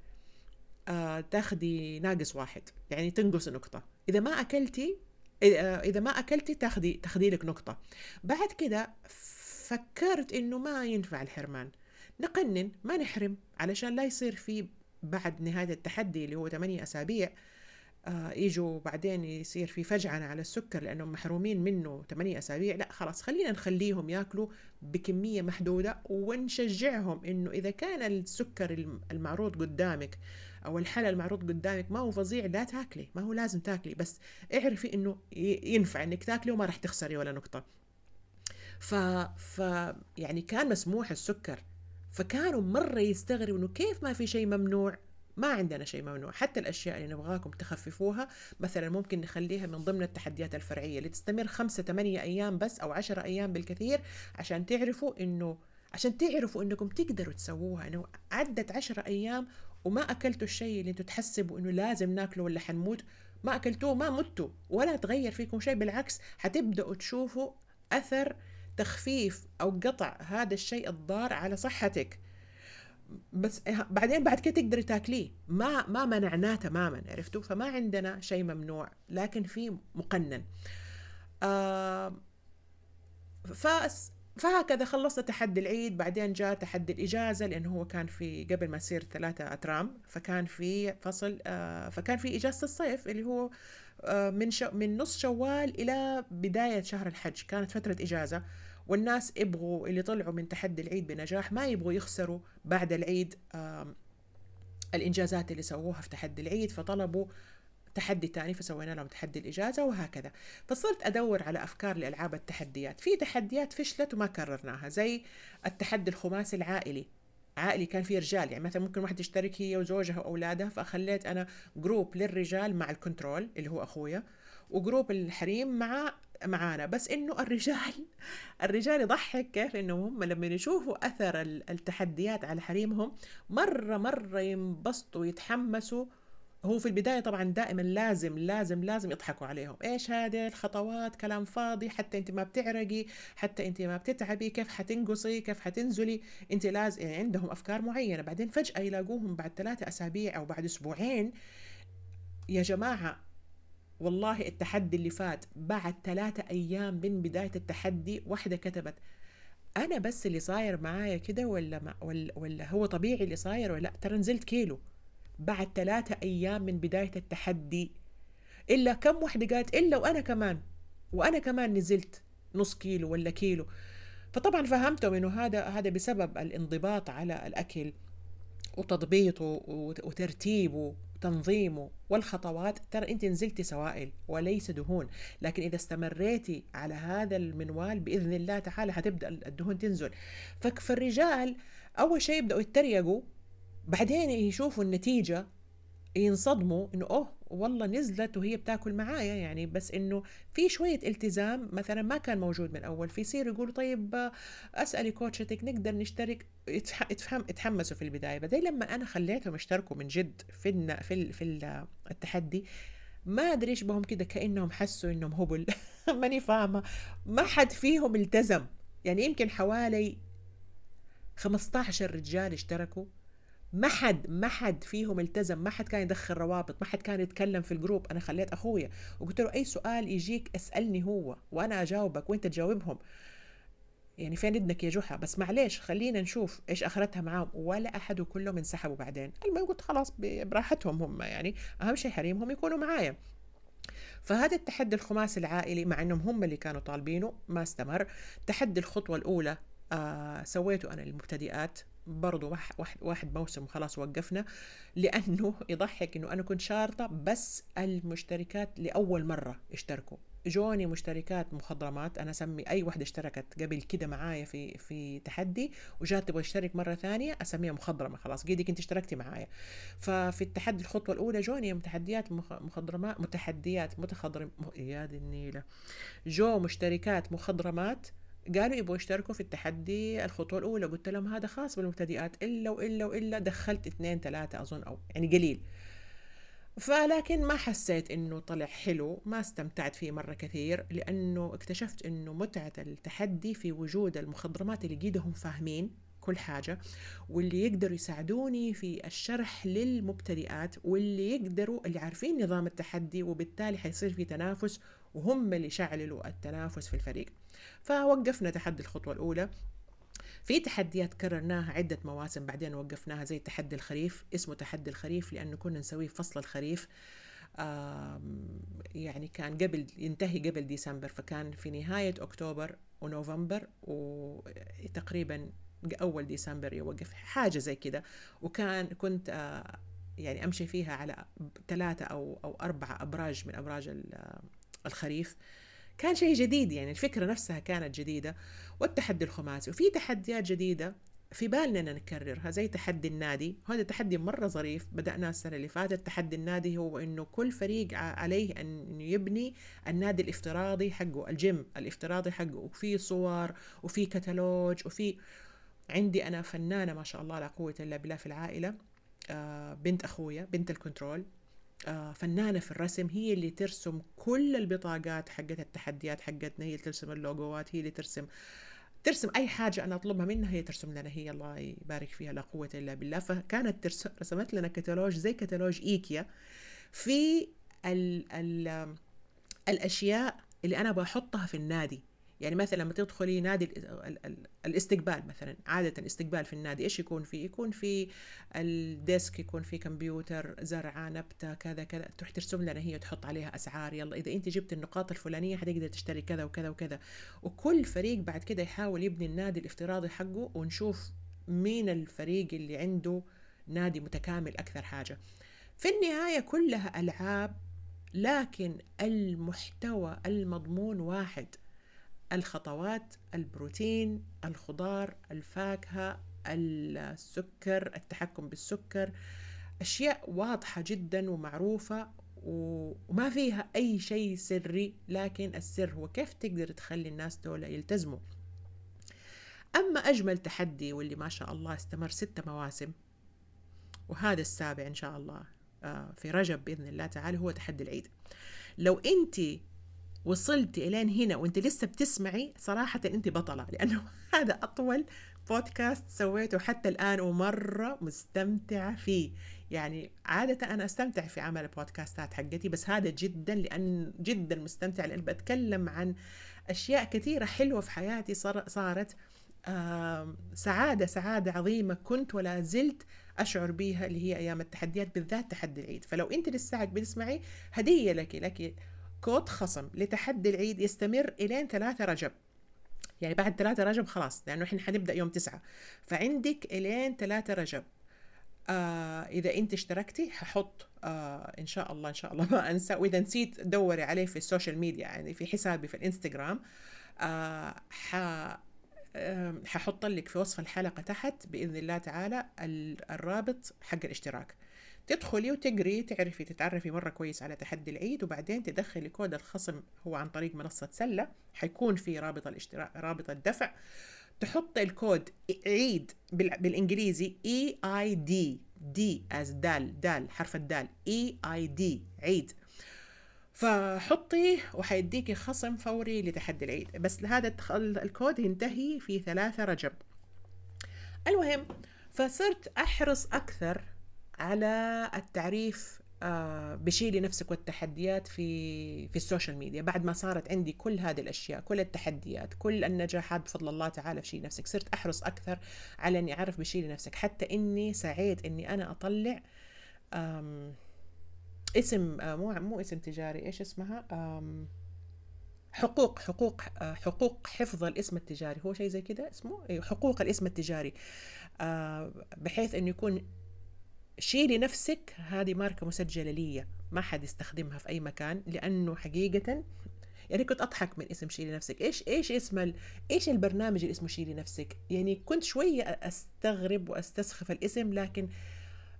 آه تاخدي ناقص واحد يعني تنقص نقطة. إذا ما أكلتي إذا ما أكلتي تاخذي تاخذي لك نقطة. بعد كده فكرت إنه ما ينفع الحرمان. نقنن ما نحرم علشان لا يصير في بعد نهاية التحدي اللي هو 8 أسابيع آه يجوا بعدين يصير في فجعنة على السكر لأنهم محرومين منه 8 أسابيع. لا خلاص خلينا نخليهم ياكلوا بكمية محدودة ونشجعهم إنه إذا كان السكر المعروض قدامك أو الحلا المعروض قدامك ما هو فظيع لا تاكلي ما هو لازم تاكلي بس اعرفي إنه ينفع إنك تاكلي وما راح تخسري ولا نقطة. ف... ف يعني كان مسموح السكر فكانوا مرة يستغربوا إنه كيف ما في شيء ممنوع؟ ما عندنا شيء ممنوع. حتى الأشياء اللي نبغاكم تخففوها مثلا ممكن نخليها من ضمن التحديات الفرعية اللي تستمر خمسة ثمانية أيام بس أو عشرة أيام بالكثير عشان تعرفوا إنه عشان تعرفوا إنكم تقدروا تسووها. إنه عدت عشرة أيام وما أكلتوا الشيء اللي أنتم تحسبوا إنه لازم ناكله ولا حنموت ما أكلتوه ما متوا ولا تغير فيكم شيء. بالعكس حتبدأوا تشوفوا أثر تخفيف أو قطع هذا الشيء الضار على صحتك. بس بعدين بعد كده تقدري تاكليه. ما ما منعناه تماما عرفتوا؟ فما عندنا شيء ممنوع لكن في مقنن. آه فهكذا خلصنا تحدي العيد بعدين جاء تحدي الإجازة لأنه هو كان في قبل ما يصير ثلاثة أترام فكان في فصل آه فكان في إجازة الصيف اللي هو آه من شو من نص شوال إلى بداية شهر الحج. كانت فترة إجازة. والناس يبغوا اللي طلعوا من تحدي العيد بنجاح ما يبغوا يخسروا بعد العيد الإنجازات اللي سووها في تحدي العيد فطلبوا تحدي تاني فسوينا لهم تحدي الإجازة وهكذا. فصرت أدور على أفكار لألعاب التحديات. في تحديات فشلت وما كررناها زي التحدي الخماسي العائلي. عائلي كان فيه رجال يعني مثلا ممكن واحد يشترك هي وزوجها واولادها فخليت أنا group للرجال مع ال control اللي هو أخويا. و group الحريم مع معانا. بس إنه الرجال الرجال يضحك كيف إنه هم لما يشوفوا أثر التحديات على حريمهم مرة مرة ينبسطوا ويتحمسوا. هو في البداية طبعا دائما لازم لازم لازم يضحكوا عليهم. إيش هذه الخطوات؟ كلام فاضي حتى أنت ما بتعرقي حتى أنت ما بتتعبي كيف حتنقصي؟ كيف حتنزلي؟ أنت لازم يعني عندهم أفكار معينة. بعدين فجأة يلاقوهم بعد ثلاثة أسابيع أو بعد أسبوعين يا جماعة والله التحدي اللي فات بعد ثلاثة أيام من بداية التحدي واحدة كتبت أنا بس اللي صاير معايا كده ولا, ما ولا, ولا هو طبيعي اللي صاير ولا ترى نزلت كيلو. بعد ثلاثة أيام من بداية التحدي إلا كم واحدة قالت إلا وأنا كمان وأنا كمان نزلت نص كيلو ولا كيلو. فطبعا فهمتهم إنه هذا هذا بسبب الانضباط على الأكل وتضبيطه وترتيبه. تنظيمه والخطوات ترى أنت نزلتي سوائل وليس دهون. لكن إذا استمريتي على هذا المنوال بإذن الله تعالى حتبدأ الدهون تنزل. فالرجال أول شيء يبدأوا يتريقوا بعدين يشوفوا النتيجة ينصدموا إنه أوه والله نزلت وهي بتاكل معايا يعني. بس إنه في شوية التزام مثلا ما كان موجود من اول فيصير يقولوا طيب أسألي كوتشتك نقدر نشترك. يتفهم يتحمسوا في البداية. بعدين لما أنا خليتهم يشتركوا من جد في في في التحدي ما أدري إيش بهم كده كأنهم حسوا إنهم هبل. ماني فاهمة. ما حد فيهم التزم. يعني يمكن حوالي 15 رجال اشتركوا. ما حد ما حد فيهم التزم ما حد كان يدخل روابط ما حد كان يتكلم في الجروب. أنا خليت أخويا وقلت له أي سؤال يجيك اسألني هو وأنا أجاوبك وأنت تجاوبهم. يعني فين ابنك يا جحا؟ بس معليش خلينا نشوف إيش أخرتها معاهم. ولا أحد وكلهم انسحبوا بعدين. المهم قلت خلاص براحتهم هم يعني. أهم شيء حريمهم يكونوا معايا. فهذا التحدي الخماسي العائلي مع إنهم هم اللي كانوا طالبينه ما استمر. تحدي الخطوة الأولى آه سويته أنا للمبتدئات. برضو واحد, واحد موسم خلاص وقفنا لأنه يضحك أنه أنا كنت شارطة بس المشتركات لأول مرة اشتركوا جوني مشتركات مخضرمات أنا أسمي أي وحده اشتركت قبل كده معايا في في تحدي وجات تبغى تشترك مرة ثانية أسميها مخضرمة خلاص قيدك انت اشتركتي معايا. ففي التحدي الخطوة الأولى جوني متحديات مخضرمات متحديات متخضرم يا دي النيلة. جو مشتركات مخضرمات قالوا يبغوا يشتركوا في التحدي الخطوة الأولى. قلت لهم هذا خاص بالمبتدئات. إلا وإلا وإلا دخلت اثنين ثلاثة أظن أو يعني قليل. فلكن ما حسيت إنه طلع حلو ما استمتعت فيه مرة كثير لأنه اكتشفت إنه متعة التحدي في وجود المخضرمات اللي قيدهم فاهمين كل حاجة واللي يقدروا يساعدوني في الشرح للمبتدئات واللي يقدروا اللي عارفين نظام التحدي وبالتالي حيصير في تنافس وهم اللي شعللوا التنافس في الفريق. فوقفنا تحدي الخطوة الأولى. في تحديات كررناها عدة مواسم بعدين وقفناها زي تحدي الخريف اسمه تحدي الخريف لأنه كنا نسويه فصل الخريف. يعني كان قبل ينتهي قبل ديسمبر فكان في نهاية أكتوبر ونوفمبر وتقريبا أول ديسمبر يوقف حاجة زي كده. وكان كنت يعني أمشي فيها على ثلاثة أو أو أربعة أبراج من أبراج الخريف. كان شيء جديد يعني الفكرة نفسها كانت جديدة والتحدي الخماسي. وفي تحديات جديدة في بالنا نكررها زي تحدي النادي. وهذا تحدي مرة ظريف بدأناه السنة اللي فاتت. تحدي النادي هو أنه كل فريق عليه أن يبني النادي الافتراضي حقه الجيم الافتراضي حقه. وفي صور وفي كتالوج وفي عندي أنا فنانة ما شاء الله لا قوة إلا بالله في العائلة آه، بنت أخويا بنت ال control. فنانة في الرسم هي اللي ترسم كل البطاقات حقت التحديات حقتنا هي اللي ترسم اللوجوات هي اللي ترسم ترسم أي حاجة أنا أطلبها منها هي ترسم لنا هي الله يبارك فيها لا قوة إلا بالله. فكانت ترسم رسمت لنا كتالوج زي كتالوج إيكيا. في ال ال الأشياء اللي أنا بحطها في النادي. يعني مثلا لما تدخلي نادي الاستقبال مثلا عادة الاستقبال في النادي إيش يكون فيه؟ يكون في الديسك يكون في كمبيوتر زرعة نبتة كذا كذا. تروح ترسم لنا هي تحط عليها أسعار. يلا إذا أنت جبت النقاط الفلانية حتقدر تشتري كذا وكذا وكذا. وكل فريق بعد كده يحاول يبني النادي الافتراضي حقه ونشوف مين الفريق اللي عنده نادي متكامل أكثر حاجة. في النهاية كلها ألعاب لكن المحتوى المضمون واحد. الخطوات البروتين الخضار الفاكهة السكر التحكم بالسكر أشياء واضحة جدا ومعروفة وما فيها أي شيء سري لكن السر هو كيف تقدر تخلي الناس دول يلتزموا. أما أجمل تحدي واللي ما شاء الله استمر ستة مواسم وهذا السابع إن شاء الله آه، في رجب بإذن الله تعالى هو تحدي العيد. لو أنت وصلتي الين هنا وأنت لسه بتسمعي صراحة أنت بطلة لأنه هذا أطول بودكاست سويته حتى الآن ومرة مستمتعة فيه. يعني عادة أنا أستمتع في عمل البودكاستات حقتي بس هذا جدا لأن جدا مستمتع لأن بتكلم عن أشياء كثيرة حلوة في حياتي صارت سعادة سعادة عظيمة كنت ولا زلت أشعر بها اللي هي أيام التحديات بالذات تحدي العيد. فلو أنت لسه بتسمعي هدية لك لك كود خصم لتحدي العيد يستمر إلين ثلاثة رجب. يعني بعد ثلاثة رجب خلاص لأنه إحنا حنبدأ يوم تسعة. فعندك إلين ثلاثة رجب. آه إذا أنت اشتركتي ححط آه إن شاء الله إن شاء الله ما أنسى. وإذا نسيت دوري عليه في ال social media يعني في حسابي في الإنستغرام آه ح ححط لك في وصف الحلقة تحت بإذن الله تعالى الرابط حق الاشتراك. تدخلي وتقري تعرفي تتعرفي مرة كويس على تحدي العيد وبعدين تدخلي كود الخصم هو عن طريق منصة سلة. حيكون في رابط الاشتراك رابط الدفع. تحط الكود عيد بالإنجليزي E E D D as دال دال حرف الدال E E D عيد. فحطي وحيديكي خصم فوري لتحدي العيد. بس هذا الكود ينتهي في ثلاثة رجب. المهم فصرت أحرص أكثر على التعريف آه، بشيلي نفسك والتحديات في في ال social media. بعد ما صارت عندي كل هذه الأشياء كل التحديات كل النجاحات بفضل الله تعالى في شيل نفسك صرت أحرص أكثر على إني أعرف بشيلي نفسك حتى إني سعيت إني أنا أطلع اسم آه، مو مو اسم تجاري إيش اسمها؟ حقوق حقوق آه، حقوق حفظ الاسم التجاري. هو شيء زي كده اسمه؟ إيه، حقوق الاسم التجاري. بحيث إنه يكون شيلي نفسك. هذه ماركة مسجلة لي ما حد يستخدمها في أي مكان لأنه حقيقة يعني كنت أضحك من اسم شيلي نفسك. إيش إيش اسم ال... إيش البرنامج اللي اسمه شيلي نفسك؟ يعني كنت شوية أستغرب وأستسخف الاسم لكن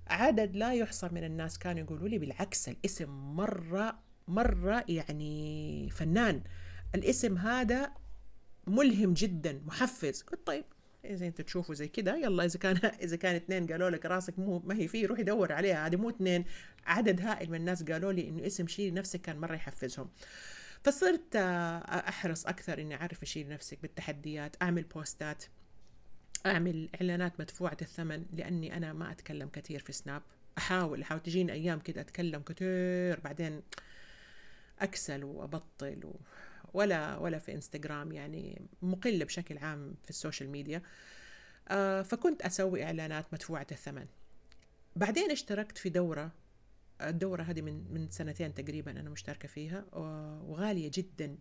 عدد لا يحصى من الناس كانوا يقولوا لي بالعكس الاسم مرة مرة يعني فنان. الاسم هذا ملهم جدا محفز. قلت طيب اذا انت تشوفوا زي كده. يلا إذا كان إذا كان اثنين قالوا لك راسك مو ما هي فيه روح دور عليها. هذه مو اثنين عدد هائل من الناس قالوا لي إنه اسم شيل نفسك كان مرة يحفزهم. فصرت آه، أحرص أكثر إني أعرف اشيل نفسك بالتحديات أعمل بوستات أعمل إعلانات مدفوعة الثمن لأني أنا ما أتكلم كثير في سناب أحاول أحاول تجيني أيام كده أتكلم كثير بعدين أكسل وأبطل و... ولا ولا في انستغرام يعني مقلة بشكل عام في ال social media. آه فكنت أسوي إعلانات مدفوعة الثمن. بعدين اشتركت في دورة الدورة هذه من من سنتين تقريبا أنا مشتركة فيها وغالية جدا.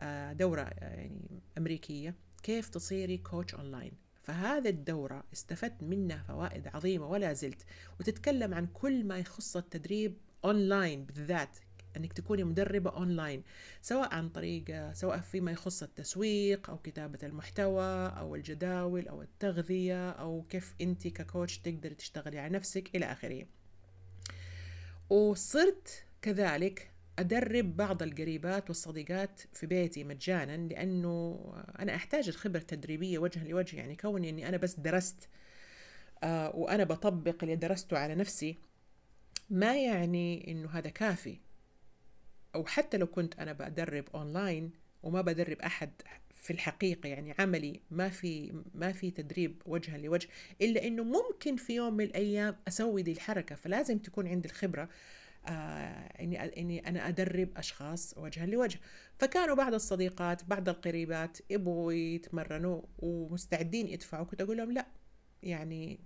آه، دورة يعني أمريكية. كيف تصيري coach online فهذه الدورة استفدت منها فوائد عظيمة ولا زلت. وتتكلم عن كل ما يخص التدريب أونلاين بالذات. إنك تكوني مدربة أونلاين سواء عن طريق سواء فيما يخص التسويق أو كتابة المحتوى أو الجداول أو التغذية أو كيف أنت ك coach تقدري تشتغلي على نفسك إلى آخره. وصرت كذلك أدرب بعض القريبات والصديقات في بيتي مجانا لأنه أنا أحتاج الخبرة التدريبية وجها لوجه يعني كوني أني أنا بس درست آه، وأنا بطبق اللي درسته على نفسي ما يعني أنه هذا كافي. أو حتى لو كنت أنا بدرب أونلاين وما بدرب أحد في الحقيقة يعني عملي ما في ما في تدريب وجها لوجه إلا إنه ممكن في يوم من الأيام أسوي دي الحركة. فلازم تكون عندي الخبرة آه إني إني أنا أدرب أشخاص وجها لوجه. فكانوا بعض الصديقات بعض القريبات يبغوا يتمرنوا ومستعدين يدفعوا. كنت أقول لهم لا يعني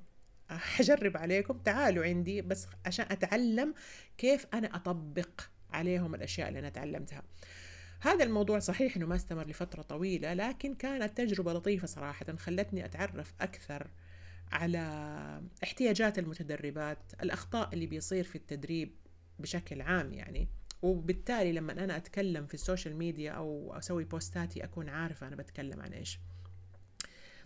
حجرب عليكم تعالوا عندي بس عشان أتعلم كيف أنا أطبق عليهم الأشياء اللي أنا تعلمتها. هذا الموضوع صحيح إنه ما استمر لفترة طويلة لكن كانت تجربة لطيفة صراحة خلتني أتعرف أكثر على احتياجات المتدربات الأخطاء اللي بيصير في التدريب بشكل عام يعني. وبالتالي لما أنا أتكلم في ال social media أو أسوي بوستاتي أكون عارفة أنا بتكلم عن إيش.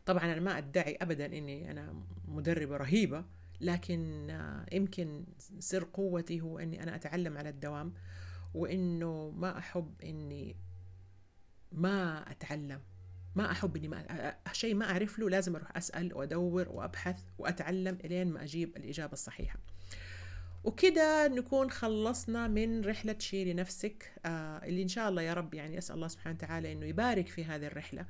طبعا أنا ما أدعي ابدا إني أنا مدربة رهيبة لكن يمكن سر قوتي هو إني أنا أتعلم على الدوام وإنه ما أحب إني ما أتعلم. ما أحب إني ما شيء ما أعرف له لازم أروح أسأل وأدور وأبحث وأتعلم إلين ما أجيب الإجابة الصحيحة. وكده نكون خلصنا من رحلة شيلي نفسك. آه اللي إن شاء الله يا رب يعني أسأل الله سبحانه وتعالى أنه يبارك في هذه الرحلة.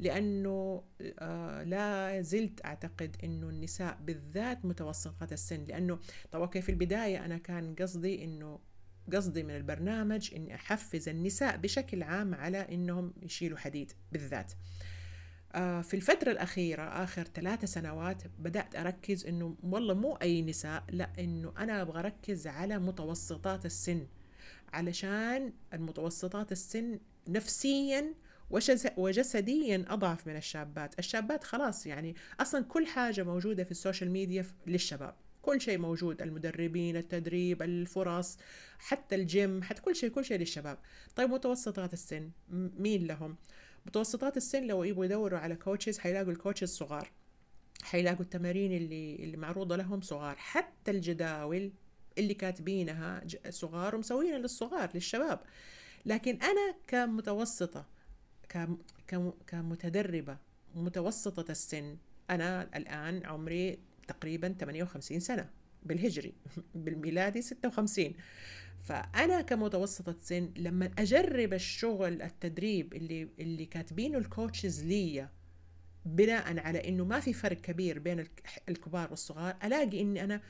لأنه آه لا زلت أعتقد أنه النساء بالذات متوسطات السن. لأنه طبعا في البداية أنا كان قصدي أنه قصدي من البرنامج إني أحفز النساء بشكل عام على إنهم يشيلوا حديد بالذات. آه، في الفترة الأخيرة آخر ثلاثة سنوات بدأت أركز إنه والله مو أي نساء لا إنه أنا أبغى أركز على متوسطات السن علشان المتوسطات السن نفسيا وجسديا أضعف من الشابات. الشابات خلاص يعني أصلا كل حاجة موجودة في ال social media للشباب. كل شيء موجود المدربين التدريب الفرص حتى الجيم حتى كل شيء كل شيء للشباب. طيب متوسطات السن مين لهم؟ متوسطات السن لو يبغوا يدوروا على coaches حيلاقوا ال coaches صغار حيلاقوا التمارين اللي اللي معروضة لهم صغار. حتى الجداول اللي كاتبينها صغار ومسوينها للصغار للشباب. لكن أنا كمتوسطة كمتدربة متوسطة السن. أنا الآن عمري تقريبا 58 سنة بالهجري بالميلادي 56 فأنا كمتوسطة سن لما أجرب الشغل التدريب اللي اللي كاتبينه ال coaches لي بناء على إنه ما في فرق كبير بين الكبار والصغار ألاقي إني أنا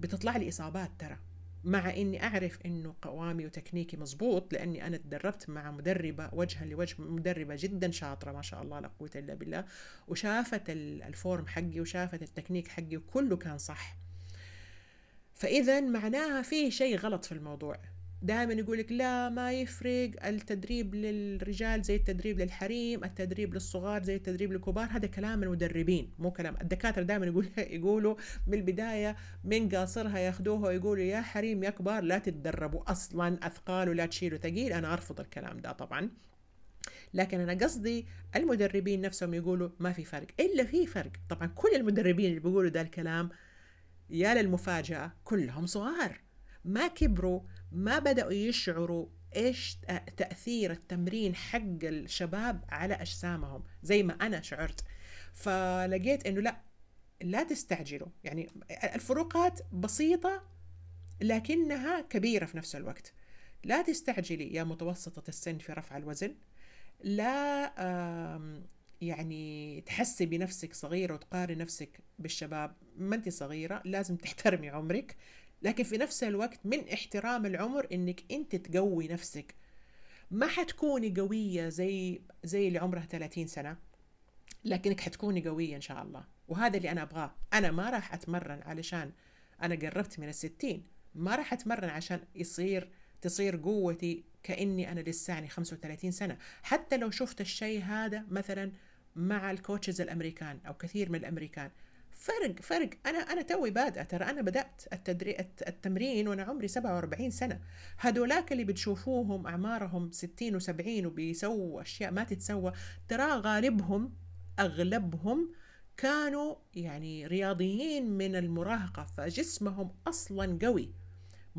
بتطلع لي إصابات ترى. مع إني أعرف إنه قوامي وتكنيكي مزبوط لأني أنا تدربت مع مدربة وجها لوجه مدربة جدا شاطرة ما شاء الله لا قوة إلا بالله وشافت ال form حقي وشافت التكنيك حقي وكله كان صح. فإذا معناها في شيء غلط في الموضوع. دائما يقول لك لا ما يفرق. التدريب للرجال زي التدريب للحريم التدريب للصغار زي التدريب للكبار. هذا كلام المدربين مو كلام. الدكاترة دائما يقول يقولوا من البدايه من قاصرها ياخذوها ويقولوا يا حريم يا كبار لا تتدربوا أصلا أثقال ولا تشيلوا ثقيل. أنا أرفض الكلام ده طبعا. لكن أنا قصدي المدربين نفسهم يقولوا ما في فرق. إلا في فرق. طبعا كل المدربين اللي بيقولوا ده الكلام يا للمفاجأة كلهم صغار. ما كبروا ما بدأوا يشعروا إيش تأثير التمرين حق الشباب على أجسامهم زي ما أنا شعرت. فلقيت إنه لا لا تستعجلوا. يعني الفروقات بسيطة لكنها كبيرة في نفس الوقت. لا تستعجلي يا متوسطة السن في رفع الوزن. لا يعني تحسي بنفسك صغيرة وتقاري نفسك بالشباب. ما أنت صغيرة لازم تحترمي عمرك. لكن في نفس الوقت من احترام العمر إنك أنت تقوي نفسك. ما حتكوني قوية زي زي اللي عمرها 30 سنة لكنك حتكوني قوية إن شاء الله. وهذا اللي أنا أبغاه. أنا ما راح أتمرن علشان أنا قربت من الستين. ما راح أتمرن عشان يصير تصير قوتي كأني أنا لساني 35 سنة. حتى لو شفت الشيء هذا مثلا مع الكوتشز الأمريكان أو كثير من الأمريكان فرق فرق. أنا أنا توي بادئة ترى أنا بدأت التدري التمرين وأنا عمري 47 سنة. هذولاك اللي بتشوفوهم أعمارهم 60 و70 وبيسووا أشياء ما تتسوى ترى غالبهم أغلبهم كانوا يعني رياضيين من المراهقة فجسمهم أصلا قوي.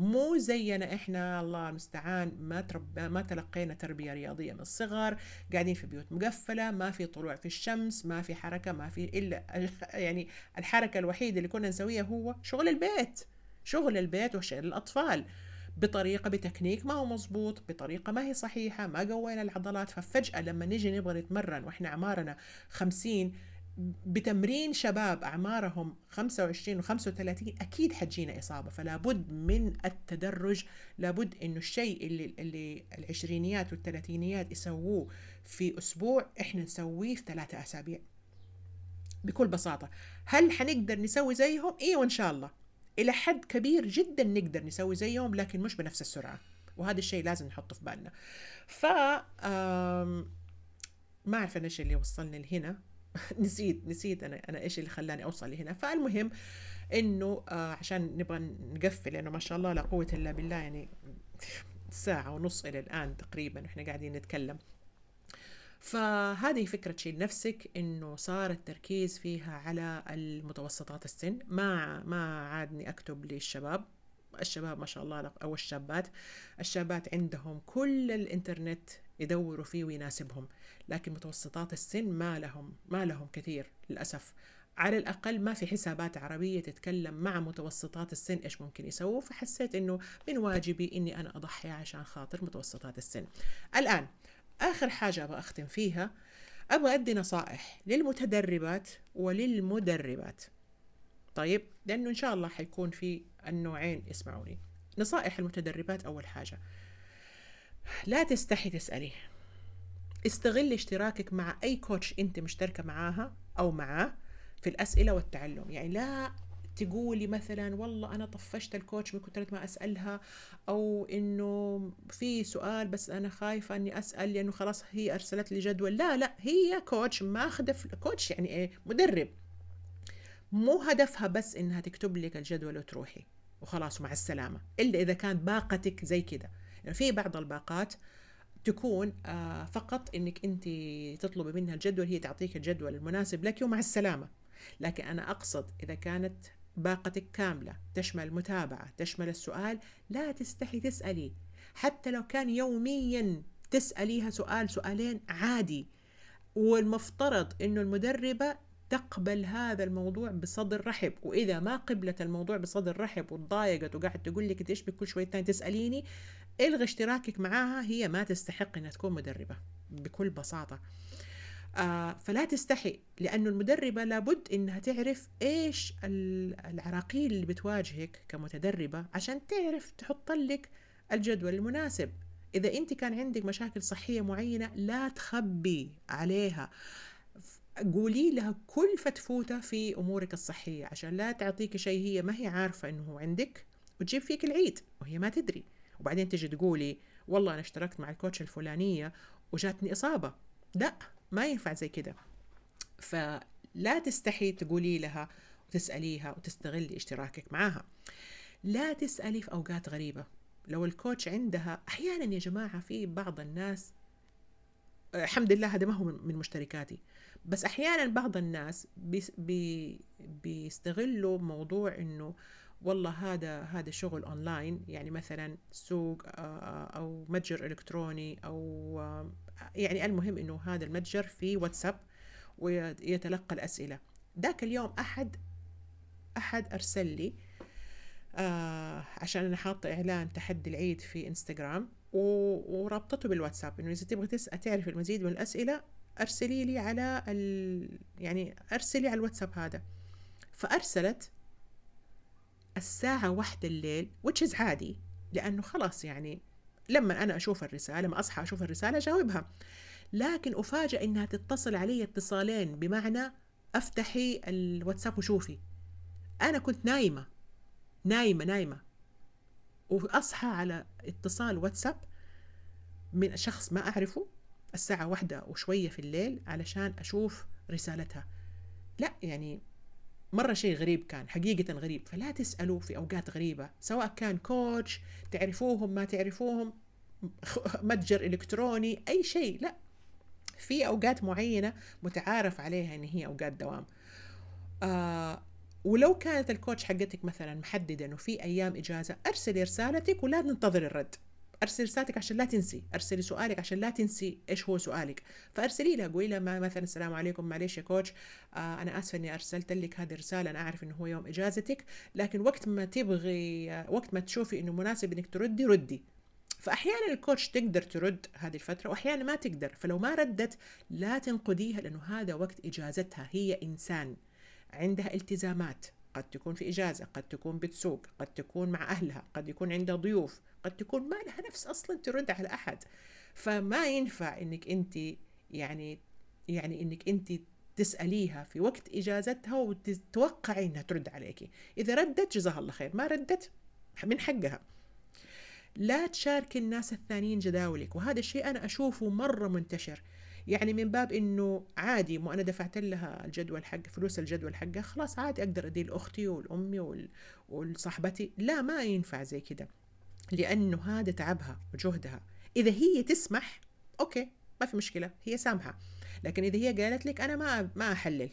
مو زينا إحنا الله المستعان ما تربى ما تلقينا تربية رياضية من الصغر قاعدين في بيوت مقفلة ما في طلوع في الشمس ما في حركة ما في إلا يعني الحركة الوحيدة اللي كنا نسويها هو شغل البيت. شغل البيت وشغل الأطفال. بطريقة بتكنيك ما هو مزبوط بطريقة ما هي صحيحة ما قوينا العضلات. ففجأة لما نيجي نبغى نتمرن وإحنا اعمارنا خمسين بتمرين شباب أعمارهم 25 و35 أكيد حتجينا إصابة فلا بد من التدرج لابد إنه الشيء اللي اللي العشرينيات والثلاثينيات يسووه في أسبوع إحنا نسويه في ثلاثة أسابيع. بكل بساطة هل حنقدر نسوي زيهم؟ أيوه ان شاء الله. إلى حد كبير جدا نقدر نسوي زيهم لكن مش بنفس السرعة. وهذا الشيء لازم نحطه في بالنا. ف ما أعرف أنا إيش اللي وصلني لهنا. نسيت نسيت أنا أنا إيش اللي خلاني أوصل لهنا. فالمهم إنه آه عشان نبغى نقفل لأنه ما شاء الله لا قوة إلا بالله يعني ساعة ونص إلى الآن تقريبا إحنا قاعدين نتكلم. فهذه فكرة شيل نفسك إنه صار التركيز فيها على المتوسطات السن. ما ما عادني أكتب للشباب. الشباب ما شاء الله أو الشابات. الشابات عندهم كل الإنترنت يدوروا فيه ويناسبهم لكن متوسطات السن ما لهم ما لهم كثير للأسف. على الأقل ما في حسابات عربية تتكلم مع متوسطات السن إيش ممكن يسووا فحسيت إنه من واجبي إني أنا أضحي عشان خاطر متوسطات السن. الآن آخر حاجة أبغى أختم فيها أبغى أدي نصائح للمتدربات وللمدربات. طيب لأنه إن شاء الله حيكون في النوعين يسمعوني. نصائح المتدربات أول حاجة. لا تستحي تسألي استغل اشتراكك مع أي كوتش أنت مشتركة معاها أو معاه في الأسئلة والتعلم. يعني لا تقولي مثلا والله أنا طفشت الكوتش من كثره ما أسألها أو إنه في سؤال بس أنا خايفة إني أسأل لأنه خلاص هي أرسلت لي جدول. لا لا هي كوتش ماخذه كوتش يعني إيه مدرب. مو هدفها بس إنها تكتب لك الجدول وتروحي. وخلاص مع السلامة. إلا إذا كانت باقتك زي كده. يعني في بعض الباقات تكون آه فقط إنك أنت تطلبي منها الجدول هي تعطيك الجدول المناسب لك ومع السلامة. لكن أنا أقصد إذا كانت باقتك كاملة تشمل المتابعة تشمل السؤال لا تستحي تسألي. حتى لو كان يوميا تسأليها سؤال سؤالين عادي. والمفترض إنه المدربة تقبل هذا الموضوع بصدر رحب. وإذا ما قبلت الموضوع بصدر رحب وتضايقت وقاعد تقول لك إيش بكل شوية تسأليني. إلغي اشتراكك معاها هي ما تستحق إنها تكون مدربة بكل بساطة. آه فلا تستحي لأنه المدربة لابد إنها تعرف إيش العراقيل اللي بتواجهك كمتدربة عشان تعرف تحط لك الجدول المناسب. إذا أنت كان عندك مشاكل صحية معينة لا تخبي عليها. قولي لها كل فتفوتة في أمورك الصحية عشان لا تعطيك شيء هي ما هي عارفة إنه عندك وتجيب فيك العيد وهي ما تدري. وبعدين تجي تقولي والله أنا اشتركت مع الكوتش الفلانية وجاتني إصابة. لا ما ينفع زي كده. فلا تستحي تقولي لها وتسأليها وتستغلي اشتراكك معاها. لا تسألي في أوقات غريبة. لو الكوتش عندها أحيانا يا جماعة في بعض الناس الحمد لله هذا ما هو من مشتركاتي بس أحيانا بعض الناس بي بي بيستغلوا موضوع إنه والله هذا هذا شغل اونلاين يعني مثلا سوق أو متجر إلكتروني أو يعني المهم إنه هذا المتجر في واتساب ويتلقى الأسئلة. ذاك اليوم أحد أحد أرسل لي آه عشان أنا حاطة إعلان تحدي العيد في إنستغرام وربطته بالواتساب. إنه إذا تبغى تسال تعرف المزيد من الأسئلة أرسلي لي على ال... يعني أرسلي على الواتساب هذا. فأرسلت الساعة واحدة الليل which is عادي لأنه خلاص يعني لما أنا أشوف الرسالة لما أصحى أشوف الرسالة أجاوبها. لكن أفاجأ إنها تتصل علي اتصالين بمعنى أفتحي الواتساب وشوفي. أنا كنت نايمة نايمة نايمة. وأصحى على اتصال واتساب من شخص ما أعرفه الساعة واحدة وشوية في الليل علشان أشوف رسالتها. لا يعني مرة شيء غريب كان حقيقة غريب. فلا تسألوا في أوقات غريبة سواء كان كوتش تعرفوهم ما تعرفوهم متجر إلكتروني أي شيء. لا في أوقات معينة متعارف عليها إن هي أوقات دوام. آه ولو كانت الكوتش حقتك مثلا محددة إنه في أيام إجازة ارسلي رسالتك ولا تنتظر الرد. ارسلي رسالتك عشان لا تنسي. ارسلي سؤالك عشان لا تنسي إيش هو سؤالك. فأرسلي لها قولي لها مثلا السلام عليكم معلش يا كوتش. آه أنا آسفة إني أرسلت لك هذه الرسالة أنا أعرف إنه هو يوم إجازتك. لكن وقت ما تبغي آه وقت ما تشوفي إنه مناسب إنك تردي ردي. فاحيانا الكوتش تقدر ترد هذه الفترة واحيانا ما تقدر. فلو ما ردت لا تنقديها لأنه هذا وقت إجازتها. هي إنسان. عندها التزامات. قد تكون في إجازة قد تكون بتسوق قد تكون مع أهلها قد يكون عندها ضيوف قد تكون ما لها نفس أصلا ترد على أحد. فما ينفع إنك أنت يعني يعني إنك أنت تسأليها في وقت إجازتها وتتوقعي إنها ترد عليك إذا ردت جزاها الله خير ما ردت من حقها. لا تشارك الناس الثانيين جداولك وهذا الشيء أنا أشوفه مرة منتشر. يعني من باب إنه عادي مو أنا دفعت لها الجدول حق فلوس الجدول حقها خلاص عادي أقدر أدي لأختي والأمي والصاحبتي. لا ما ينفع زي كده لأنه هذا تعبها وجهدها. إذا هي تسمح أوكي ما في مشكلة هي سامحة. لكن إذا هي قالت لك أنا ما ما أحلل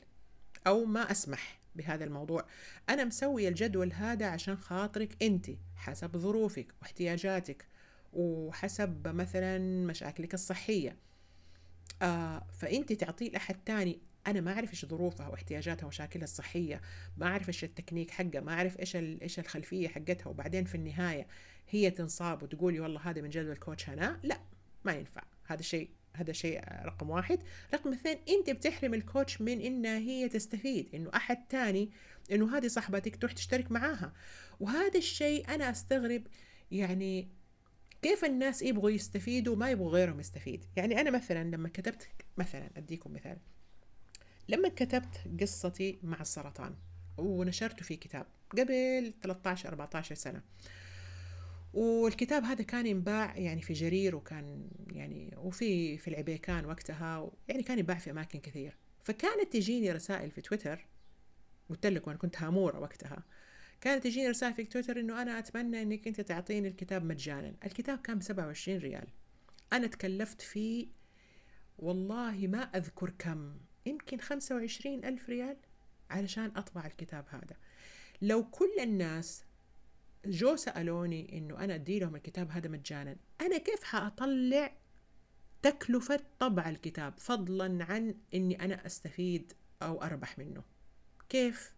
أو ما أسمح بهذا الموضوع أنا مسوي الجدول هذا عشان خاطرك أنت حسب ظروفك واحتياجاتك وحسب مثلا مشاكلك الصحية. آه فأنت تعطيه لأحد تاني. أنا ما أعرف إيش ظروفها واحتياجاتها ومشاكلها الصحية. ما أعرف إيش التكنيك حقها. ما أعرف إيش إيش الخلفية حقتها. وبعدين في النهاية هي تنصاب وتقولي والله هذا من جدول كوتش هنا. لا ما ينفع. هذا شيء هذا شيء رقم واحد. رقم اثنين أنت بتحرم الكوتش من انها هي تستفيد. إنه أحد تاني إنه هذه صاحبتك تروح تشترك معاها. وهذا الشيء أنا أستغرب يعني كيف الناس يبغوا يستفيدوا ما يبغوا غيرهم يستفيد؟ يعني أنا مثلا لما كتبت مثلا أديكم مثال. لما كتبت قصتي مع السرطان ونشرته في كتاب قبل 13 14 سنة. والكتاب هذا كان ينباع يعني في جرير وكان يعني وفي في العبيكان وقتها يعني كان ينباع في أماكن كثير. فكانت تجيني رسائل في تويتر قلت لكم أنا كنت هامورة وقتها كانت تجيني رسالة في تويتر إنه أنا أتمنى إنك أنت تعطيني الكتاب مجانا. الكتاب كان بسبعة وعشرين ريال. أنا تكلفت فيه والله ما أذكر كم يمكن خمسة وعشرين ألف ريال علشان أطبع الكتاب هذا. لو كل الناس جو سألوني إنه أنا أدي لهم الكتاب هذا مجانا أنا كيف حأطلع تكلفة طبع الكتاب فضلا عن إني أنا أستفيد أو أربح منه؟ كيف؟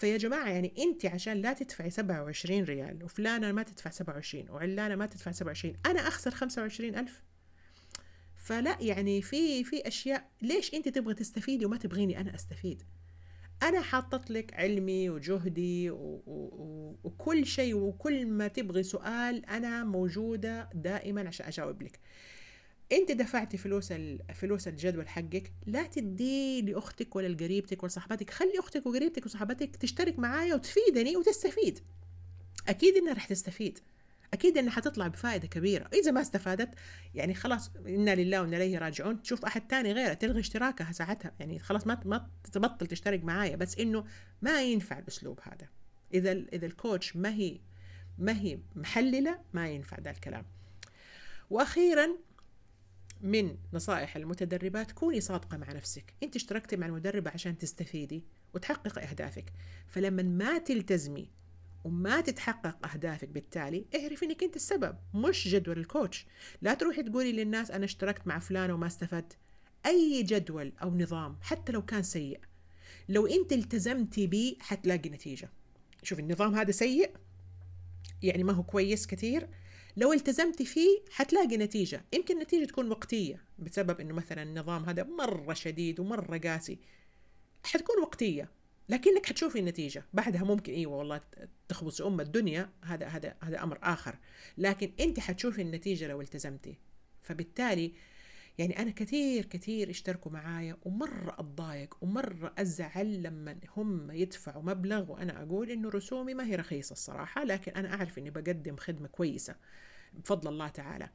فيا جماعة يعني أنت عشان لا تدفعي 27 ريال وفلانة ما تدفع 27 وعلانة ما تدفع 27 أنا أخسر 25 ألف؟ فلا يعني في في أشياء ليش أنت تبغي تستفيدي وما تبغيني أنا أستفيد؟ أنا حاطط لك علمي وجهدي و... و... وكل شيء وكل ما تبغي سؤال أنا موجودة دائما عشان أجاوب لك. انت دفعتي فلوس فلوس الجدول حقك لا تديه لأختك ولا لقريبتك ولا صاحبتك. خلي أختك وقريبتك وصاحبتك تشترك معايا وتفيدني وتستفيد. أكيد إنها راح تستفيد. أكيد إنها حتطلع بفائدة كبيرة. إذا ما استفادت يعني خلاص إنا لله وإنا إليه راجعون. تشوف أحد تاني غيره تلغي اشتراكها ساعتها. يعني خلاص ما ما تبطل تشترك معايا. بس إنه ما ينفع الأسلوب هذا. إذا إذا الكوتش ما هي ما هي محللة ما ينفع ذا الكلام. وأخيرا من نصائح المتدربات كوني صادقة مع نفسك. انت اشتركتي مع المدربة عشان تستفيدي وتحققي أهدافك. فلما ما تلتزمي وما تتحقق أهدافك بالتالي اعرفي إنك انت السبب مش جدول الكوتش. لا تروحي تقولي للناس أنا اشتركت مع فلان وما استفدت. أي جدول أو نظام حتى لو كان سيء. لو انت التزمتي به حتلاقي نتيجة. شوف النظام هذا سيء يعني ما هو كويس كثير لو التزمتي فيه حتلاقي نتيجة. يمكن النتيجة تكون وقتية بسبب إنه مثلا النظام هذا مرة شديد ومرة قاسي. حتكون وقتية لكنك حتشوفي النتيجة. بعدها ممكن إيوه والله تخبص أم الدنيا هذا هذا هذا أمر آخر. لكن أنت حتشوفي النتيجة لو التزمتي. فبالتالي يعني أنا كثير كثير اشتركوا معايا ومرة أتضايق ومرة أزعل لما هم يدفعوا مبلغ وأنا أقول إنه رسومي ما هي رخيصة الصراحة لكن أنا أعرف إني بقدم خدمة كويسة. بفضل الله تعالى.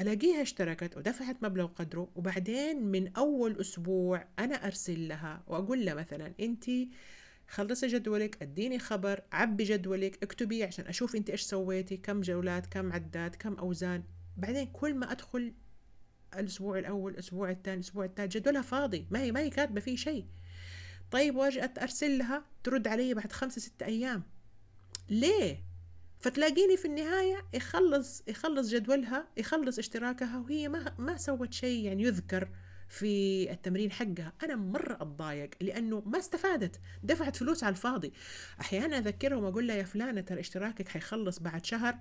ألاقيها اشتركت ودفعت مبلغ قدره وبعدين من أول أسبوع أنا أرسل لها وأقول لها مثلا أنت خلصي جدولك أديني خبر عبي جدولك اكتبي عشان أشوف أنت إيش سويتي كم جولات كم عدات كم أوزان. بعدين كل ما أدخل الأسبوع الأول الأسبوع الثاني الأسبوع الثالث جدولها فاضي ما هي ما هي كاتبة فيه شيء. طيب واجي ارسل لها ترد علي بعد خمسة ستة أيام. ليه؟ فتلاقيني في النهاية يخلص يخلص جدولها يخلص اشتراكها وهي ما ما سوت شيء يعني يذكر في التمرين حقها. أنا مرة أتضايق لأنه ما استفادت دفعت فلوس على الفاضي. أحيانا اذكرهم وأقول لها يا فلانة ترى اشتراكك حيخلص بعد شهر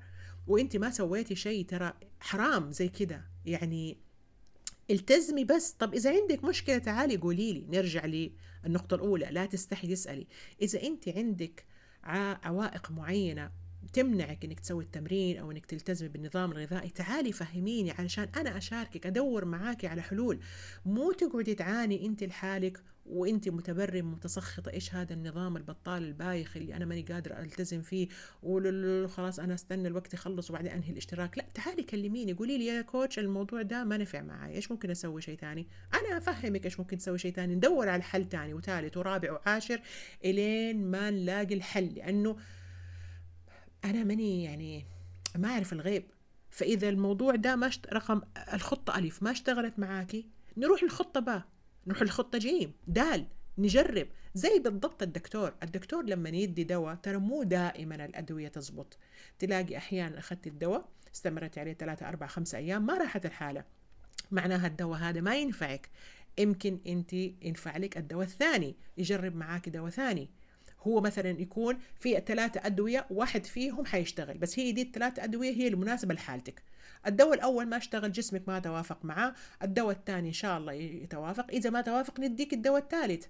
وأنت ما سويتي شيء ترى حرام زي كده. يعني التزمي بس. طب إذا عندك مشكلة تعالي قولي لي نرجع للنقطة الأولى لا تستحي تسألي. إذا أنت عندك عوائق معينة تمنعك إنك تسوي التمرين أو إنك تلتزمي بالنظام الغذائي تعالي فهميني علشان أنا أشاركك أدور معاكي على حلول. مو تقعدي تعاني أنت لحالك وانت متبرم متسخطه إيش هذا النظام البطال البايخ اللي أنا ماني قادره ألتزم فيه؟ وخلاص أنا أستنى الوقت يخلص وبعدين أنهي الاشتراك. لا تعالي كلميني قولي لي يا كوتش الموضوع ده ما نفع معي إيش ممكن أسوي شيء ثاني؟ أنا أفهمك إيش ممكن تسوي شيء ثاني. ندور على حل ثاني وثالث ورابع وعاشر إلين ما نلاقي الحل لأنه أنا ماني يعني ما أعرف الغيب. فإذا الموضوع ده ما. رقم الخطة ألف ما اشتغلت معاكي نروح للخطة باء. نروح للخطه جيم دال نجرب. زي بالضبط الدكتور. الدكتور لما يدي دواء ترى مو دائما الأدوية تزبط. تلاقي أحيانا أخذت الدواء استمرت عليه ثلاثة أربعة خمسة أيام ما راحت الحالة. معناها الدواء هذا ما ينفعك. يمكن أنت ينفع لك الدواء الثاني. يجرب معاك دواء ثاني. هو مثلا يكون في ثلاثة أدوية واحد فيهم حيشتغل بس هي دي الثلاثة أدوية هي المناسبة لحالتك. الدواء الأول ما اشتغل جسمك ما توافق معاه الدواء الثاني إن شاء الله يتوافق إذا ما توافق نديك الدواء الثالث.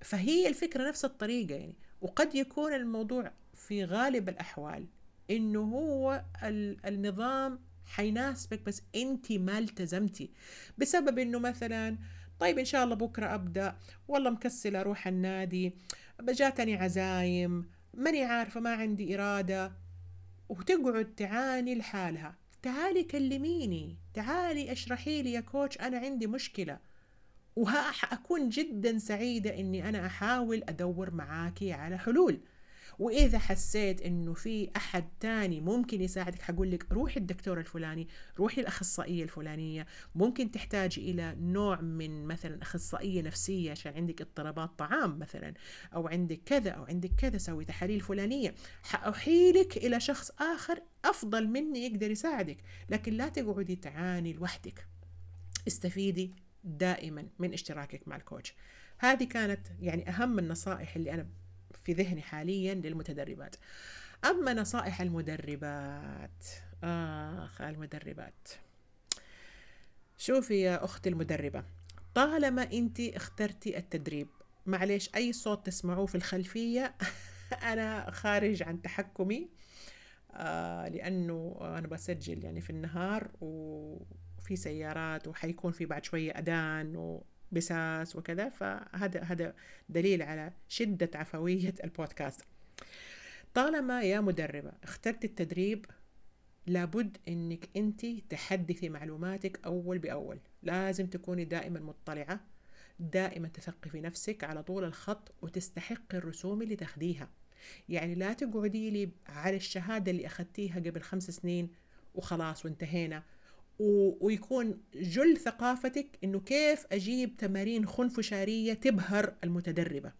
فهي الفكرة نفس الطريقة يعني وقد يكون الموضوع في غالب الأحوال إنه هو النظام حيناسبك بس أنت ما التزمتي. بسبب إنه مثلا طيب إن شاء الله بكرة أبدأ والله مكسلة أروح النادي جاتني عزايم ماني عارفة ما عندي إرادة وتقعد تعاني لحالها. تعالي كلميني. تعالي اشرحي لي يا كوتش أنا عندي مشكلة. وأكون جدا سعيدة إني أنا أحاول أدور معاكي على حلول. وإذا حسيت إنه في أحد تاني ممكن يساعدك حقول لك روحي الدكتور الفلاني روحي الأخصائية الفلانية. ممكن تحتاجي إلى نوع من مثلا أخصائية نفسية عشان عندك اضطرابات طعام مثلا أو عندك كذا أو عندك كذا سوي تحاليل فلانية. حأحيلك إلى شخص آخر أفضل مني يقدر يساعدك لكن لا تقعدي تعاني لوحدك. استفيدي دائما من اشتراكك مع الكوتش. هذه كانت يعني أهم النصائح اللي أنا في ذهني حاليا للمتدربات. أما نصائح المدربات آخ المدربات. شوفي يا أختي المدربة طالما أنت اخترتي التدريب معلش أي صوت تسمعوه في الخلفية أنا خارج عن تحكمي آه لأنه أنا بسجل يعني في النهار وفي سيارات وحيكون في بعد شوية أذان بساس وكذا فهذا هذا دليل على شدة عفوية البودكاست. طالما يا مدربة اخترت التدريب لابد إنك أنت تحدثي معلوماتك أول بأول. لازم تكوني دائما مطلعة دائما تثقفي نفسك على طول الخط وتستحق الرسوم اللي تاخديها. يعني لا تقعدي لي على الشهادة اللي أخذتيها قبل خمس سنين وخلاص وانتهينا. ويكون جل ثقافتك إنه كيف أجيب تمارين خنفشارية تبهر المتدربة.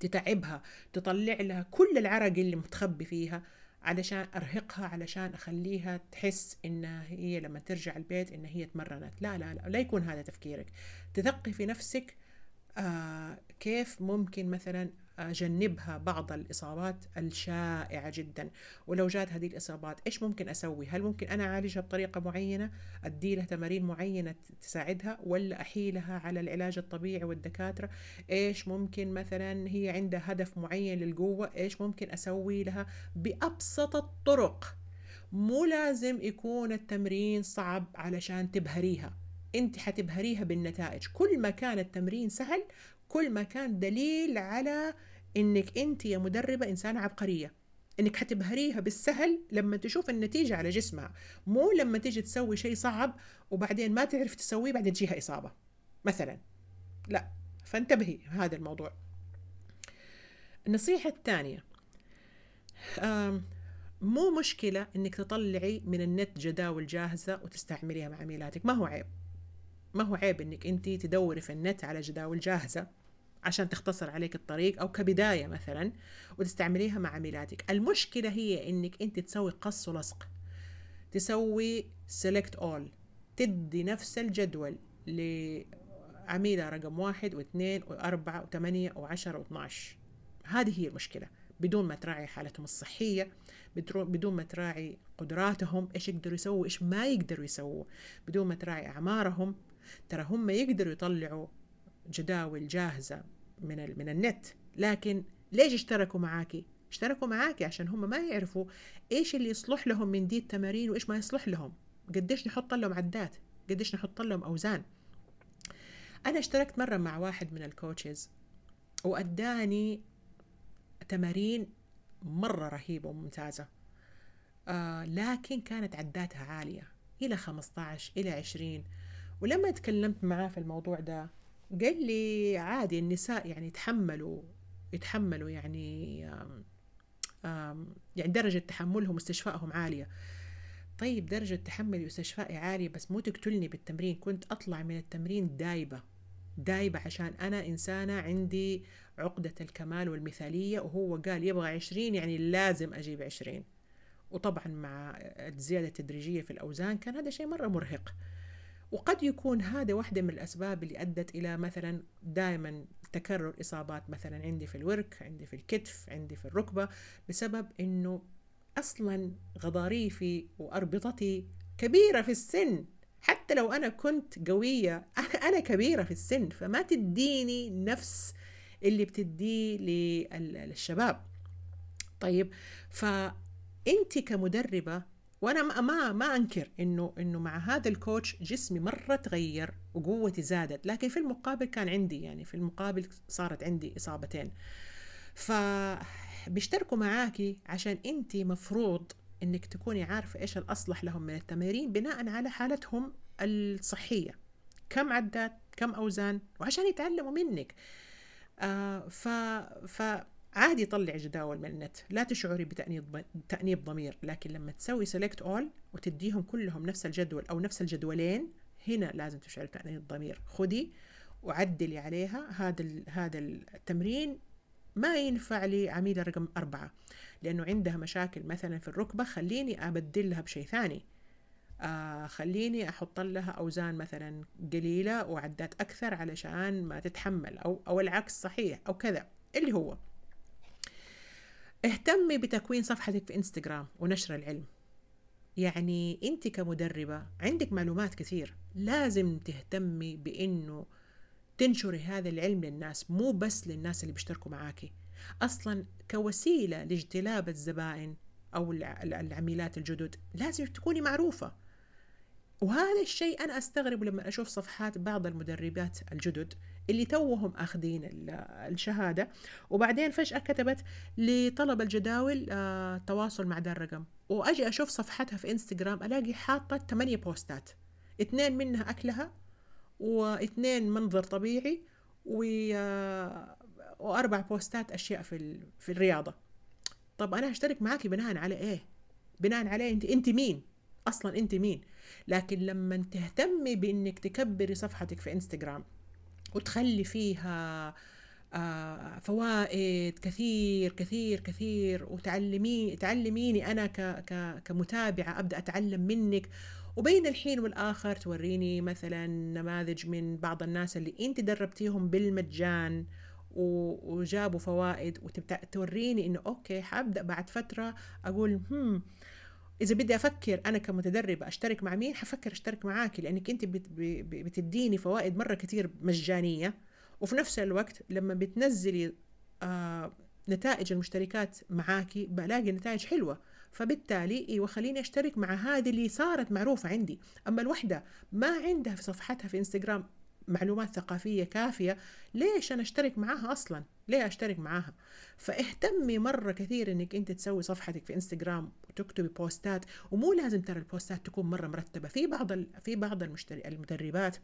تتعبها تطلع لها كل العرق اللي متخبي فيها علشان أرهقها علشان أخليها تحس انها هي لما ترجع البيت إن هي تمرنت. لا لا لا لا يكون هذا تفكيرك. تثقي في نفسك آه كيف ممكن مثلا أجنبها بعض الإصابات الشائعة جدا. ولو جات هذه الإصابات إيش ممكن أسوي؟ هل ممكن أنا أعالجها بطريقة معينة؟ أدي لها تمارين معينة تساعدها؟ ولا أحيلها على العلاج الطبيعي والدكاترة؟ إيش ممكن مثلا هي عندها هدف معين للقوة؟ إيش ممكن أسوي لها بأبسط الطرق؟ مو لازم يكون التمرين صعب علشان تبهريها. أنت حتبهريها بالنتائج. كل ما كان التمرين سهل كل ما كان دليل على إنك أنت يا مدربة إنسانة عبقرية. إنك حتبهريها بالسهل لما تشوف النتيجة على جسمها. مو لما تيجي تسوي شيء صعب وبعدين ما تعرف تسويه بعدين تجيها إصابة مثلا. لا فانتبهي هذا الموضوع. النصيحة الثانية. مو مشكلة إنك تطلعي من النت جداول جاهزة وتستعمليها مع عميلاتك. ما هو عيب. ما هو عيب إنك أنت تدوري في النت على جداول جاهزة. عشان تختصر عليك الطريق أو كبداية مثلا وتستعمليها مع عميلاتك المشكلة هي إنك أنت تسوي قص ولصق. تسوي سيلكت اول تدي نفس الجدول لعميلة رقم واحد واثنين وأربعة وثمانية وعشرة واثناش. هذه هي المشكلة. بدون ما تراعي حالتهم الصحية بدون ما تراعي قدراتهم إيش يقدروا يسووا إيش ما يقدروا يسووا. بدون ما تراعي أعمارهم ترى هم يقدروا يطلعوا جداول جاهزة من من النت. لكن ليش اشتركوا معاكي؟ اشتركوا معاكي عشان هم ما يعرفوا إيش اللي يصلح لهم من دي التمارين وإيش ما يصلح لهم. قديش نحط لهم عدات قديش نحط لهم أوزان. أنا اشتركت مرة مع واحد من الكوتشز وأداني تمارين مرة رهيبة وممتازة. آه لكن كانت عداتها عالية إلى 15 إلى 20 ولما تكلمت معاه في الموضوع ده قال لي عادي النساء يعني يتحملوا يتحملوا يعني يعني درجة تحملهم واستشفائهم عالية. طيب درجة تحملي واستشفائي عالية بس مو تقتلني بالتمرين كنت أطلع من التمرين دايبة دايبة عشان أنا إنسانة عندي عقدة الكمال والمثالية وهو قال يبغى عشرين يعني لازم أجيب عشرين. وطبعا مع الزيادة التدريجية في الأوزان كان هذا شيء مرة مرهق. وقد يكون هذا واحدة من الأسباب اللي أدت إلى مثلا دائما تكرر إصابات مثلا عندي في الورك عندي في الكتف عندي في الركبة بسبب أنه أصلا غضاريفي وأربطتي كبيرة في السن. حتى لو أنا كنت قوية أنا, كبيرة في السن فما تديني نفس اللي بتديه للشباب. طيب فأنت كمدربة وأنا ما ما أنكر انه إنه مع هذا الكوتش جسمي مرة تغير وقوتي زادت. لكن في المقابل كان عندي يعني في المقابل صارت عندي إصابتين. ف بيشتركوا معاكي عشان أنت مفروض إنك تكوني عارفة إيش الأصلح لهم من التمارين بناء على حالتهم الصحية. كم عدات كم أوزان وعشان يتعلموا منك. آه ف ف عادي طلع جداول من النت لا تشعري بتأنيب تأنيب ضمير لكن لما تسوي سيلكت اول وتديهم كلهم نفس الجدول أو نفس الجدولين هنا لازم تشعري بتأنيب ضمير. خدي وعدلي عليها هذا هذا التمرين ما ينفع لي عميلة رقم أربعة لأنه عندها مشاكل مثلا في الركبة خليني أبدلها بشيء ثاني. آه خليني أحط لها أوزان مثلا قليلة وعدات أكثر علشان ما تتحمل أو أو العكس صحيح أو كذا اللي هو. اهتمي بتكوين صفحتك في انستغرام ونشر العلم. يعني انت كمدربة عندك معلومات كثير. لازم تهتمي بإنه تنشري هذا العلم للناس مو بس للناس اللي بيشتركوا معاكي أصلا كوسيلة لاجتلاب الزبائن أو العميلات الجدد لازم تكوني معروفة. وهذا الشيء أنا أستغرب لما أشوف صفحات بعض المدربات الجدد اللي توهم أخذين الشهادة. وبعدين فجأة كتبت لطلب الجداول آه تواصل مع ذا الرقم. وأجي أشوف صفحتها في إنستغرام ألاقي حاطة ثمانية بوستات. اثنين منها أكلها واثنين منظر طبيعي و آه وأربع بوستات أشياء في في الرياضة. طب أنا هشترك معاكي بناء على إيه؟ بناء على أنت أنت مين؟ أصلا أنت مين؟ لكن لما تهتمي بإنك تكبري صفحتك في إنستغرام وتخلي فيها آه، فوائد كثير كثير كثير. وتعلمي تعلميني أنا كمتابعة أبدأ أتعلم منك. وبين الحين والآخر توريني مثلا نماذج من بعض الناس اللي أنت دربتيهم بالمجان وجابوا فوائد. وتوريني إنه أوكي حابدأ بعد فترة أقول هم إذا بدي أفكر أنا كمتدربه أشترك مع مين حفكر أشترك معاكي لأنك أنت بتديني فوائد مرة كثير مجانية. وفي نفس الوقت لما بتنزلي آه نتائج المشتركات معاكي بلاقي نتائج حلوة. فبالتالي إيوه خليني أشترك مع هذه اللي صارت معروفة عندي. أما الوحدة ما عندها في صفحتها في إنستغرام معلومات ثقافية كافية ليش أنا أشترك معاها أصلا؟ ليه أشترك معاها؟ فاهتمي مرة كثير أنك أنت تسوي صفحتك في إنستغرام وتكتبي بوستات ومو لازم ترى البوستات تكون مرة مرتبة. في بعض في بعض المشتري المدربات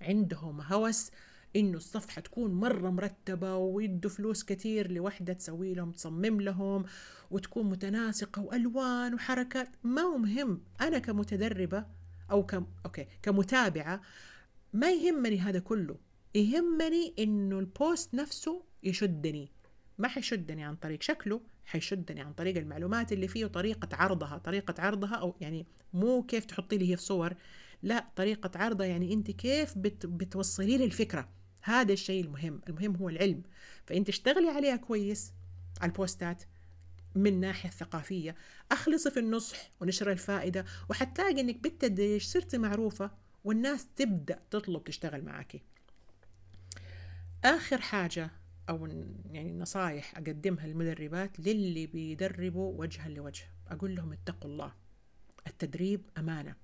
عندهم هوس إنه الصفحة تكون مرة مرتبة ويدوا فلوس كثير لوحدة تسوي لهم تصمم لهم وتكون متناسقة وألوان وحركات. ما هو مهم. أنا كمتدربة أو كم أوكي كمتابعة ما يهمني هذا كله. يهمني إنه البوست نفسه يشدني. ما حيشدني عن طريق شكله حيشدني عن طريق المعلومات اللي فيه وطريقة عرضها. طريقة عرضها أو يعني مو كيف تحطي لي هي في صور. لا طريقة عرضها يعني أنت كيف بت بتوصلي لي الفكرة. هذا الشيء المهم. المهم هو العلم. فأنت اشتغلي عليها كويس على البوستات من الناحية الثقافية أخلصي في النصح ونشر الفائدة وحتلاقي أنك بالتدريج صرتي معروفة والناس تبدأ تطلب تشتغل معك آخر حاجة أو يعني نصايح أقدمها للمدربات للي بيدربوا وجها لوجه. أقول لهم اتقوا الله. التدريب أمانة.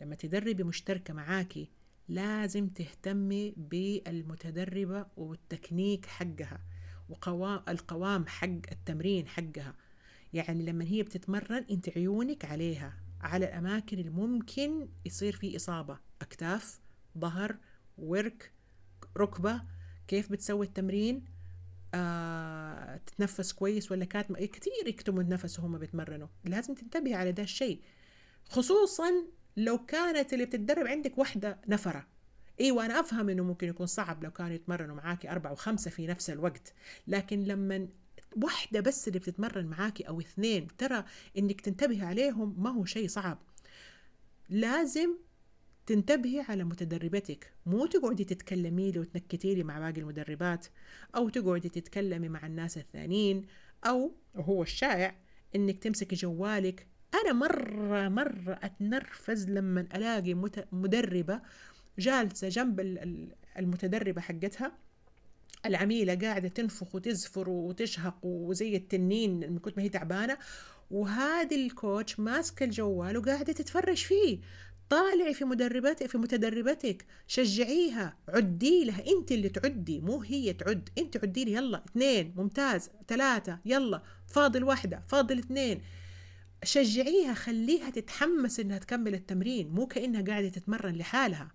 لما تدربي مشتركة معاكي لازم تهتمي بالمتدربة والتكنيك حقها وقوام القوام حق التمرين حقها. يعني لما هي بتتمرن أنت عيونك عليها. على الأماكن اللي ممكن يصير في إصابة. أكتاف ظهر ورك ركبة. كيف بتسوي التمرين؟ آه تتنفس كويس ولا كاتمة كثير يكتموا النفس وهم بيتمرنوا. لازم تنتبهي على ده الشيء. خصوصا لو كانت اللي بتتدرب عندك واحدة نفرة. أيوه أنا أفهم إنه ممكن يكون صعب لو كانوا يتمرنوا معاكي أربعة وخمسة في نفس الوقت. لكن لما واحدة بس اللي بتتمرن معاكي أو اثنين ترى إنك تنتبهي عليهم ما هو شيء صعب. لازم تنتبهي على متدربتك. مو تقعدي تتكلمي لي وتنكتي لي مع باقي المدربات أو تقعدي تتكلمي مع الناس الثانيين أو وهو الشائع إنك تمسكي جوالك. أنا مرة مرة أتنرفز لما ألاقي مدربة جالسة جنب المتدربة حقتها. العميلة قاعدة تنفخ وتزفر وتشهق وزي التنين من كنت ما هي تعبانة وهذه الكوتش ماسكة الجوال وقاعدة تتفرج فيه. طالعي في مدرباتك في متدربتك شجعيها عدي لها. انت اللي تعدي مو هي تعد. انت عدي لي يلا. اثنين ممتاز. ثلاثة يلا. فاضل واحدة فاضل اثنين. شجعيها خليها تتحمس إنها تكمل التمرين مو كأنها قاعدة تتمرن لحالها.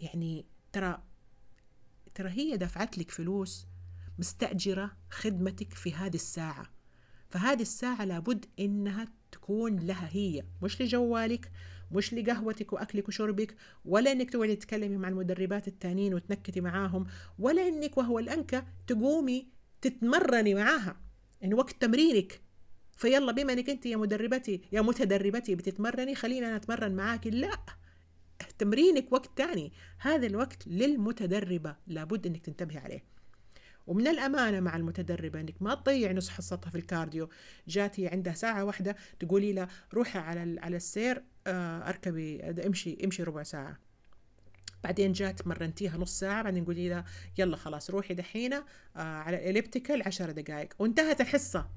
يعني ترى ترى هي دفعت لك فلوس مستأجرة خدمتك في هذه الساعة. فهذه الساعة لابد إنها تكون لها هي مش لجوالك مش لقهوتك وأكلك وشربك ولا إنك تقعدي تتكلمي مع المدربات التانيين وتنكتي معاهم ولا إنك وهو الأنكة تقومي تتمرني معاها. إن وقت تمرينك فيلا بما إنك أنت يا مدربتي يا متدربتي بتتمرني خلينا أنا أتمرن معاك لا. تمرينك وقت تاني. هذا الوقت للمتدربة لابد إنك تنتبهي عليه. ومن الأمانة مع المتدربة إنك ما تضيع نص حصتها في الكارديو. جاتي عندها ساعة واحدة تقولي لها روحي على على السير آه، أركبي امشي امشي ربع ساعة. بعدين جات مرنتيها نص ساعة بعدين قولي لها يلا خلاص روحي دحين آه، على الإليبتيكال عشر دقائق وانتهت الحصة.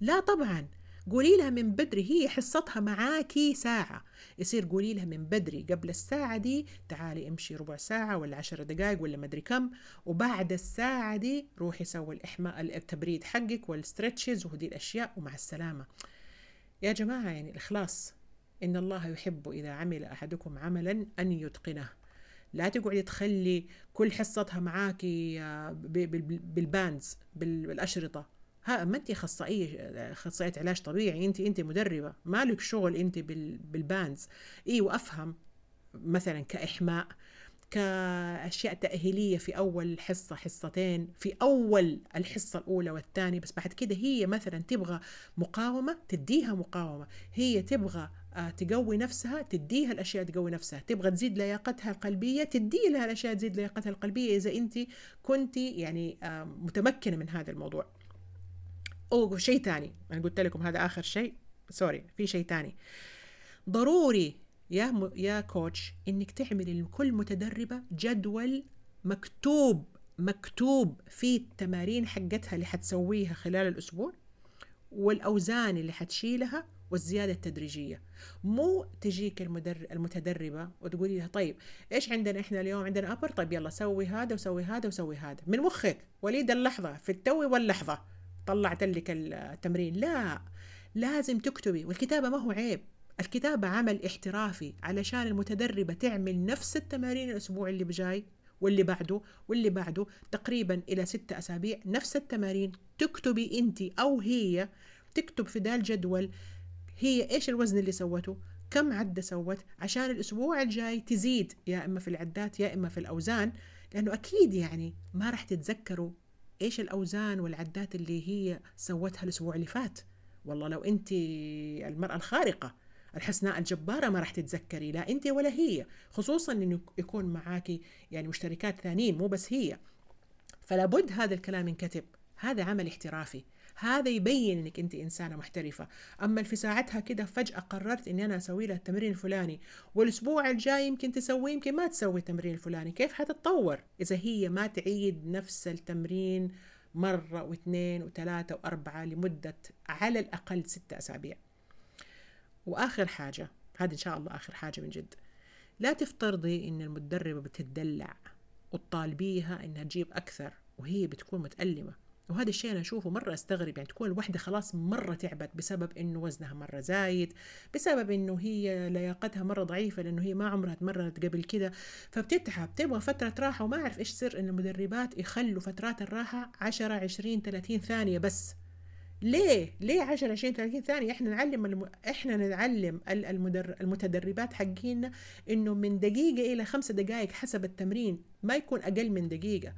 لا طبعا. قولي لها من بدري هي حصتها معاكي ساعة. يصير قولي لها من بدري قبل الساعة دي تعالي امشي ربع ساعة ولا عشر دقائق ولا مدري كم وبعد الساعة دي روحي سوي الإحماء التبريد حقك وال stretches وهدي الأشياء ومع السلامة. يا جماعة يعني الإخلاص إن الله يحب إذا عمل أحدكم عملا أن يتقنه. لا تقعدي تخلي كل حصتها معاكي آه، بال bands بالأشرطة. ها ما انت اخصائيه اخصائيه علاج طبيعي انت انت مدربة مالك شغل انت بالبانز. أيوه افهم مثلا كإحماء كأشياء تأهيلية في أول حصة حصتين في أول الحصة الأولى والثانية. بس بعد كده هي مثلا تبغى مقاومة تديها مقاومة. هي تبغى آه، تقوي نفسها تديها الأشياء تقوي نفسها. تبغى تزيد لياقتها القلبية تدي لها الأشياء تزيد لياقتها القلبية. إذا انت كنت يعني آه، متمكنة من هذا الموضوع. أو شيء ثاني أنا قلت لكم هذا آخر شيء. سوري في شيء ثاني ضروري يا م... يا كوتش إنك تعملي لكل متدربة جدول مكتوب مكتوب فيه التمارين حقتها اللي حتسويها خلال الأسبوع والأوزان اللي حتشيلها والزيادة التدريجية. مو تجيك المدر... المتدربة وتقولي لها طيب إيش عندنا إحنا اليوم؟ عندنا upper طيب يلا سوي هذا وسوي هذا وسوي هذا. من مخك وليدة اللحظة في التو واللحظة. طلعت لك التمرين. لا لازم تكتبي والكتابة ما هو عيب. الكتابة عمل احترافي علشان المتدربة تعمل نفس التمارين الأسبوع اللي بجاي واللي بعده واللي بعده تقريبا إلى ستة أسابيع نفس التمارين. تكتبي أنت أو هي تكتب في ذا الجدول هي إيش الوزن اللي سوته كم عدة سوت عشان الأسبوع الجاي تزيد يا إما في العدات يا إما في الأوزان. لأنه أكيد يعني ما راح تتذكروا إيش الأوزان والعدات اللي هي سوتها الأسبوع اللي فات؟ والله لو أنت المرأة الخارقة الحسناء الجبارة ما راح تتذكري لا أنت ولا هي خصوصا أنه يكون معاكي يعني مشتركات ثانيين مو بس هي. فلا بد هذا الكلام ينكتب هذا عمل احترافي. هذا يبين إنك أنت إنسانة محترفة. أما في ساعتها كده فجأة قررت إني أنا أسوي لها التمرين الفلاني والأسبوع الجاي يمكن تسوي يمكن ما تسوي التمرين الفلاني. كيف حتتطور؟ إذا هي ما تعيد نفس التمرين مرة واثنين وثلاثة وأربعة لمدة على الأقل ستة أسابيع. وآخر حاجة هذه إن شاء الله آخر حاجة من جد. لا تفترضي إن المدربة بتدلع وتطالبيها إنها تجيب أكثر وهي بتكون متألمة. وهذا الشيء أنا أشوفه مرة أستغرب يعني تكون الوحدة خلاص مرة تعبت بسبب إنه وزنها مرة زايد بسبب إنه هي لياقتها مرة ضعيفة لأنه هي ما عمرها تمرنت قبل كده فبتتعب تبغى فترة راحة وما أعرف إيش سر إن المدربات يخلوا فترات الراحة 10 20 30 ثانية بس ليه؟ ليه 10 20 30 ثانية؟ إحنا نعلم الم... إحنا نعلم المدر... المتدربات حقينا إنه من دقيقة إلى خمسة دقائق حسب التمرين ما يكون أقل من دقيقة.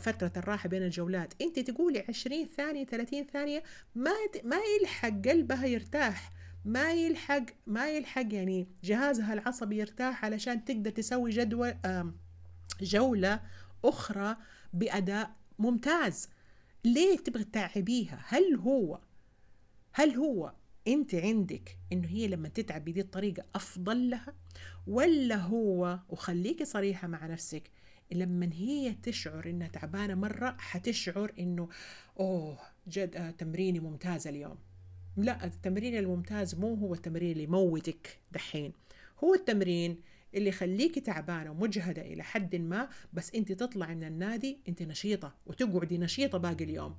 فترة الراحة بين الجولات. انت تقولي 20 ثانية 30 ثانية ما ما يلحق قلبها يرتاح. ما يلحق ما يلحق يعني جهازها العصبي يرتاح علشان تقدر تسوي جدول جولة أخرى بأداء ممتاز. ليه تبغى تعبيها هل هو هل هو انت عندك انه هي لما تتعب بهذه الطريقة أفضل لها؟ ولا هو وخليكي صريحة مع نفسك لما هي تشعر إنها تعبانة مرة حتشعر إنه أوه جد آه تمريني ممتاز اليوم. لا التمرين الممتاز مو هو التمرين اللي يموتك دحين. هو التمرين اللي يخليكي تعبانة ومجهدة إلى حد ما بس أنت تطلعي من النادي أنت نشيطة وتقعدي نشيطة باقي اليوم.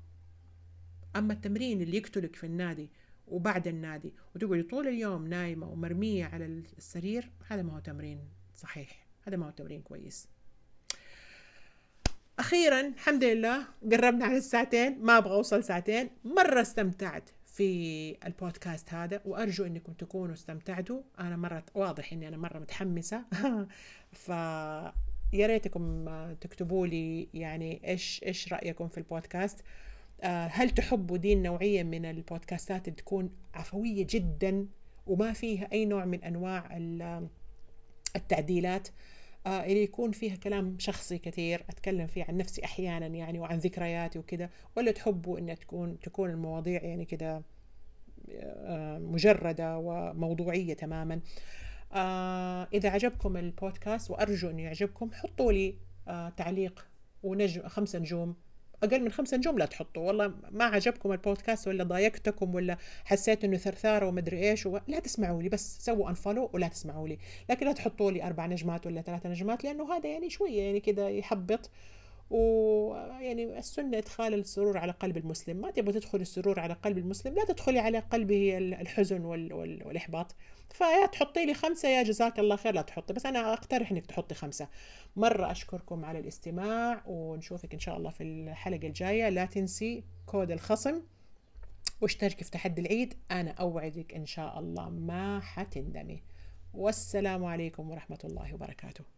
أما التمرين اللي يقتلك في النادي وبعد النادي وتقعدي طول اليوم نايمة ومرمية على السرير هذا ما هو تمرين صحيح. هذا ما هو تمرين كويس. أخيرا الحمد لله قربنا على الساعتين ما أبغى أوصل ساعتين. مرة استمتعت في البودكاست هذا وأرجو إنكم تكونوا استمتعتوا. أنا مرة واضح إني أنا مرة متحمسة. ف يا ريتكم تكتبوا لي يعني إيش إيش رأيكم في البودكاست. آه، هل تحبوا دي النوعية من البودكاستات اللي تكون عفوية جدا وما فيها أي نوع من أنواع التعديلات؟ آه اللي يكون فيها كلام شخصي كثير أتكلم فيه عن نفسي أحيانا يعني وعن ذكرياتي وكذا ولا تحبوا إن تكون تكون المواضيع يعني كذا آه مجردة وموضوعية تماما. آه إذا عجبكم البودكاست وأرجو إنه يعجبكم حطوا لي آه تعليق ونجم خمسة نجوم أقل من خمسة نجوم لا تحطوا. والله ما عجبكم البودكاست ولا ضايقتكم ولا حسيت إنه ثرثارة ومدري إيش و... لا تسمعوا لي بس سووا unfollow ولا تسمعوا لي. لكن لا تحطوا لي أربع نجمات ولا ثلاثة نجمات لأنه هذا يعني شوية يعني كذا يحبط. ويعني السنة إدخال السرور على قلب المسلم. ما تبغى تدخل السرور على قلب المسلم لا تدخلي على قلبه الحزن وال... وال... والإحباط. فيا تحطي لي خمسة يا جزاك الله خير لا تحطي بس أنا أقترح إنك تحطي خمسة. مرة أشكركم على الاستماع ونشوفك إن شاء الله في الحلقة الجاية. لا تنسي كود الخصم واشتركي في تحدي العيد. أنا أوعدك إن شاء الله ما حتندمي. والسلام عليكم ورحمة الله وبركاته.